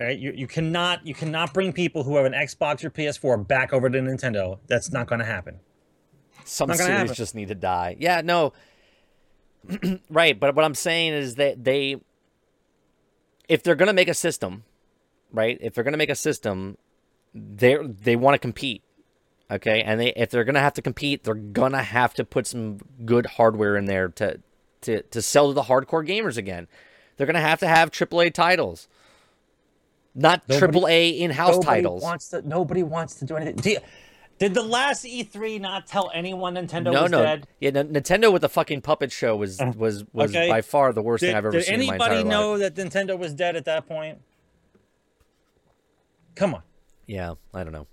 All right. You you cannot you cannot bring people who have an Xbox or PS4 back over to Nintendo. That's not going to happen. Some series happen. just need to die. Yeah, no. right, but what I'm saying is that they if they're going to make a system, right? If they're going to make a system, they they want to compete. Okay? And they if they're going to have to compete, they're going to have to put some good hardware in there to to to sell to the hardcore gamers again. They're going to have to have AAA titles. Not Nobody- AAA in-house Nobody titles. Wants to, nobody wants to do anything. Do you- did the last E3 not tell anyone Nintendo no, was no. dead? Yeah, N- Nintendo with the fucking puppet show was uh, was was Okay. by far the worst Did, thing I've ever seen in my life. Did anybody know life. that Nintendo was dead at that point? Come on. Yeah, I don't know.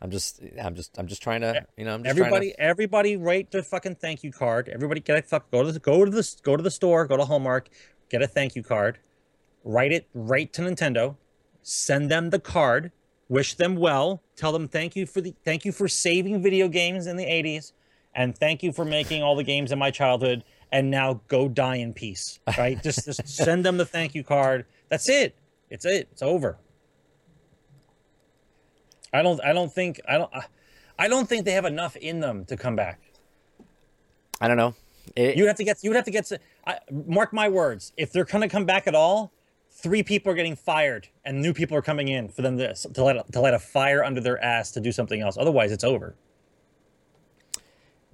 I'm just, I'm just, I'm just trying to, you know, I'm just Everybody, trying everybody, write the fucking thank you card. Everybody, get a fuck. Go to the go to the go to the store. Go to Hallmark. Get a thank you card. Write it right to Nintendo. Send them the card. Wish them well. Tell them thank you for the thank you for saving video games in the '80s, and thank you for making all the games in my childhood. And now go die in peace. Right? just just send them the thank you card. That's it. It's it. It's over. I don't. I don't think. I don't. I- don't think they have enough in them to come back. I don't know. It, You have to get. You would have to get. I, mark my words. If they're going to come back at all, three people are getting fired, and new people are coming in for them to to let to light a fire under their ass to do something else. Otherwise, it's over.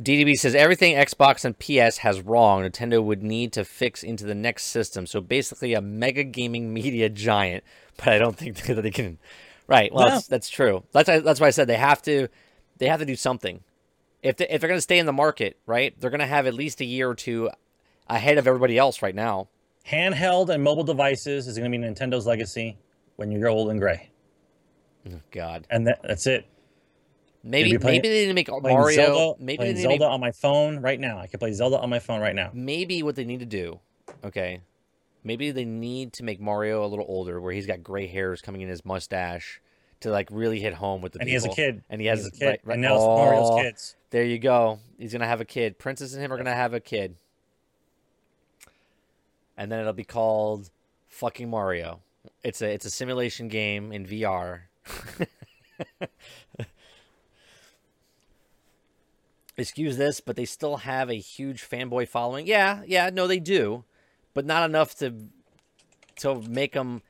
DDB says everything Xbox and PS has wrong, Nintendo would need to fix into the next system. So basically, a mega gaming media giant. But I don't think that they can. Right. Well, No. that's, that's true. That's that's why I said they have to. They have to do something. If they, if they're going to stay in the market, right, they're going to have at least a year or two ahead of everybody else right now. Handheld and mobile devices is going to be Nintendo's legacy when you're old and gray, Oh, God. and that, that's it. Maybe playing- maybe they need to make Mario. Zelda, maybe they need Zelda make on my phone right now. I can play Zelda on my phone right now. maybe what they need to do, okay, maybe they need to make Mario a little older, where he's got gray hairs coming in his mustache to like really hit home with the And he has a kid. and he has, He's a kid. right- right- and now it's Mario's Oh, kids. There you go. He's gonna have a kid. Princess and him are gonna have a kid, and then it'll be called fucking Mario. It's a it's a simulation game in VR. Excuse this, but they still have a huge fanboy following. Yeah, yeah, no, they do, but not enough to to make them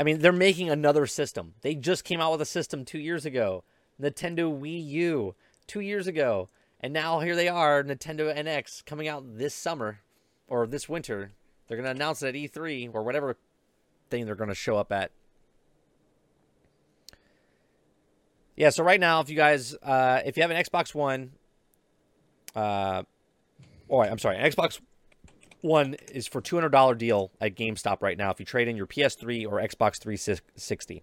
I mean, they're making another system. They just came out with a system two years ago. Nintendo Wii U two years ago, and now here they are, Nintendo NX coming out this summer or this winter. They're gonna announce it at E3 or whatever thing they're gonna show up at. Yeah, so right now, if you guys, uh, if you have an Xbox One, uh, oh, I'm sorry, an Xbox One is for two hundred dollar deal at GameStop right now. If you trade in your PS3 or Xbox 360,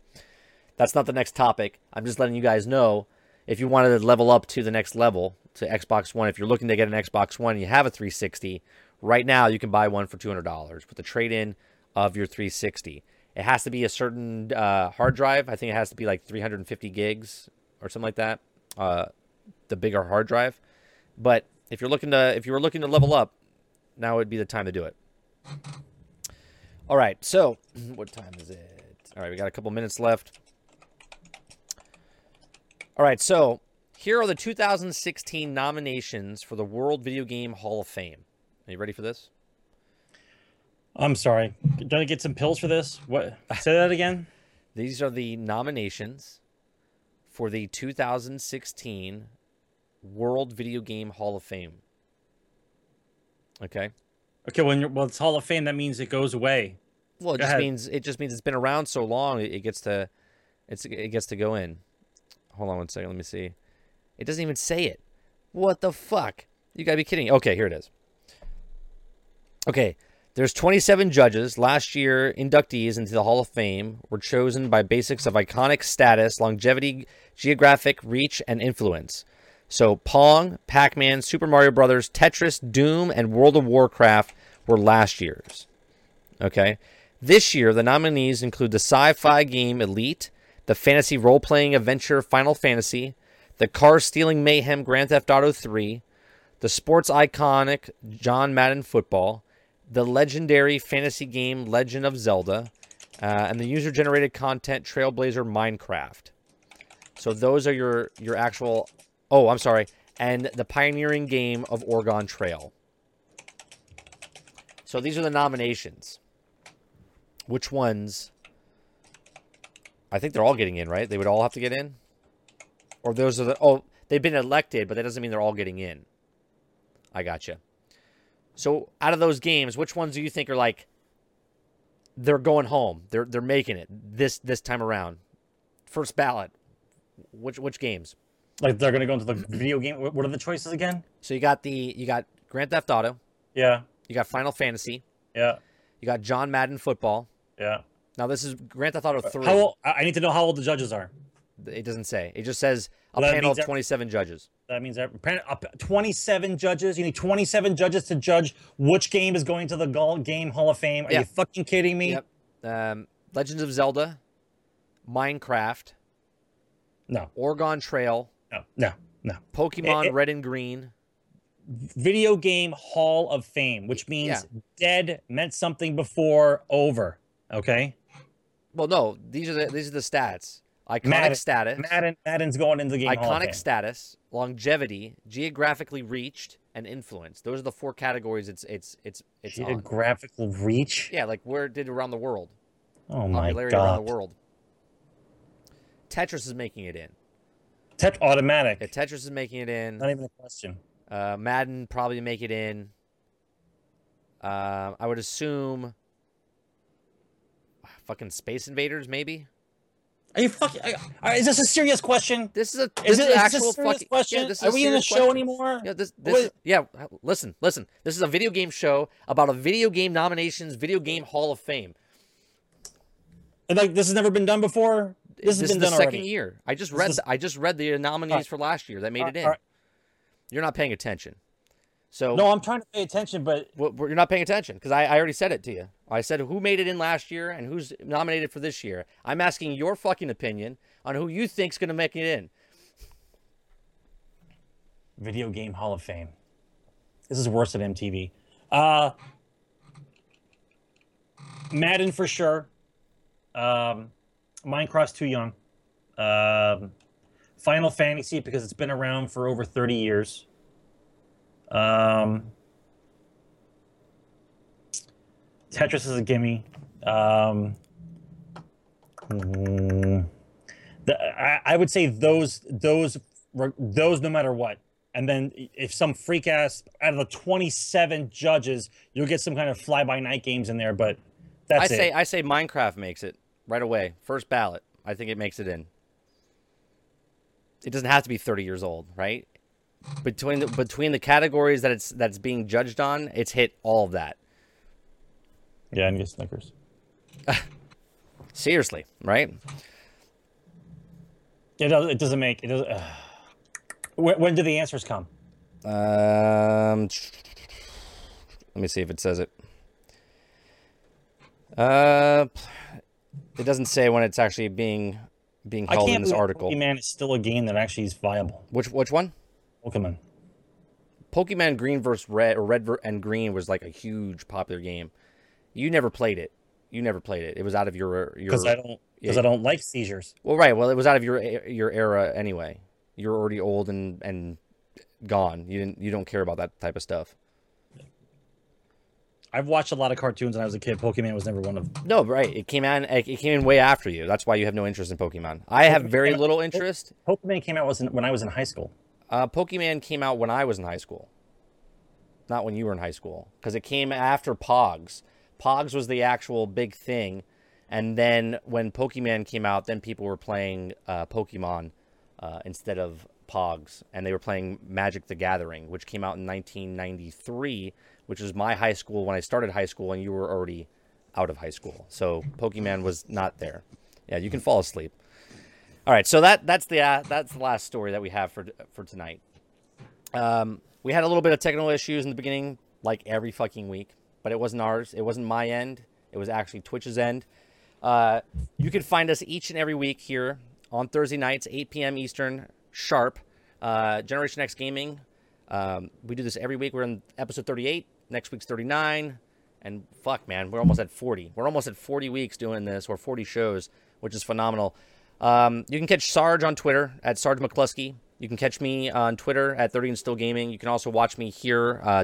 that's not the next topic. I'm just letting you guys know if you wanted to level up to the next level to Xbox One. If you're looking to get an Xbox One, you have a 360. Right now, you can buy one for two hundred dollars with the trade in of your 360. It has to be a certain uh, hard drive. I think it has to be like 350 gigs or something like that. Uh, the bigger hard drive. But if you're looking to if you were looking to level up, now would be the time to do it. All right. So, what time is it? All right, we got a couple minutes left. All right, so here are the 2016 nominations for the World Video Game Hall of Fame. Are you ready for this? I'm sorry. Do I get some pills for this? What? Say that again. These are the nominations for the 2016 World Video Game Hall of Fame. Okay. Okay, when you're, well, it's Hall of Fame. That means it goes away. Well, it Go just ahead. means it just means it's been around so long it, it gets to it's it gets to go in. Hold on one second, let me see. It doesn't even say it. What the fuck? You gotta be kidding. Okay, here it is. Okay, there's 27 judges. Last year, inductees into the Hall of Fame were chosen by basics of iconic status, longevity, geographic reach, and influence. So Pong, Pac-Man, Super Mario Brothers, Tetris, Doom, and World of Warcraft were last year's. Okay. This year, the nominees include the sci fi game Elite, the fantasy role playing adventure Final Fantasy, the car stealing mayhem Grand Theft Auto 3, the sports iconic John Madden Football, the legendary fantasy game Legend of Zelda, uh, and the user generated content Trailblazer Minecraft. So those are your, your actual. Oh, I'm sorry. And the pioneering game of Oregon Trail. So these are the nominations which ones I think they're all getting in, right? They would all have to get in? Or those are the oh, they've been elected, but that doesn't mean they're all getting in. I gotcha. So out of those games, which ones do you think are like they're going home? They're they're making it this this time around. First ballot. Which which games? Like they're gonna go into the video game. What are the choices again? So you got the you got Grand Theft Auto, Yeah, you got Final Fantasy, yeah, you got John Madden Football. yeah. Now this is Grand Theft Auto uh, 3. How old? I need to know how old the judges are. It doesn't say. It just says a Well, panel of means that- 27 judges. That means apparent- 27 judges. You need 27 judges to judge which game is going to the Game Hall of Fame. Are Yeah. you fucking kidding me? Yep. Um, Legends of Zelda, Minecraft, No, Oregon Trail, no, no, no. Pokemon It- it- Red and Green. Video Game Hall of Fame, which means Yeah. dead meant something before over. Okay. Well, no, these are the these are the stats. Iconic Madden- status, Madden, Madden's going into the Game iconic status, longevity, geographically reached, and influence. Those are the four categories. It's it's it's it's on. Geographical reach. Yeah, like where it did around the world, Oh my popularity around the world. Tetris is making it in. Tet- automatic. Yeah, Tetris is making it in. Not even a question. Uh, Madden probably make it in. Uh, I would assume. Fucking Space Invaders, maybe. Are you fucking? Are, is this a serious question? This is a this Is it is actual this a fucking question? Yeah, this is Are we in a show question. anymore? Yeah, this this What- yeah. Listen, listen. This is a video game show about a video game nominations, video game Hall of Fame. And, Like this has never been done before. This, has is been the done second already. year. I just This read. is- the, I just read the nominees Alright. for last year that made it in. Alright. You're not paying attention. So No, I'm trying to pay attention, but well, you're not paying attention because I, I already said it to you. I said who made it in last year and who's nominated for this year. I'm asking your fucking opinion on who you think's going to make it in. Video Game Hall of Fame. This is worse than MTV. Uh, Madden for sure. Um, too young. Um, Final Fantasy because it's been around for over 30 years. Um, Tetris is a gimme. Um, Mm, the, I, I would say those those those no matter what. And then if some freak ass out of the 27 judges, you'll get some kind of fly by night games in there. But that's I it. say I say Minecraft makes it right away. First ballot. I think it makes it in. It doesn't have to be 30 years old, right? Between the, between the categories that it's that's being judged on, it's hit all of that. Yeah, and get Snickers. Seriously, right? It doesn't. It doesn't make it. Doesn't, uh, when, when do the answers come? Um, let me see if it says it. Uh, it doesn't say when it's actually being being held can't in this article. Pokemon is still a game that actually is viable. Which which one? Pokemon. Pokemon Green versus Red or Red and Green was like a huge popular game. You never played it. You never played it. It was out of your your. Because I don't. Because yeah. I don't like seizures. Well, right. Well, it was out of your your era anyway. You're already old and and gone. You didn't. You don't care about that type of stuff. I've watched a lot of cartoons when I was a kid. Pokemon was never one of them. No, right. It came in. It came in way after you. That's why you have no interest in Pokemon. I have very little interest. Pokemon came out was when I was in high school. Uh, Pokemon came out when I was in high school, not when you were in high school, because it came after Pogs. Pogs was the actual big thing, and then when Pokemon came out, then people were playing uh, Pokemon uh, instead of Pogs, and they were playing Magic: The Gathering, which came out in 1993, which was my high school when I started high school, and you were already out of high school. So Pokemon was not there. Yeah, you can fall asleep. All right, so that that's the uh, that's the last story that we have for for tonight. Um, we had a little bit of technical issues in the beginning, like every fucking week, but it wasn't ours. It wasn't my end. It was actually Twitch's end. Uh, you can find us each and every week here on Thursday nights, 8 p.m. Eastern, sharp. Uh, Generation X Gaming. Um, we do this every week. We're in episode 38. Next week's 39. And fuck, man, we're almost at 40. We're almost at 40 weeks doing this, or 40 shows, which is phenomenal. Um, you can catch Sarge on Twitter at Sarge McCluskey. You can catch me on Twitter at 30 and Still Gaming. You can also watch me here uh,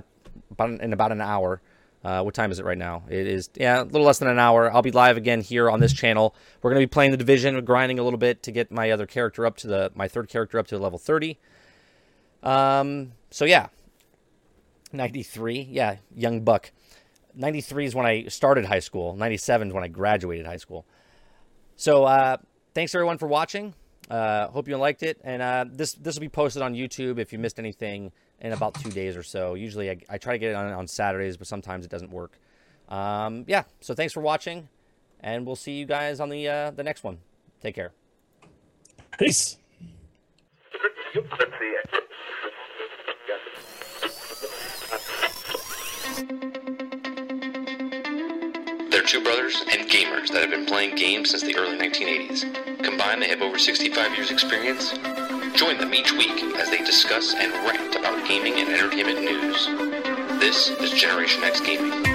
about in about an hour. Uh, what time is it right now? It is yeah, a little less than an hour. I'll be live again here on this channel. We're gonna be playing the division, grinding a little bit to get my other character up to the my third character up to level 30. Um, so yeah, 93. Yeah, young buck. 93 is when I started high school. 97 is when I graduated high school. So uh, thanks everyone for watching. Uh, hope you liked it, and uh, this this will be posted on YouTube if you missed anything in about two days or so. Usually I, I try to get it on on Saturdays, but sometimes it doesn't work. Um, yeah, so thanks for watching, and we'll see you guys on the uh, the next one. Take care. Peace. They're two brothers and gamers that have been playing games since the early 1980s. Combined, they have over 65 years' experience. Join them each week as they discuss and rant about gaming and entertainment news. This is Generation X Gaming.